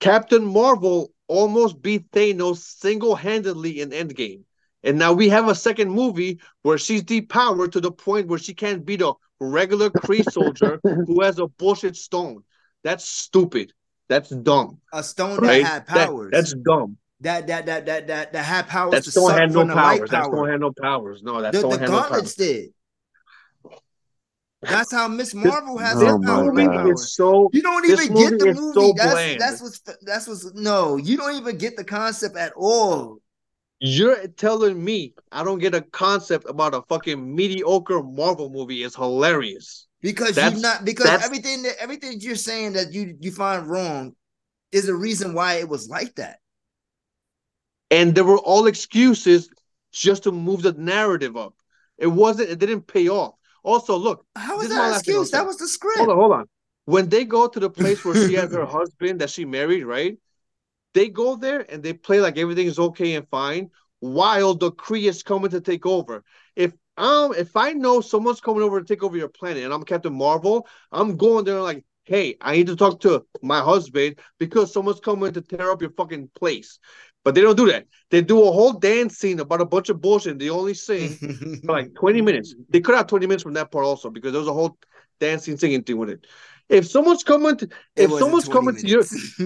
Captain Marvel almost beat Thanos single-handedly in Endgame. And now we have a second movie where she's depowered to the point where she can't beat a regular Kree soldier who has a bullshit stone. That's stupid. That's dumb. A stone Right? that had That- powers. that's dumb. that that that that that that had powers That stone had no from the powers. That power. stone had no powers. No, that the stone the had no powers. gauntlets did. That's how Miss Marvel has oh this her power. movie power. is so. You don't even get the movie. so that's that's what's that's what's no. You don't even get the concept at all. You're telling me I don't get a concept about a fucking mediocre Marvel movie is hilarious. Because That's- you not because everything that everything you're saying that you you find wrong is a reason why it was like that. and there were all excuses just to move the narrative up. It wasn't. It didn't pay off. Also, look. How was that excuse? That was the script. Hold on, hold on. When they go to the place where she has her husband that she married, right? They go there and they play like everything is okay and fine, while the Kree is coming to take over. If um if I know someone's coming over to take over your planet and I'm Captain Marvel, I'm going there like, hey, I need to talk to my husband because someone's coming to tear up your fucking place. But they don't do that. They do a whole dance scene about a bunch of bullshit. They only sing for like 20 minutes. They cut out 20 minutes from that part also because there was a whole dancing singing thing with it. If someone's coming to if someone's 20 coming to your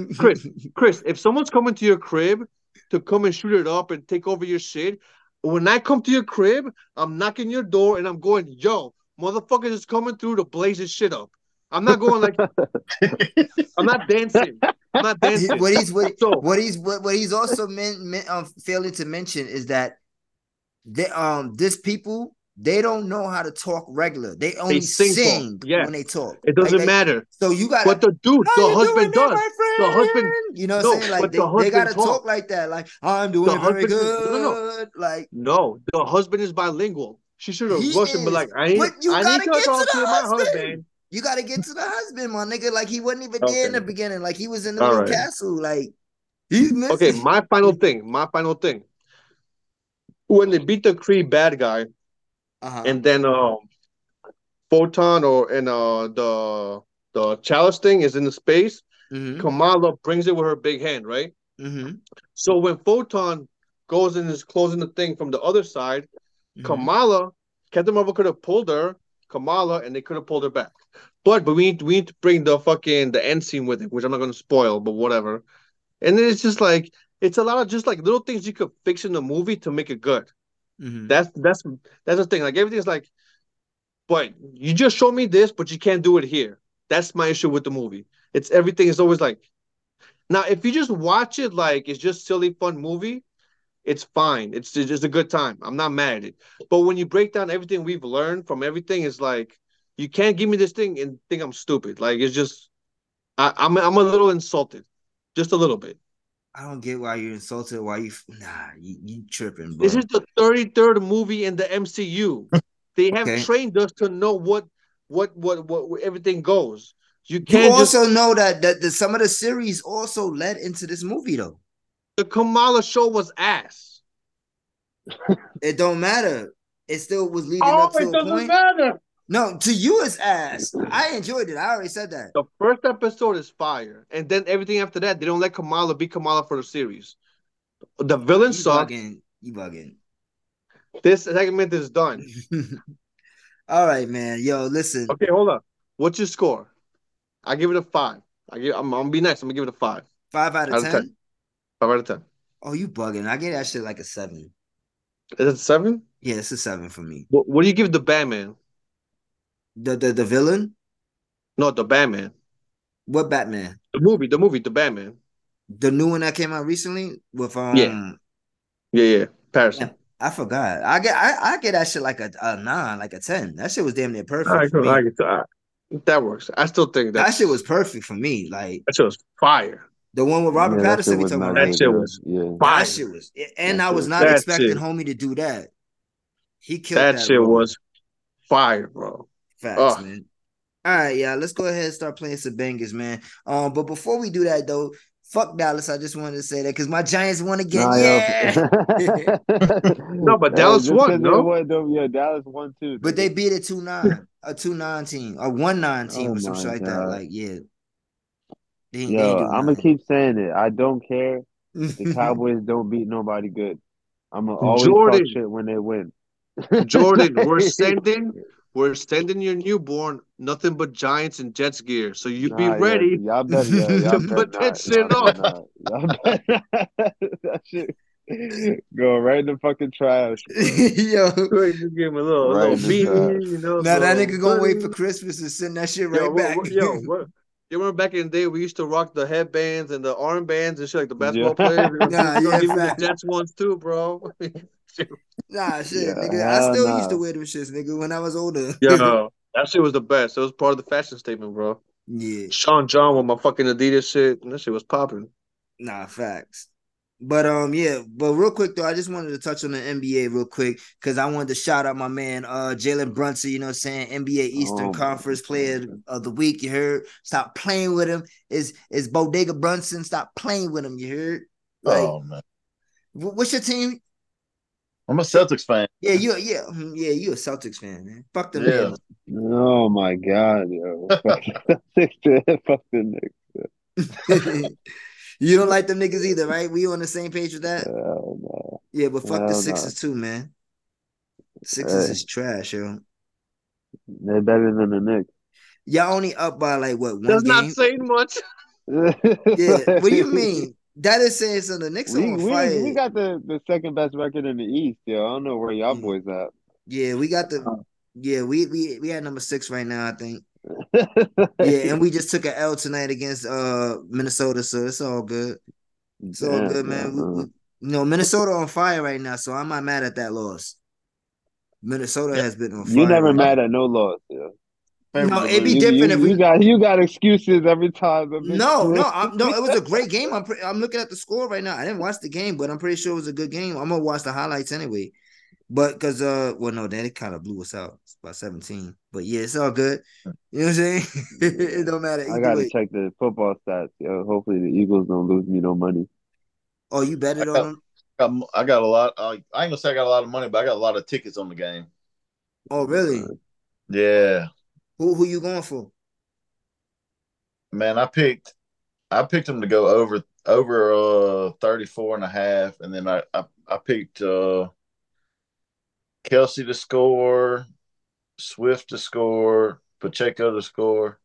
Chris, Chris, if someone's coming to your crib to come and shoot it up and take over your shit, when I come to your crib, I'm knocking your door and I'm going, yo, motherfuckers is coming through to blaze this shit up. I'm not going like I'm not dancing. I'm not dancing. what he's what, So- what he's what, what he's also men, men, um, failing to mention is that they um this people they don't know how to talk regular. They only sing sing, talk, yes. when they talk. It doesn't Like, they- matter. So you got what the dude, the husband does. my The husband, You know what no, I'm saying? Like they, the they gotta talk. talk like that. Like I'm doing The very good. no, no, Like No, the husband is bilingual. She should have He rushed be is, like, I need, you I need to get to the to my husband. you gotta get to the husband, my nigga. Like he wasn't even there in the beginning. Like he was in the All right. castle. Like he's missing. Okay, my final thing, my final thing. When they beat the Kree bad guy, Uh-huh. and then um, Photon or and uh the the chalice thing is in the space. Mhm. Kamala brings it with her big hand, right? Mm-hmm. So when Photon goes and is closing the thing from the other side, Mm-hmm. Kamala, Captain Marvel could have pulled her, Kamala, and they could have pulled her back. But but we need we need to bring the fucking the end scene with it, which I'm not gonna spoil, but whatever. And then it's just like it's a lot of just like little things you could fix in the movie to make it good. Mm-hmm. That's that's that's the thing. Like everything's like, but you just show me this, but you can't do it here. That's my issue with the movie. It's everything is always like. Now, if you just watch it like it's just silly fun movie, it's fine. It's it's just a good time. I'm not mad at it. But when you break down everything we've learned from everything, it's like you can't give me this thing and think I'm stupid. Like it's just, I, I'm I'm a little insulted, just a little bit. I don't get why you're insulted. Why you nah you, you tripping, bro. This is the 33rd movie in the MCU. They have Okay. trained us to know what what what what everything goes. You you can't just also know that that the, some of the series also led into this movie though. the Kamala show was ass. It don't matter. It still was leading Oh, up to it a doesn't point. matter. No, to you it's ass. I enjoyed it. I already said that. The first episode is fire, and then everything after that, they don't let Kamala be Kamala for the series. The villain You sucked. bugging. You bugging. This segment is done. All right, man. Yo, listen. Okay, hold up. What's your score? I give it a five. I give. I'm, I'm gonna be nice. I'm gonna give it a five. Five out of Out ten. of ten. Five out of ten. Oh, you bugging. I get that shit like a seven. Is it seven? Yeah, it's a seven for me. What, what do you give the Batman? The the the villain? No, the Batman. What Batman? The movie. The movie. The Batman. The new one that came out recently with um Yeah. Yeah, yeah. Pattinson. I forgot. I get I, I get that shit like a, a nine, like a ten. That shit was damn near perfect. I for can, me. I can, I- that works. I still think that that shit was perfect for me. Like that shit was fire. the one with Robert Yeah, that Pattinson shit we was talking about. That shit was Yeah. fire. That shit was and That I was was- not expecting shit. homie to do that. He killed That that, shit role. was fire, bro. Facts, Ugh. man. All right, yeah, let's go ahead and start playing some bangers, man. Um, but before we do that though, fuck Dallas. I just wanted to say that because my Giants won again. Nah, yeah. No, but Hey, Dallas just won, 'cause they no? won, though, yeah, Dallas won too. But they beat a two nine, a two nine team, a one nine team, Oh or something shit like that. Like, yeah. They, ain't- they Yo, ain't do I'm gonna keep saying it. I don't care. The Cowboys don't beat nobody good. I'm gonna always Jordan. talk shit when they win. Jordan, we're sending we're sending your newborn nothing but Giants and Jets gear, so you be Nah, yeah, ready y'all better, yeah, y'all to better put that shit on. better not. Y'all better that shit go right in the fucking trash. Yo, You give him a little, Right little the beanie, you know. now that little nigga gonna wait for Christmas and send that shit Yo, right what- back. what- yo, what? You remember back in the day we used to rock the headbands and the armbands and shit like the basketball Yeah. players. We're Nah, gonna yeah, give the. Jets ones too, bro. Nah, shit, Yeah, nigga. I hell still used to wear them shits, nigga, when I was older. Yo, that shit was the best. It was part of the fashion statement, bro. yeah, Sean John with my fucking Adidas shit, and that shit was popping. nah, facts. But um, yeah. But real quick though, I just wanted to touch on the NBA real quick because I wanted to shout out my man, uh, Jalen Brunson. You know, what I'm saying NBA Eastern Oh, Conference Player of the Week. You heard? Stop playing with him. Is is Bodega Brunson? Stop playing with him. You heard? Like, oh man, what's your team? I'm a Celtics fan. Yeah, you yeah, mhm, yeah, you a Celtics fan, man. Fuck them. Yeah. niggas. Oh my god, yo. Fuck the fuck the Knicks. you don't like them niggas either, right? We on the same page with that? Hell no. Yeah, but fuck the Hell no. Sixers too, man. Sixers Hey. is trash, yo. They're better than the Knicks. Y'all only up by like what one That's game? not saying much. yeah. What do you mean? That is saying so the Knicks are We, on we, fire. we got the, the second best record in the East, yo. I don't know where y'all boys at. yeah, we got the yeah, we we we had number six right now, I think. Yeah, and we just took an L tonight against uh Minnesota, so it's all good. It's all good, man. Man. we, you know, Minnesota on fire right now, so I'm not mad at that loss. Minnesota has been on fire. You never right now. mad at no loss, yo. No, it'd be You- different you, if we you got you got excuses every time. No, no, I'm, no. It was a great game. I'm pre- I'm looking at the score right now. I didn't watch the game, but I'm pretty sure it was a good game. I'm gonna watch the highlights anyway. But because uh, well, no, then it kind of blew us out It's by 17. But yeah, it's all good. You know what I'm saying? it don't matter. I gotta way. check the football stats, yo. Hopefully the Eagles don't lose me no money. Oh, you bet it on got, them? got- I got a lot. I, I ain't gonna say I got a lot of money, but I got a lot of tickets on the game. Oh, really? Yeah, Who who you going for? man. I picked. I picked them to go over over uh 34 and a half, and then I I, I picked uh Kelce to score, Swift to score, Pacheco to score.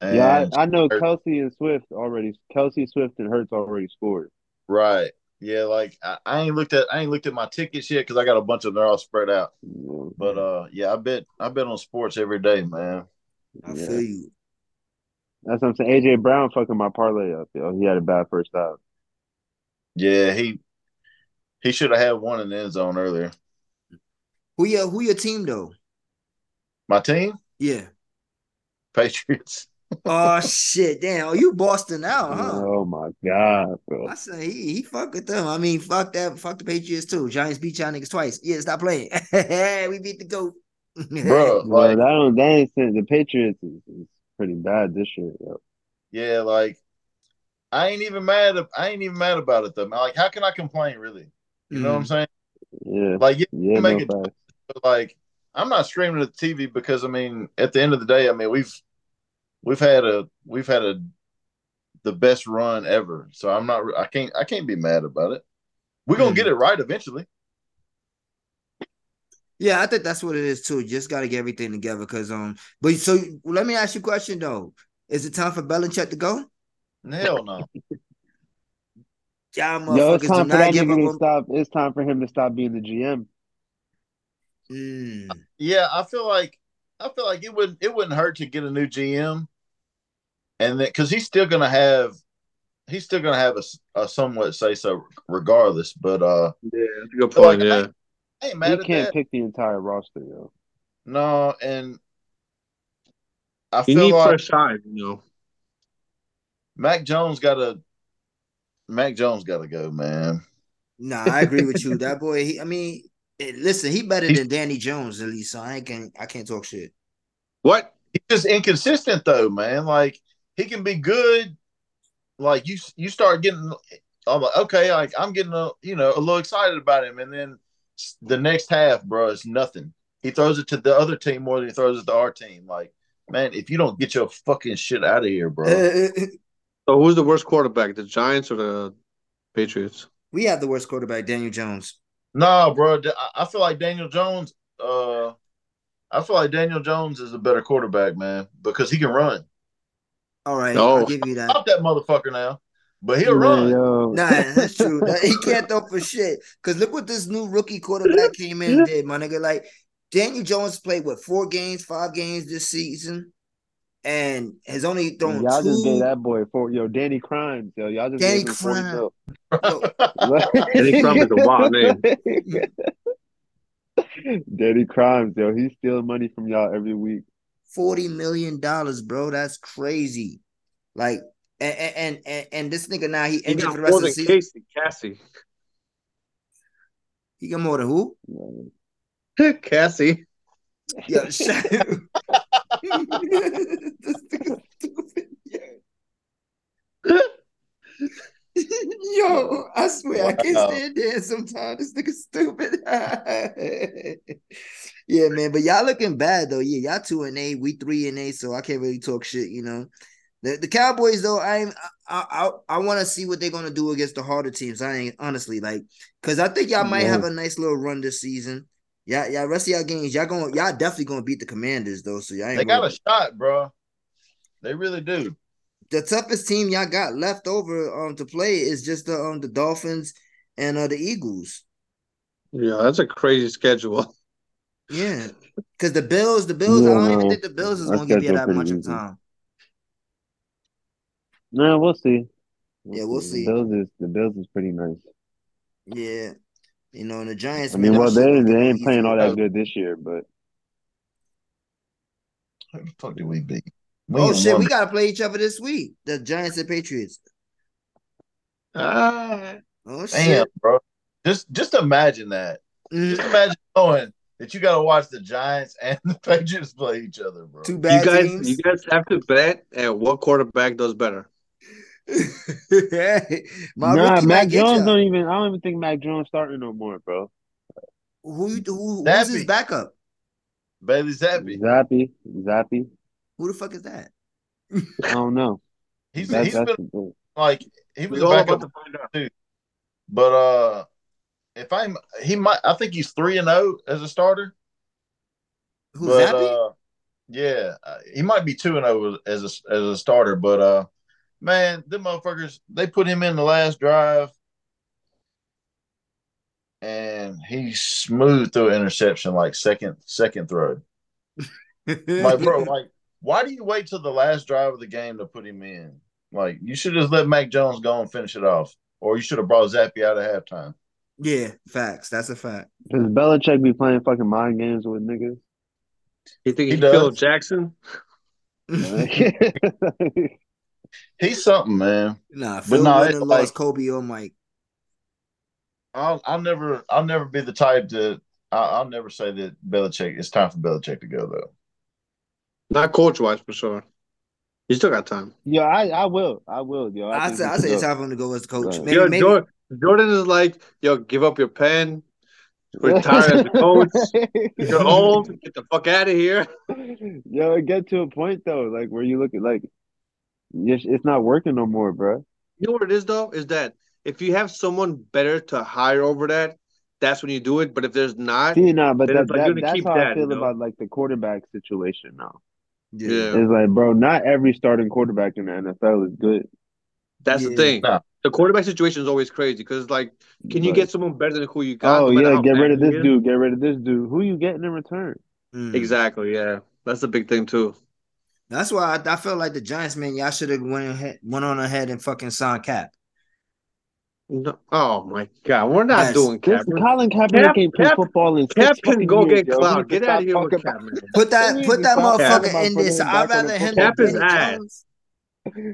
And yeah, I, I know Kelce and Swift already. Kelce, Swift, and Hurts already scored. Right. Yeah, like I, I ain't looked at I ain't looked at my tickets yet because I got a bunch of them. They're all spread out. But uh, yeah, I bet I bet on sports every day, man. I Yeah. feel you. That's what I'm saying. AJ Brown fucking my parlay up, yo. He had a bad first half. Yeah, he he should have had one in the end zone earlier. Who your who your team though? My team, Yeah. Patriots. Oh shit! Damn. Oh, you Boston now, huh? Oh my god, bro. I say he he fuck with them. I mean, fuck that. Fuck the Patriots too. Giants beat y'all niggas twice. Yeah, stop playing. we beat the goat. Bro, Well, like that don't that ain't sense. The Patriots is, is pretty bad this year, yo. yeah, like I ain't even mad. I ain't even mad about it though. man. Like, how can I complain? Really, you know what I'm mm. saying? Yeah. Like, yeah, Yeah, make no it but like I'm not streaming at the TV because I mean, at the end of the day, I mean we've we've had a we've had a the best run ever. So I'm not I can't I can't be mad about it. We're gonna get it right eventually. Yeah, I think that's what it is too. Just got to get everything together. Because um, but so let me ask you a question though. Is it time for Belichick to go? Hell no. Y'all Yo, it's time for not that nigga to stop. It's time for him to stop being the GM. Mm. Yeah, I feel like I feel like it wouldn't it wouldn't hurt to get a new GM, and then because he's still gonna have he's still gonna have a, a somewhat say so regardless. But uh, yeah, that's a good point. point. Yeah, I ain't He mad at can't that. pick the entire roster, though. No, and I you feel need like fresh eyes, you know. Mac Jones got to Mac Jones got to go, man. Nah, I agree with you. That boy, he, I mean, eh, listen, he better than Danny Jones at least. So I ain't can I can't talk shit. What? He's just inconsistent though, man. Like he can be good. Like you, you start getting. I'm like, okay, like I'm getting a, you know, a little excited about him, and then the next half, bro, is nothing. He throws it to the other team more than he throws it to our team. Like, man, if you don't get your fucking shit out of here, bro. Eh, eh, eh. So who's the worst quarterback, the Giants or the Patriots? we have the worst quarterback, Daniel Jones. No, bro. I- I feel like Daniel Jones. uh, I feel like Daniel Jones is a better quarterback, man, because he can run. All right, No. I'll give you that. Stop that motherfucker now. But he'll run. Nah, that's true. He can't throw for shit. Cause look what this new rookie quarterback came in and did, my nigga. Like Daniel Jones played what four games, five games this season, and has only thrown Y'all just gave that boy for yo Danny Crimes, yo. Y'all just Danny gave him 40 Danny Crimes is a wild name. Danny Crimes, yo. He's stealing money from y'all every week. Forty million dollars, bro. That's crazy. Like, and and and, and this nigga now he He injured for the rest of the season. Casey. Cassie. He got more than who? Cassie. Yo, shut Yo, I swear I can't stand there sometimes. This nigga stupid. yeah, man. But y'all looking bad though. Yeah, y'all two and eight, we three and eight, so I can't really talk shit, you know. The, the Cowboys though, I'm I I I want to see what they're gonna do against the harder teams. I ain't honestly like because I think y'all might have a nice little run this season. Yeah, yeah. Rest of y'all games, y'all going, y'all definitely gonna beat the Commanders though. So y'all ain't They got a shot, bro. They really do. The toughest team y'all got left over um to play is just the um the Dolphins and uh the Eagles. Yeah, that's a crazy schedule. Yeah, because the Bills, the Bills, I don't even think the Bills is gonna give you that pretty much of easy. time. No, we'll see. Yeah, we'll see. The Bills is the Bills is pretty nice. Yeah, you know, and the Giants. I mean, well, they they a little ain't playing all that good this year, but Who the fuck did we beat? We Oh shit, we gotta play each other this week. The Giants and Patriots. Ah, Oh Damn, shit. bro. Just just imagine that. Mm. Just imagine knowing that you got to watch the Giants and the Patriots play each other, bro. Two you bad guys, teams. you guys have to bet at what quarterback does better. My nah, Mac might Jones don't even. I don't even think Mac Jones starting no more, bro. Who, you- who who's his backup? Bailey Zappe. Zappe, Zappe. Who the fuck is that? I don't know. He's That, he's that's been the, like he was We're a all about to find out. too. But uh if I'm he might I think he's three and zero as a starter. Who's but Zappe? uh yeah, uh, he might be two and zero as a as a starter. But uh man, them motherfuckers they put him in the last drive. And he smoothed through an interception like second second throw. Like, bro, like, why do you wait till the last drive of the game to put him in? Like, you should just let Mac Jones go and finish it off, or you should have brought Zappe out at halftime. Yeah, facts. That's a fact. does Belichick be playing fucking mind games with niggas? You think He he Phil. Jackson? He's something, man. Nah, But Phil no, wouldn't it's like Kobe or Mike. I'll, I'll never, I'll never be the type to. I'll, I'll never say that Belichick. It's time for Belichick to go though. Not coach wise for sure. You still got time. Yeah, I, I will. I will, yo. I I think say I say it's go. time for him to go as coach. Right. Maybe Yo, maybe Jordan, Jordan is like, yo, give up your pen, retire as a coach. You're old. Get the fuck out of here. Yo, it get to a point though, like where you look at like, it's, it's not working no more, bro. You know what it is though? Is that if you have someone better to hire over that, that's when you do it. But if there's not, See, nah, but then that, it's like that you're that's keep how that. I feel you know? about like the quarterback situation now. Yeah. It's like, bro, not every starting quarterback in the NFL is good. That's Yeah. the thing. Nah. The quarterback situation is always crazy because, like, can you Like, get someone better than who you got? oh yeah, get rid of this is? dude, get rid of this dude. Who you getting in return? Mm. Exactly. Yeah, that's the big thing too. That's why I, I feel like the Giants, man, y'all should have went ahead, went on ahead and fucking signed Cap. No, oh my god, we're not Yes. doing This Cap. Colin Kaepernick Cap- ain't played Cap- football in Cap can go years, get yo. Clout. Get out of here with talking Cap, about- man. Put that, put that motherfucker in this. I'd rather him football than Cap is ass.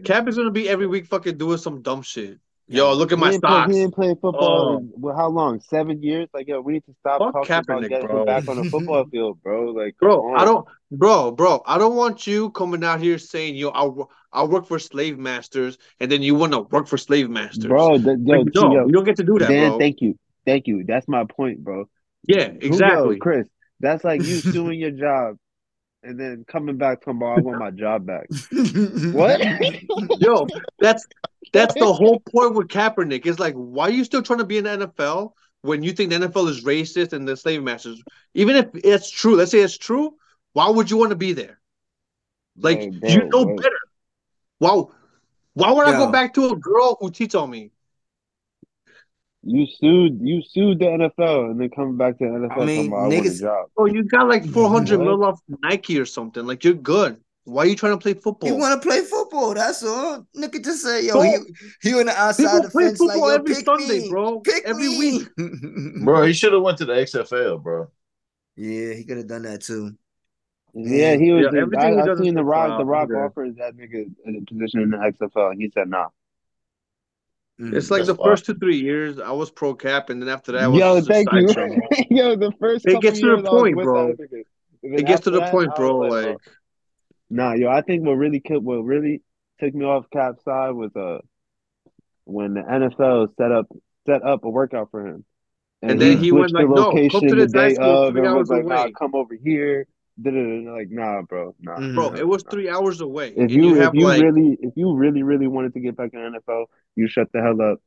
Cap is gonna be every week fucking doing some dumb shit. Yo, look at He my ain't, play, stocks. he ain't played football Oh. in well, how long? Seven years? Like, yo, we need to stop Fuck talking about getting bro. back on the football field, bro. Like, Bro, on. I don't, bro, bro, I don't want you coming out here saying, "Yo, I, wo- I work for slave masters," and then you want to work for slave masters. Bro, th- yo, Like, no, yo, you don't get to do that, Dan, bro. thank you. Thank you. That's my point, bro. Yeah, exactly. Chris, that's like you suing your job and then coming back tomorrow, I want my job back. What? Yo, that's that's the whole point with Kaepernick. Is like, why are you still trying to be in the NFL when you think the NFL is racist and the slave masters, even if it's true, let's say it's true, why would you want to be there? Like Hey, bro, you know bro. better. Wow. Why would I go back to a girl who cheats on me? You sued you sued the NFL and then coming back to the NFL I mean, about I want a niggas- job. Oh, you got like mm-hmm. 400 mil off Nike or something. Like you're good. Why are you trying to play football? You want to play football. That's all. Nigga just say, yo, Bro, he, he on the outside People the play fence like, football yo, every pick Sunday, me. bro. Pick Every me. week. Bro, he should have went to the XFL, bro. Yeah, he could have done that too. Yeah, he was. Yeah, everything I, he I seen the Rock. clout. The Rock Yeah. offers that nigga a position in the XFL, and he said nah. It's like That's the first two, three years, I was pro cap, and then after that, I was Yo, just a thank you. Yo, the first It gets to the years I was point, bro. that nigga. And then It gets to the that, point, bro. was Like, Nah, yo, I think what really killed, what really took me off Cap's side was uh when the NFL set up set up a workout for him, And then he went switched the like, "No, come location to the this high day school of, and hours was like, "Nah, away." come over here." Like, nah, bro, nah. bro, nah, it was nah. three hours away, If and you, you if you like, really if you really really wanted to get back in the NFL, you shut the hell up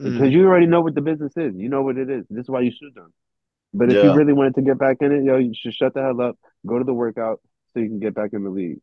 Mm. because you already know what the business is. You know what it is. This is why you should them. But if you really wanted to get back in it, yo, you should shut the hell up, go to the workout so you can get back in the league.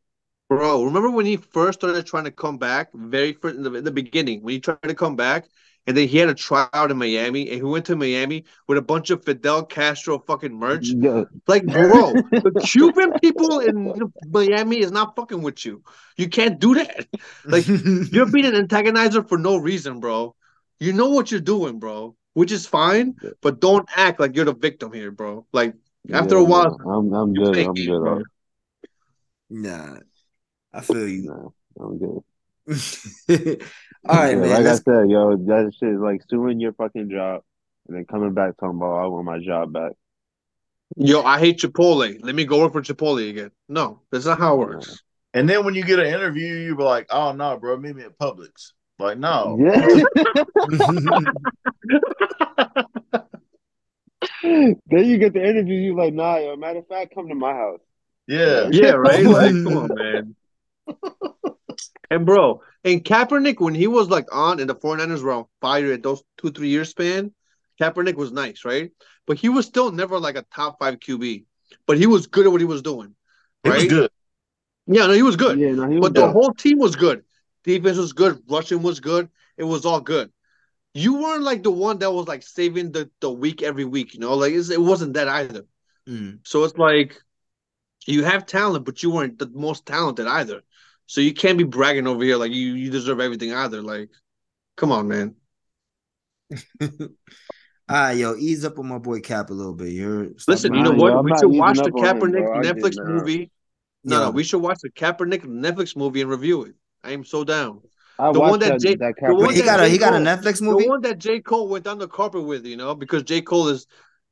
bro, remember when he first started trying to come back, very first in the, in the beginning, when he tried to come back, and then he had a tryout in Miami, and he went to Miami with a bunch of Fidel Castro fucking merch. Yo. Like, bro, the Cuban people in Miami is not fucking with you. You can't do that. Like, you're being an antagonizer for no reason, bro. You know what you're doing, bro, which is fine, but don't act like you're the victim here, bro. Like, after Yeah, a while, I'm I'm good. I'm games, good. bro. Nah, I feel you. Nah, I'm good. All right, Yeah, man. Like let's- I said, yo, that shit is like suing your fucking job and then coming back talking about I want my job back. Yo, I hate Chipotle. Let me go work for Chipotle again. No, that's not how it works. And then when you get an interview, you be like, "Oh no, bro, meet me at Publix." Like, no, Yeah. then you get the interview, you like, nah, yo, matter of fact, come to my house. yeah, Yeah, right? Like, come on, man. And bro, and Kaepernick, when he was like on and the 49ers were on fire at those two, three year span, Kaepernick was nice, right? But he was still never like a top five QB. But he was good at what he was doing. it was Right? good. Yeah, no, he was good. Yeah, no, he was But the whole team was good. Defense was good. Rushing was good. It was all good. You weren't like the one that was like saving the, the week every week, you know? Like it's, it wasn't that either. Mm. So it's like you have talent, but you weren't the most talented either. So you can't be bragging over here like you you deserve everything either. Like, come on, man. All right, ah, yo, ease up on my boy Cap a little bit. You're Listen, you know what? yo, we should watch the up on him, Kaepernick bro. I get Netflix movie. No, no, we should watch the Kaepernick Netflix movie and review it. I am so down. I The one that that, J- that the one Kaepernick. He got a J. he got a Cole- Netflix The movie. one that J. Cole went down the carpet with, you know, because J. Cole is,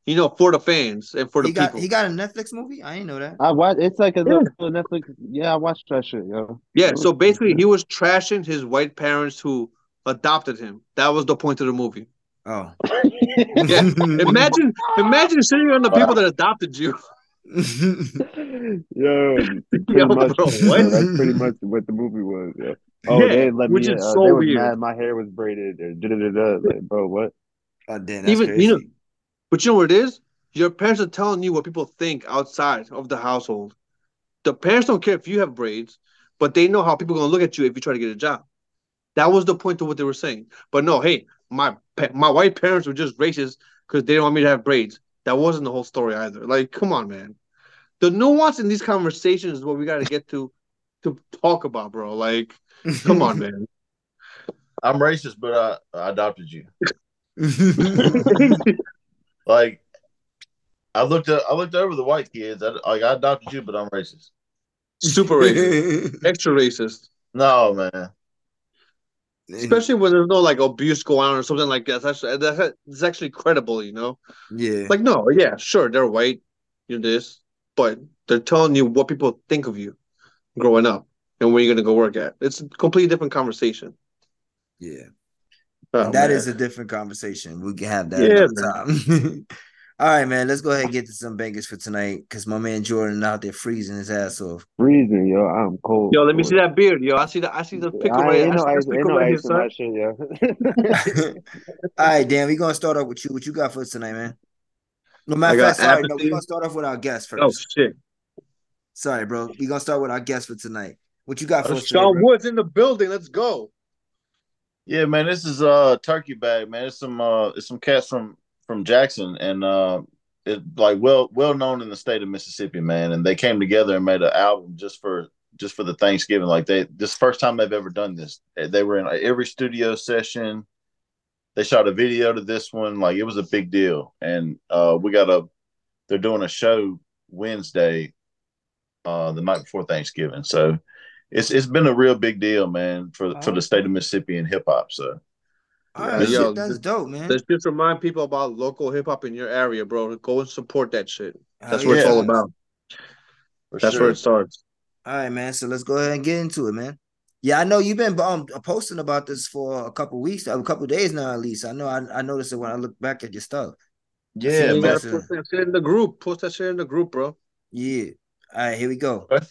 you know, for the fans and for the He got people. he got a Netflix movie. I didn't know that. I watched. It's like a Yeah. Netflix. Yeah, I watched that shit, yo. Yeah, so basically he was trashing his white parents who adopted him. That was the point of the movie. Oh, Yeah. imagine imagine sitting on the people that adopted you. Yo, pretty Yo, much. bro, what? that's pretty much what the movie was. Yo. Oh, Yeah, they let which me. is Uh, so weird. mad. My hair was braided. Or da da da da. Like, bro, what? oh damn, that's Even crazy. you know, but you know what it is? Your parents are telling you what people think outside of the household. The parents don't care if you have braids, but they know how people are gonna look at you if you try to get a job. That was the point of what they were saying. But no, hey, my my white parents were just racist because they didn't want me to have braids. That wasn't the whole story either. Like, come on, man. The nuance in these conversations is what we got to get to to talk about, bro. Like, come on, man. I'm racist, but I, I adopted you. Like, I looked at I looked over the white kids. I, like I adopted you, but I'm racist. Super racist, extra racist. No, man. Especially when there's no like abuse going on or something like that. That's actually, that's, that's actually credible, you know. yeah. Like, no, yeah, sure, they're white, you're this, but they're telling you what people think of you growing up and where you're gonna go work at. It's a completely different conversation. Yeah. Oh, That man. is a different conversation. We can have that Yeah, another time. All right, man. Let's go ahead and get to some bangers for tonight because my man Jordan out there freezing his ass off. Freezing, yo. I'm cold. Yo, let me boy. see that beard, yo. I see the I see the pickle I right. I no see the pickle right here, son. my shit, yo. All right, Dan. We're gonna start off with you. What you got for us tonight, man? No matter of fact, sorry, no, we're gonna start off with our guest first. Oh shit. Sorry, bro. We're gonna start with our guest for tonight. What you got for Uh, us Shawn bro? Woods in the building. Let's go. Yeah, man, this is uh turkey bag, man. It's some uh it's some cats from from Jackson and uh it like well well known in the state of Mississippi, man. And they came together and made an album just for just for the Thanksgiving. Like they this first time they've ever done this. They were in every studio session. They shot a video to this one. Like it was a big deal. And uh we got a they're doing a show Wednesday, uh the night before Thanksgiving. So it's it's been a real big deal, man, for for the state of Mississippi and hip hop. So All Yeah, yo, that's dope, man. Let's just remind people about local hip hop in your area, bro. Go and support that shit. That's Hell what it's all about. For That's sure. where it starts. All right, man. So let's go ahead and get into it, man. Yeah, I know you've been um posting about this for a couple weeks, a couple days now at least. I know I, I noticed it when I look back at your stuff. Yeah, you man. post that shit in the group. Post that shit in the group, bro. Yeah. All right, here we go. I'm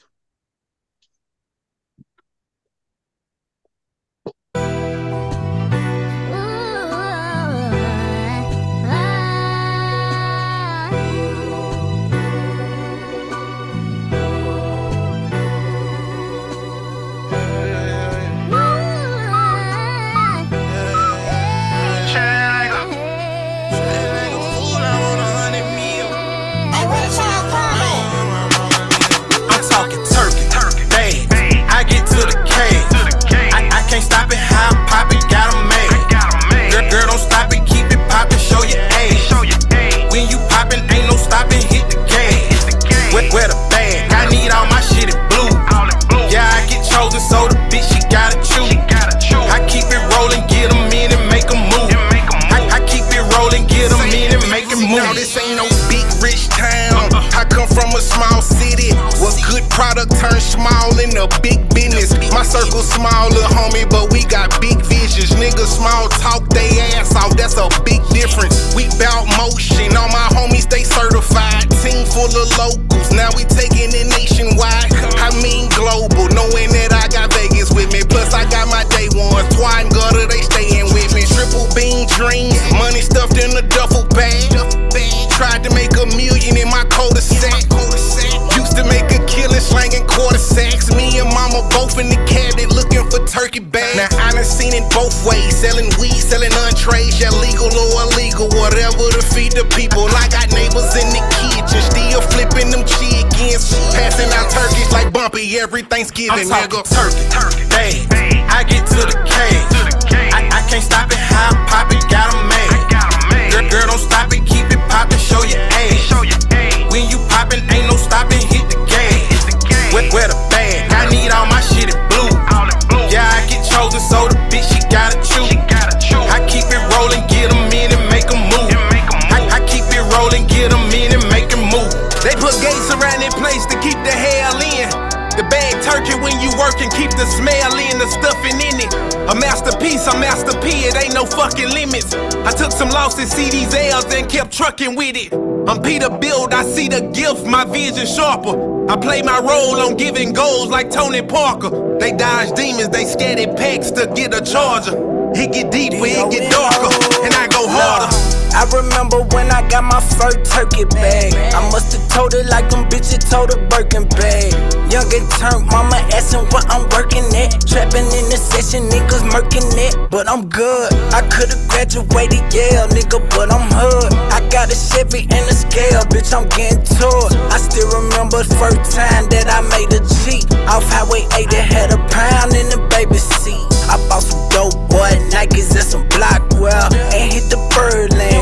product turn small into big business. My circle small, little homie, but we got big visions. Niggas small talk they ass off, that's a big difference. We bout motion, all my homies they certified. Team full of locals, now we taking it nationwide. I mean global, knowing that I got Vegas with me. Plus I got my day ones, twine gutter, they staying with me. Triple beam dreams, I it both ways. Selling weed, selling entrees. Yeah, legal or illegal, whatever to feed the people. I got neighbors in the kitchen, still flipping them chickens. Passing out turkeys like Bumpy every Thanksgiving, I'm nigga. Turkey, turkey. I get to the cash. I, I can't stop it, how I'm popping, got 'em mad. Girl, girl, don't stop it, keep it poppin', show your ass. When you poppin', ain't no stopping, hit the the smell in, the stuffing in it. A masterpiece, a master P, it ain't no fucking limits. I took some losses, see these L's, and kept trucking with it. I'm Peter Build, I see the gift, my vision sharper. I play my role on giving goals like Tony Parker. They dodge demons, they scattered packs to get a charger. It get deeper, it get darker, and I go harder. I remember when I got my first turkey bag. I must have told it like them bitches told a Birkin bag. Young and turned, mama asking what I'm working at. Trapping in the session, niggas murking it, but I'm good. I could've graduated, yeah, nigga, but I'm hood. I got a Chevy and a scale, bitch, I'm getting to it. I still remember the first time that I made a G. Off Highway 80, had a pound in the baby seat. I bought some dope boy Nikes and some Blackwell and hit the Birdland. And you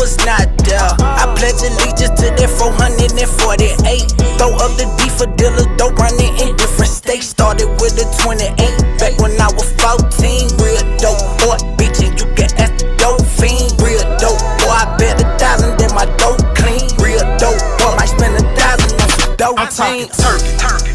was not there. I pledge allegiance to that 448. Throw up the D for dealers, dope running in different states. Started with a 28 back when I was 14. Real dope boy, bitch, and you can ask the dope fiend. Real dope boy, I bet a thousand that my dope clean. Real dope boy, might spend a thousand on some dope. I'm talking turkey, turkey,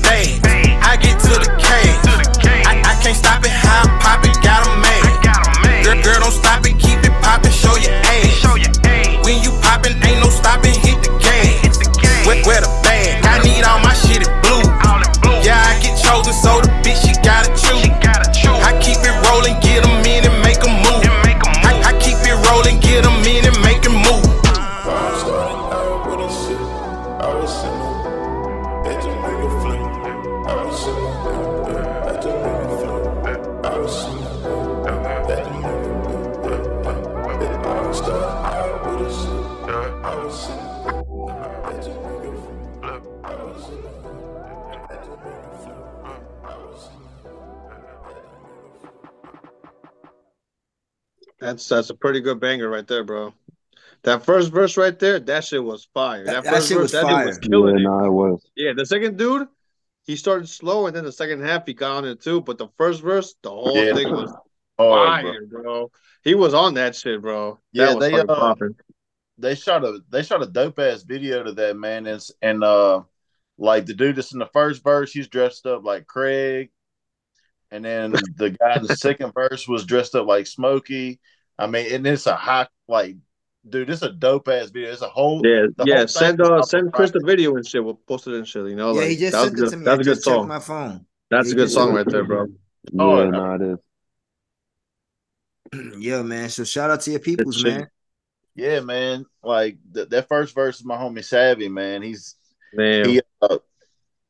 That's that's a pretty good banger right there, bro. That first verse right there, that shit was fire. That- That, that first shit verse, was that fire. dude was killing Yeah, it. nah, it was. Yeah, the second dude, he started slow, and then the second half he got on it too. But the first verse, the whole Yeah. thing was Hard, bro. fire, bro. He was on that shit, bro. Yeah, that was they uh, they shot a they shot a dope ass video to that man, and and uh, like the dude that's in the first verse, he's dressed up like Craig, and then the guy in the second verse was dressed up like Smokey. I mean, and it's a hot like, dude, it's a dope ass video. It's a whole Yeah, the yeah. whole Send thing uh, send Chris the video and shit. We'll post it and shit. You know, Yeah, like he just that was sent it good. to me. That's I a good just song. my phone. That's He a good song right there, bro. me. Oh, yeah, nah, it is. Yeah, man. So shout out to your peoples, man. Yeah, man. Like th- that first verse is my homie Savvy, man. He's Damn. he uh,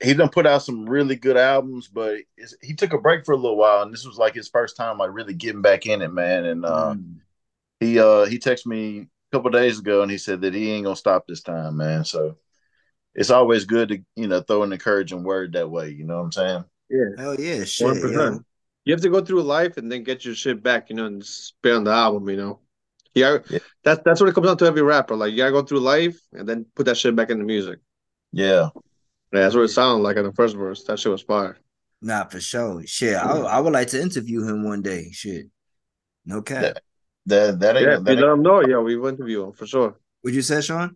he done put out some really good albums, but it's, he took a break for a little while, and this was like his first time like really getting back in it, man. And uh, Mm. he uh he texted me a couple days ago, and he said that he ain't gonna stop this time, man. So it's always good to you know throw an encouraging word that way. You know what I'm saying? Yeah, Hell yeah, shit. one yo. You have to go through life and then get your shit back, you know, and spit on the album, you know. Yeah, that's that's what it comes down to every rapper. Like you gotta go through life and then put that shit back in the music. Yeah. Yeah, that's what it sounded like in the first verse. That shit was fire. Nah, for sure. Shit, I, I would like to interview him one day. Shit, no cap. That that ain't Yeah, that you let ain't, them know. Yeah, we will interview him for sure. Would you say, Shawn?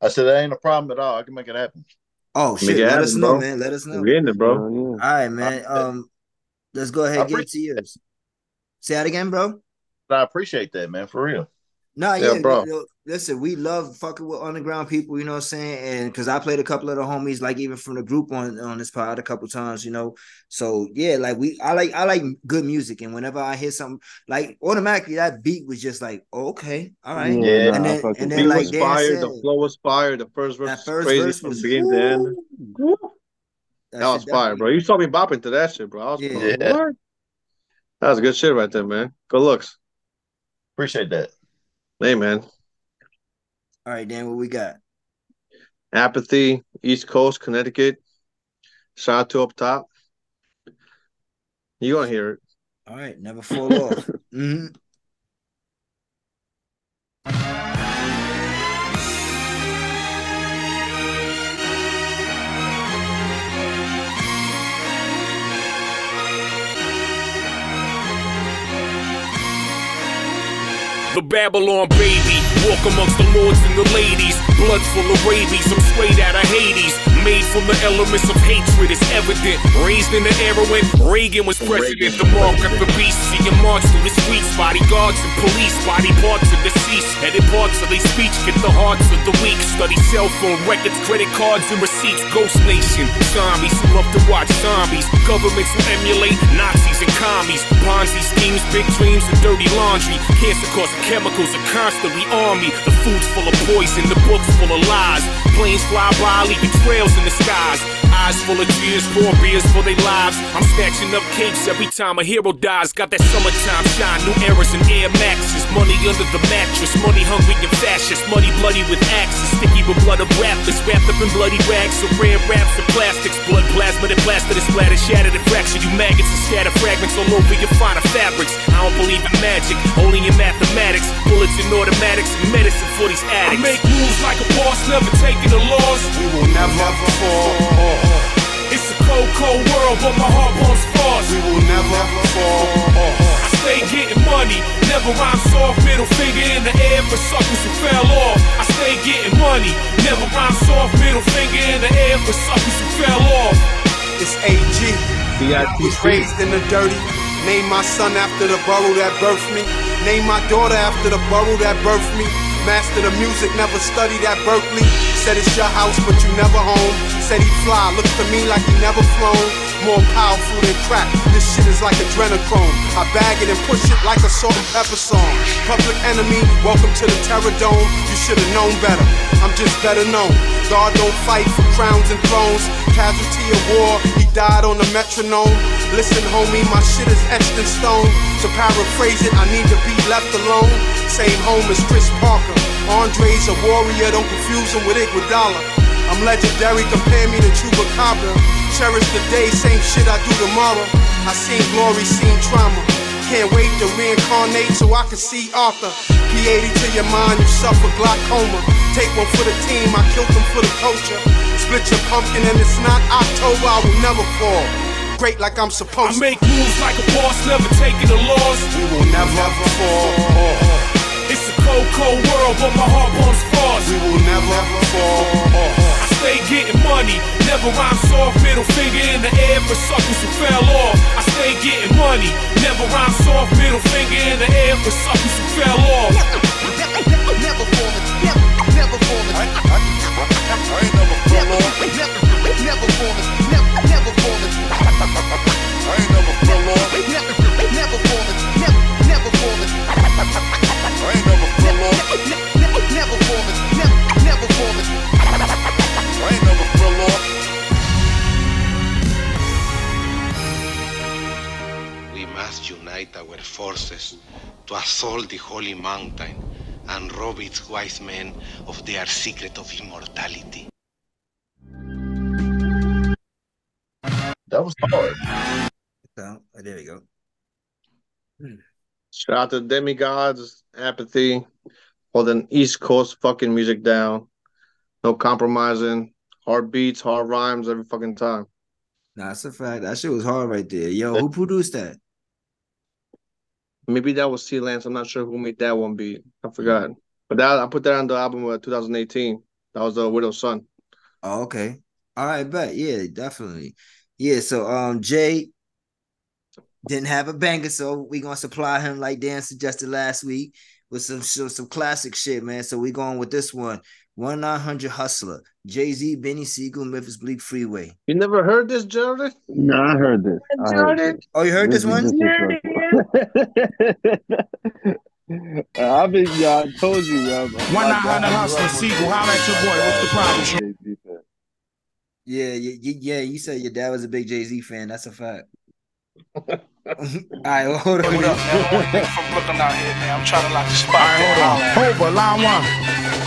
I said that ain't a problem at all. I can make it happen. Oh Make shit, it let happen, us know, bro. man. Let us know. We in it, bro. All right, man. Um, let's go ahead I and get to yours. Say that again, bro. I appreciate that, man, for real. Nah, Yeah, yeah, bro. yo, Listen, we love fucking with underground people, you know what I'm saying? And because I played a couple of the homies, like even from the group on on this pod a couple times, you know. So yeah, like we, I like I like good music, and whenever I hear something, like automatically that beat was just like, oh, okay, all right, Yeah, and then fucking and then like was Dan fire. said, The flow was fire. The first verse That was first crazy verse from was- beginning to end. that That was shit fire, bro. You saw me bopping to that shit, bro. I was Yeah. like, what? That was good shit right there, man. Good looks. Appreciate that. Hey, man. All right, Dan, what we got? Apathy, East Coast, Connecticut. Shout out to up top. You gonna hear it. All right, never fall off. hmm The Babylon baby, walk amongst the lords and the ladies. Blood full of rabies, I'm straight out of Hades. Made from the elements of hatred, it's evident. Raised in the era when Reagan was president. The mark of the beast, see you march through the streets. Bodyguards and police, body parts of deceased. Headed parts of their speech, get the hearts of the weak. Study cell phone records, credit cards, and receipts. Ghost Nation, zombies who love to watch zombies. Governments who emulate Nazis and commies. Ponzi schemes, big dreams, and dirty laundry. Cancer causing chemicals are constantly on me. The food's full of poison, the book's full of lies. Planes fly by, leaving trails in the skies. Eyes full of tears, pour beers for their lives. I'm snatching up cakes every time a hero dies. Got that summertime shine, new eras and Air Maxes. Money under the mattress, money hungry and fascist. Money bloody with axes, sticky with blood of rappers. Wrapped up in bloody rags, so red wraps and plastics. Blood plasma that blasted and splattered, shattered and fractured. You maggots and scatter fragments all over your finer fabrics. I don't believe in magic, only in mathematics. Bullets and automatics and medicine for these addicts. I make moves like a boss, never taking a loss. We will never fall. Uh-huh. It's a cold, cold world, but my heart pumps fast. We will never fall. off. I stay getting money, never rhyme soft, middle finger in the air for suckers who fell off. I stay getting money, never rhyme soft, middle finger in the air for suckers who fell off. It's AG. Was raised in the dirty. Name my son after the borough that birthed me. Name my daughter after the borough that birthed me. Master the music, never studied at Berkeley. Said it's your house, but you never home. Said he fly, looks to me like he never flown. more powerful than crack. This shit is like adrenochrome. I bag it and push it like a salt and pepper song. Public enemy, welcome to the Terror Dome. You should have known better. I'm just better known. God don't fight for crowns and thrones. Casualty of war, he died on the metronome. Listen, homie, my shit is etched in stone. To paraphrase it, I need to be left alone. Same home as Chris Parker. Andre's a warrior, don't confuse him with Iguodala. I'm legendary, compare me to Chupacabra. Cherish the day, same shit I do tomorrow. I seen glory, seen trauma. Can't wait to reincarnate so I can see Arthur. P80 to your mind, you suffer glaucoma. Take one for the team, I killed them for the culture. Split your pumpkin and it's not October, I will never fall. Great like I'm supposed to. I make moves like a boss, never taking a loss. We will never fall. It's a cold, cold world, but my heart pumps fast. We will never fall. off. I stay getting money, never rhyme soft, middle finger in the air for suckers who fell off. I stay getting money, never rhyme soft, middle finger in the air for suckers who fell off. Never falling, never, never falling. I, I, I unite our forces to assault the holy mountain and rob its wise men of their secret of immortality. That was hard. So, oh, there we go. Hmm. Shout out to Demigodz, Apathy, holding East Coast fucking music down. No compromising. Hard beats, hard rhymes every fucking time. Nah, that's a fact. That shit was hard right there. Yo, who produced that? Maybe that was T Lance. I'm not sure who made that one beat. I forgot. But that I put that on the album of 2018. That was the Widow's Son. Oh, okay. All right, bet. Yeah, definitely. Yeah, so um Jay didn't have a banger, so we gonna supply him like Dan suggested last week with some some, some classic shit, man. So we going with this one. One nine hundred hustler, Jay Z, Beanie Sigel, Memphis Bleek Freeway. You never heard this, Jordan? No, I heard this. I heard this. Oh, you heard this, one? is I've been, yeah, I told you, yo. One nine hundred hustler, Sigel, holla at your boy. What's the problem? Yeah, yeah, yeah, yeah. You said your dad was a big Jay Z fan. That's a fact. All right, well, hold on. What up, man? I'm nigga from Brooklyn out here, man. I'm trying to lock the spot. down. Over, line one.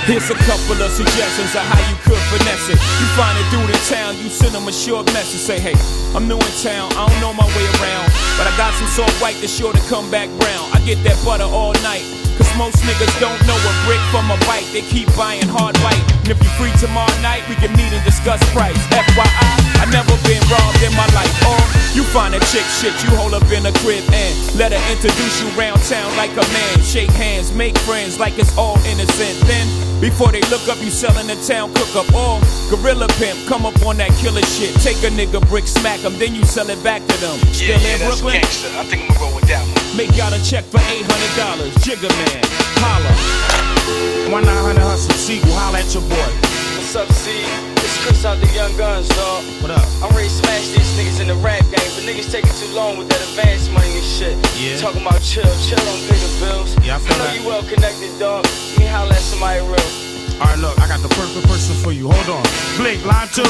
Here's a couple of suggestions of how you could finesse it. You find it through the town, you send them a short message. Say, hey, I'm new in town, I don't know my way around. But I got some soft white that's sure to come back brown. I get that butter all night. Most niggas don't know a brick from a bite. They keep buying hard white. And if you free tomorrow night, we can meet and discuss price. FYI, I never been robbed in my life. Or you find a chick shit, you hold up in a crib and let her introduce you round town like a man. Shake hands, make friends like it's all innocent. Then, before they look up, you selling the town cook up. Or gorilla pimp, come up on that killer shit. Take a nigga brick, smack them, then you sell it back to them. Yeah, Still yeah, in Brooklyn? gangster. I think I'm gonna roll with that one. Make y'all a check for $800. Jigga man, holla. One nine hundred hustler, Sigel, holla at your boy. What's up, C? It's Chris out the Young Guns, dog. What up? I'm ready to smash these niggas in the rap game, but niggas taking too long with that advance money and shit. Yeah. Talking about chill, chill, pay the bills. Yeah, I feel know that. you well connected, dog. Me holla at somebody real. All right, look, I got the perfect person for you. Hold on. Blake, line two.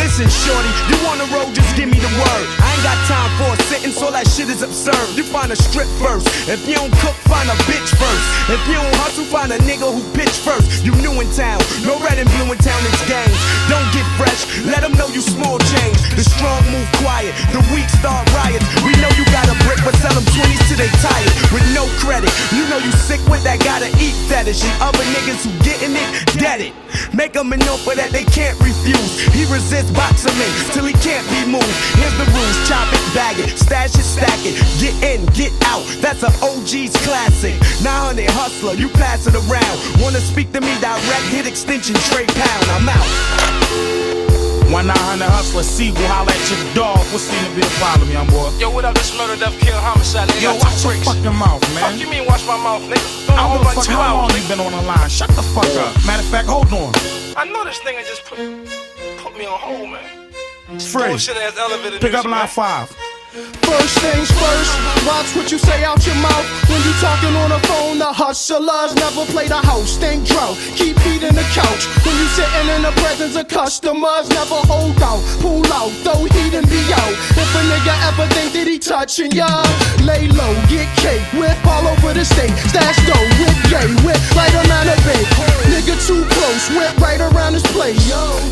Listen, shorty, you on the road, just give me the word. I ain't got time for a sentence, all that shit is absurd. You find a strip first. If you don't cook, find a bitch first. If you don't hustle, find a nigga who pitch first. You new in town, no red and blue in town, it's gang. Don't get fresh, let them know you small change. The strong move quiet, the weak start riots. We know you got a brick, but sell them 20s till they tired. With no credit, you know you sick with that gotta eat fetish. And other niggas who getting it, get it. Make them an offer that they can't refuse. He box him in till he can't be moved. Here's the rules: chop it, bag it, stash it, stack it. Get in, get out. That's an OG's classic. 900 hustler, you pass it around. Wanna speak to me direct? Hit extension, straight pound. I'm out. One nine hundred hustler, Sigel, holla at your dog. What's seem to be a problem, young boy? Yo, what up? This murder, death, kill, homicide. Nigga, Yo, got watch two your bricks. fucking mouth, man. Fuck you mean watch my mouth, nigga? I Been don't home give a like fuck how long hours. you been on the line. Shut the fuck up. Matter of fact, hold on. I know this nigga just put put me on hold, man. It's free. Bullshit ass elevator Pick up line man. five. First things first, watch what you say out your mouth when you talking on the phone. The hustlers never play the host, think drought, keep eating the couch. When you sitting in the presence of customers, never hold out, pull out, throw heat and be out. If a nigga ever think that he touching ya, lay low, get cake, whip all over the state, stash dough, whip gay, whip right amount of bait. Nigga too close, whip right around his place.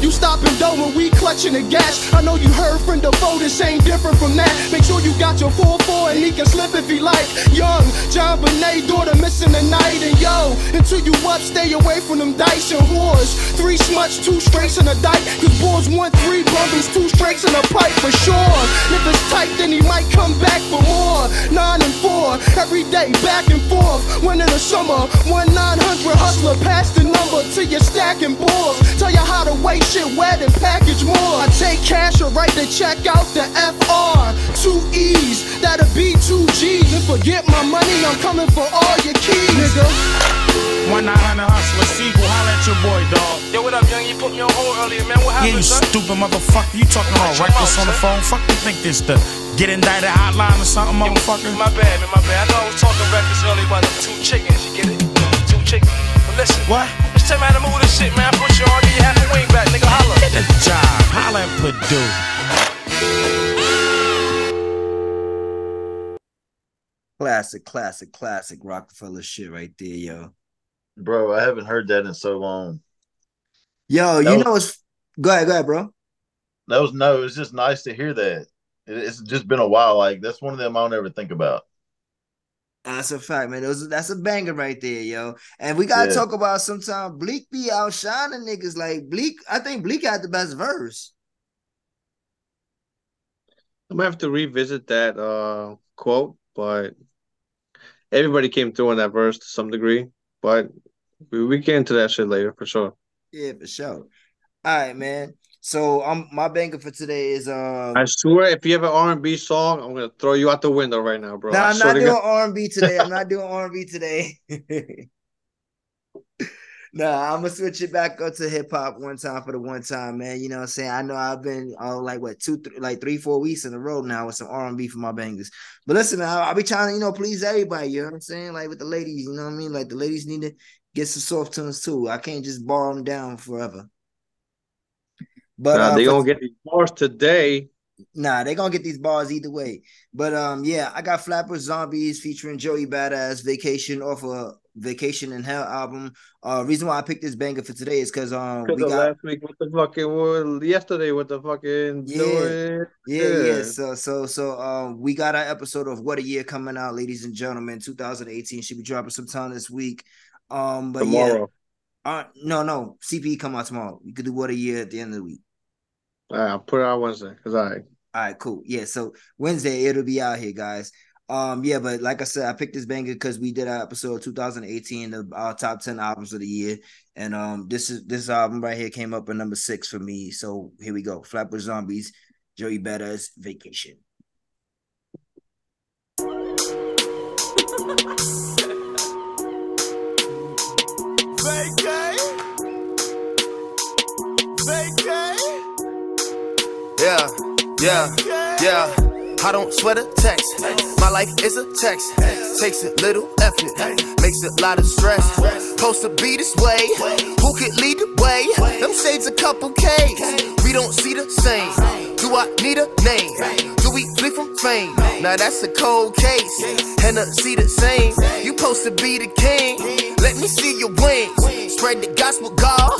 You stopping dough when we clutching the gas. I know you heard from the this ain't different from that. Make sure you got your 4-4 and he can slip if he like. Young JonBenét, daughter missing the night. And yo, until you up, stay away from them dice and whores. Three smuts, two straights in a dike. Cause boys want three bundles, two straights in a pipe for sure. If it's tight, then he might come back for more. Nine and four, every day, back and forth. One in the summer, one 900 hustler, pass the number to your stacking balls. Tell you how to weigh shit wet and package more. I take cash or write the check out the FR. Two E's, that'll be two G's. And forget my money, I'm coming for all your keys, nigga. One nine hundred hustler, Sigel, holla at your boy, dog. Yo, what up, young? You put me on hold earlier, man. What happened? Yeah, happened, you son? stupid motherfucker. You talking all reckless on the phone. Fuck you think this the get indicted hotline or something, motherfucker? My bad, man, my bad. I know I was talking reckless earlier about the two chickens. You get it? Two chickens. But listen. What? Just tell me how to move this shit, man. I put you on, give you half a wing back, nigga. Holla. Get the job. Holla at Purdue. Classic, classic, classic Rockefeller shit right there, yo. Bro, I haven't heard that in so long. Yo, That you was- know it's go ahead, go ahead, bro. That was no, it's just nice to hear that. It- It's just been a while. Like that's one of them I'll never think about. That's a fact, man. Those, that's a banger right there, yo. And we gotta Yeah. talk about sometime Bleek be outshining niggas. Like Bleek, I think Bleek had the best verse. I'm gonna have to revisit that uh quote, but everybody came through on that verse to some degree. But we, we get into that shit later for sure. Yeah, for sure. All right, man. So I'm my banger for today is um I swear, if you have an R&B song, I'm gonna throw you out the window right now, bro. No, I I'm not doing R and B today. I'm not doing R and B today. nah, I'm gonna switch it back up to hip hop one time for the one time, man. You know what I'm saying? I know I've been uh, like what two, th- like three, four weeks in a row now with some R and B for my bangers. But listen, man, I, I be trying to you know please everybody. You know what I'm saying? Like with the ladies, you know what I mean? Like the ladies need to get some soft tunes too. I can't just bar them down forever. But Nah, uh, they gonna get these bars today. Nah, they gonna get these bars either way. But um, yeah, I got Flatbush Zombies featuring Joey Badass Vacation off a Vacation in Hell album. Uh, reason why I picked this banger for today is because um Because we got last week with the fucking well, yesterday with the fucking Yeah. doing yeah yeah so so so um we got our episode of What a Year coming out, ladies and gentlemen. 2018 should be dropping sometime this week. Um, but tomorrow. yeah, uh, no no CP come out tomorrow. You could do What a Year at the end of the week. All right, I'll put it out Wednesday. Cause I All right, cool. Yeah, so Wednesday it'll be out here, guys. Um, yeah, but like I said, I picked this banger because we did our episode 2018 of our top 10 albums of the year. And um, this is this album right here came up at number six for me. So here we go. Flatbush Zombies, Joey Badass Vacation. Vacay. Vacay. Yeah, yeah, yeah. I don't sweat a text. My life is a text. Takes a little effort, makes a lot of stress. Supposed to be this way. Who could lead the way? Them shades a couple K's. We don't see the same. Do I need a name? Do we flee from fame? Now that's a cold case. And I see the same. You supposed to be the king. Let me see your wings. Spread the gospel, God.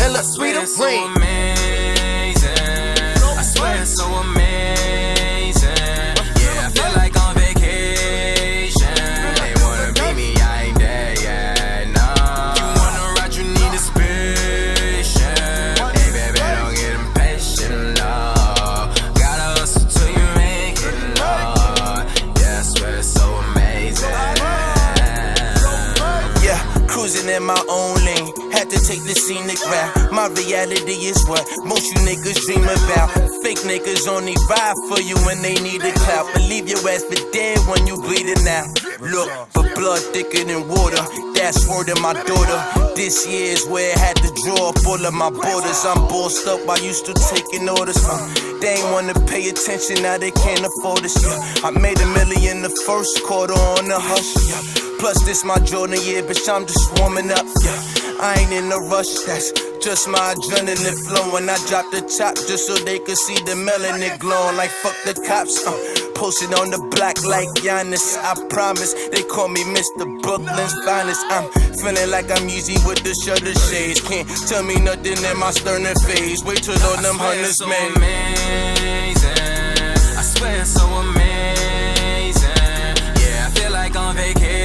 And let's read so ring. amazing. I swear it's so amazing. In my own lane. Had to take the scenic route. My reality is what most you niggas dream about. Fake niggas only vibe for you when they need a clout. Believe your ass for dead when you bleeding out. Look, for blood thicker than water. That's word of my daughter. This year is where I had to draw up all of my borders. I'm bossed up, I used to taking orders. Uh, they ain't wanna pay attention, now they can't afford us. Yeah. I made a million the first quarter on the hush. Yeah. Plus, this my Jordan year, bitch, I'm just warming up. Yeah. I ain't in a rush, that's just my adrenaline flowing. I dropped the top just so they could see the melanin glowing. Like fuck the cops. Uh, posted on the block like Giannis. I promise they call me Mr. Brooklyn's finest. I'm feeling like I'm easy with the shutter shades. Can't tell me nothing in my sterner phase. Wait till all them hunters so made. amazing. I swear it's so amazing. Yeah, I feel like on vacation.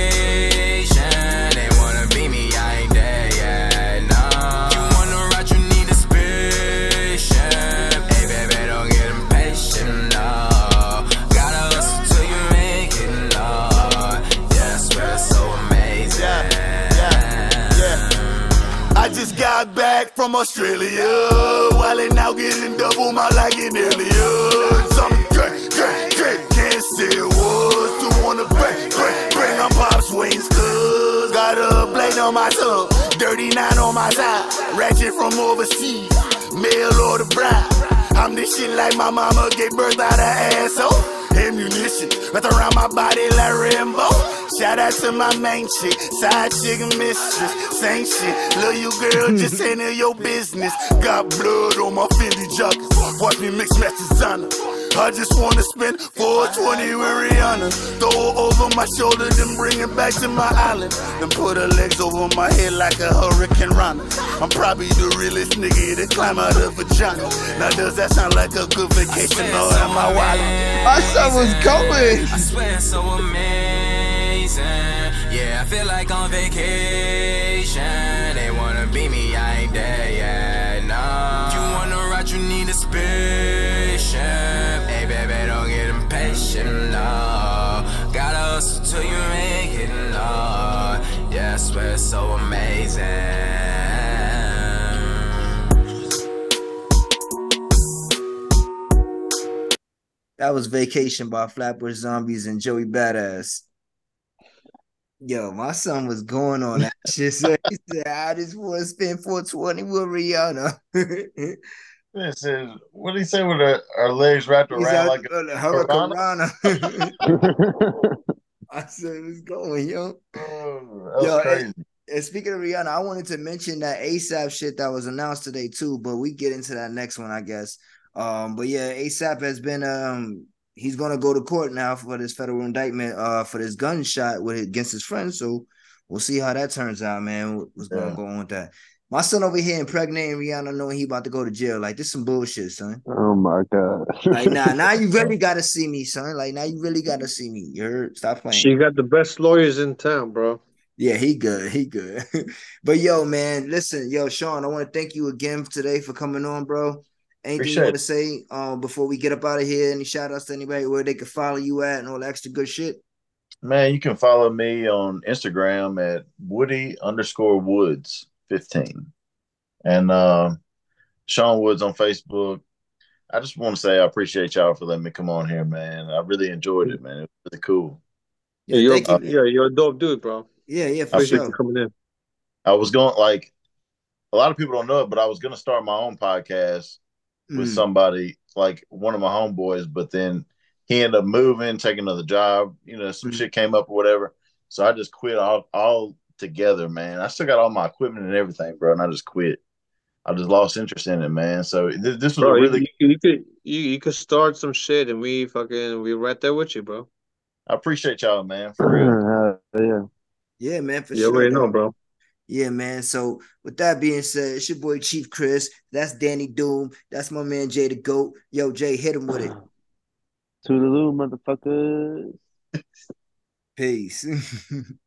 Got back from Australia. Wildin' out getting double my like an alien. Something great, great, great. Can't say it was. Two on the bang, bang, bang. I'm Pops Wayne's cuz. Got a blade on my tongue. Dirty nine on my side. Ratchet from overseas. Mail or the bride. I'm this shit like my mama gave birth out her asshole. Ammunition wrapped around my body like Rambo. Shout out to my main chick, side chick and mistress. Same shit, love you girl, just ain't in your business. Got blood on my Fendi joggers. Watch me mix match designer. I just wanna spend 420 with Rihanna. Throw her over my shoulder, then bring it back to my island. Then put her legs over my head like a hurricane runner. I'm probably the realest nigga to climb out of vagina. Now does that sound like a good vacation or am I wildin'? My son was going. I swear it's so amazing. Yeah, I feel like on vacation. They wanna be me, I ain't there yet. No. You wanna ride, you need a spaceship. Hey, baby, don't get impatient. No. Gotta hustle till you make it. No. Swear it's so amazing. That was Vacation by Flatbush Zombies and Joey Badass. Yo, my son was going on that shit. So he said, I just want to spend 420 with Rihanna. This is what did he say with her, her legs wrapped around like a the Hurricane? I said, it's going, yo. That's Yo, crazy. and, and speaking of Rihanna, I wanted to mention that ASAP shit that was announced today too, but we get into that next one, I guess. Um, but yeah, ASAP has been um he's gonna go to court now for this federal indictment uh for this gunshot with against his friend. So we'll see how that turns out, man. What's gonna Yeah. go on with that? My son over here impregnating Rihanna knowing he about to go to jail. Like this some bullshit, son. Oh my god. Like nah, now you really gotta see me, son. Like now you really gotta see me. You heard? Stop playing. She got the best lawyers in town, bro. Yeah, he good. He good. but yo, man, listen, yo, Shawn, I want to thank you again today for coming on, bro. Anything Appreciate you want it. to say um before we get up out of here? Any shout outs to anybody where they can follow you at and all the extra good shit? Man, you can follow me on Instagram at Woody underscore Woods 15. And uh, Shawn Woods on Facebook. I just want to say I appreciate y'all for letting me come on here, man. I really enjoyed it, man. It was really cool. Yeah, you're thank you. yeah, you're a dope dude, bro. Yeah, yeah, I for appreciate sure. you coming in. I was going like a lot of people don't know it, but I was gonna start my own podcast with Mm. somebody like one of my homeboys, but then he ended up moving, taking another job. You know, some Mm. shit came up or whatever. So I just quit all all together, man. I still got all my equipment and everything, bro, and I just quit. I just lost interest in it, man. So th- this was Bro, a really. you, you could you, you could start some shit and we fucking we right there with you, bro. I appreciate y'all, man, for real. yeah. Yeah, man, for sure. You sure. already know, dog. bro. Yeah, man. So with that being said, it's your boy Chief Chris. That's Danny Doom. That's my man Jay the Goat. Yo, Jay, hit him with it. Toodaloo, motherfuckers. Peace.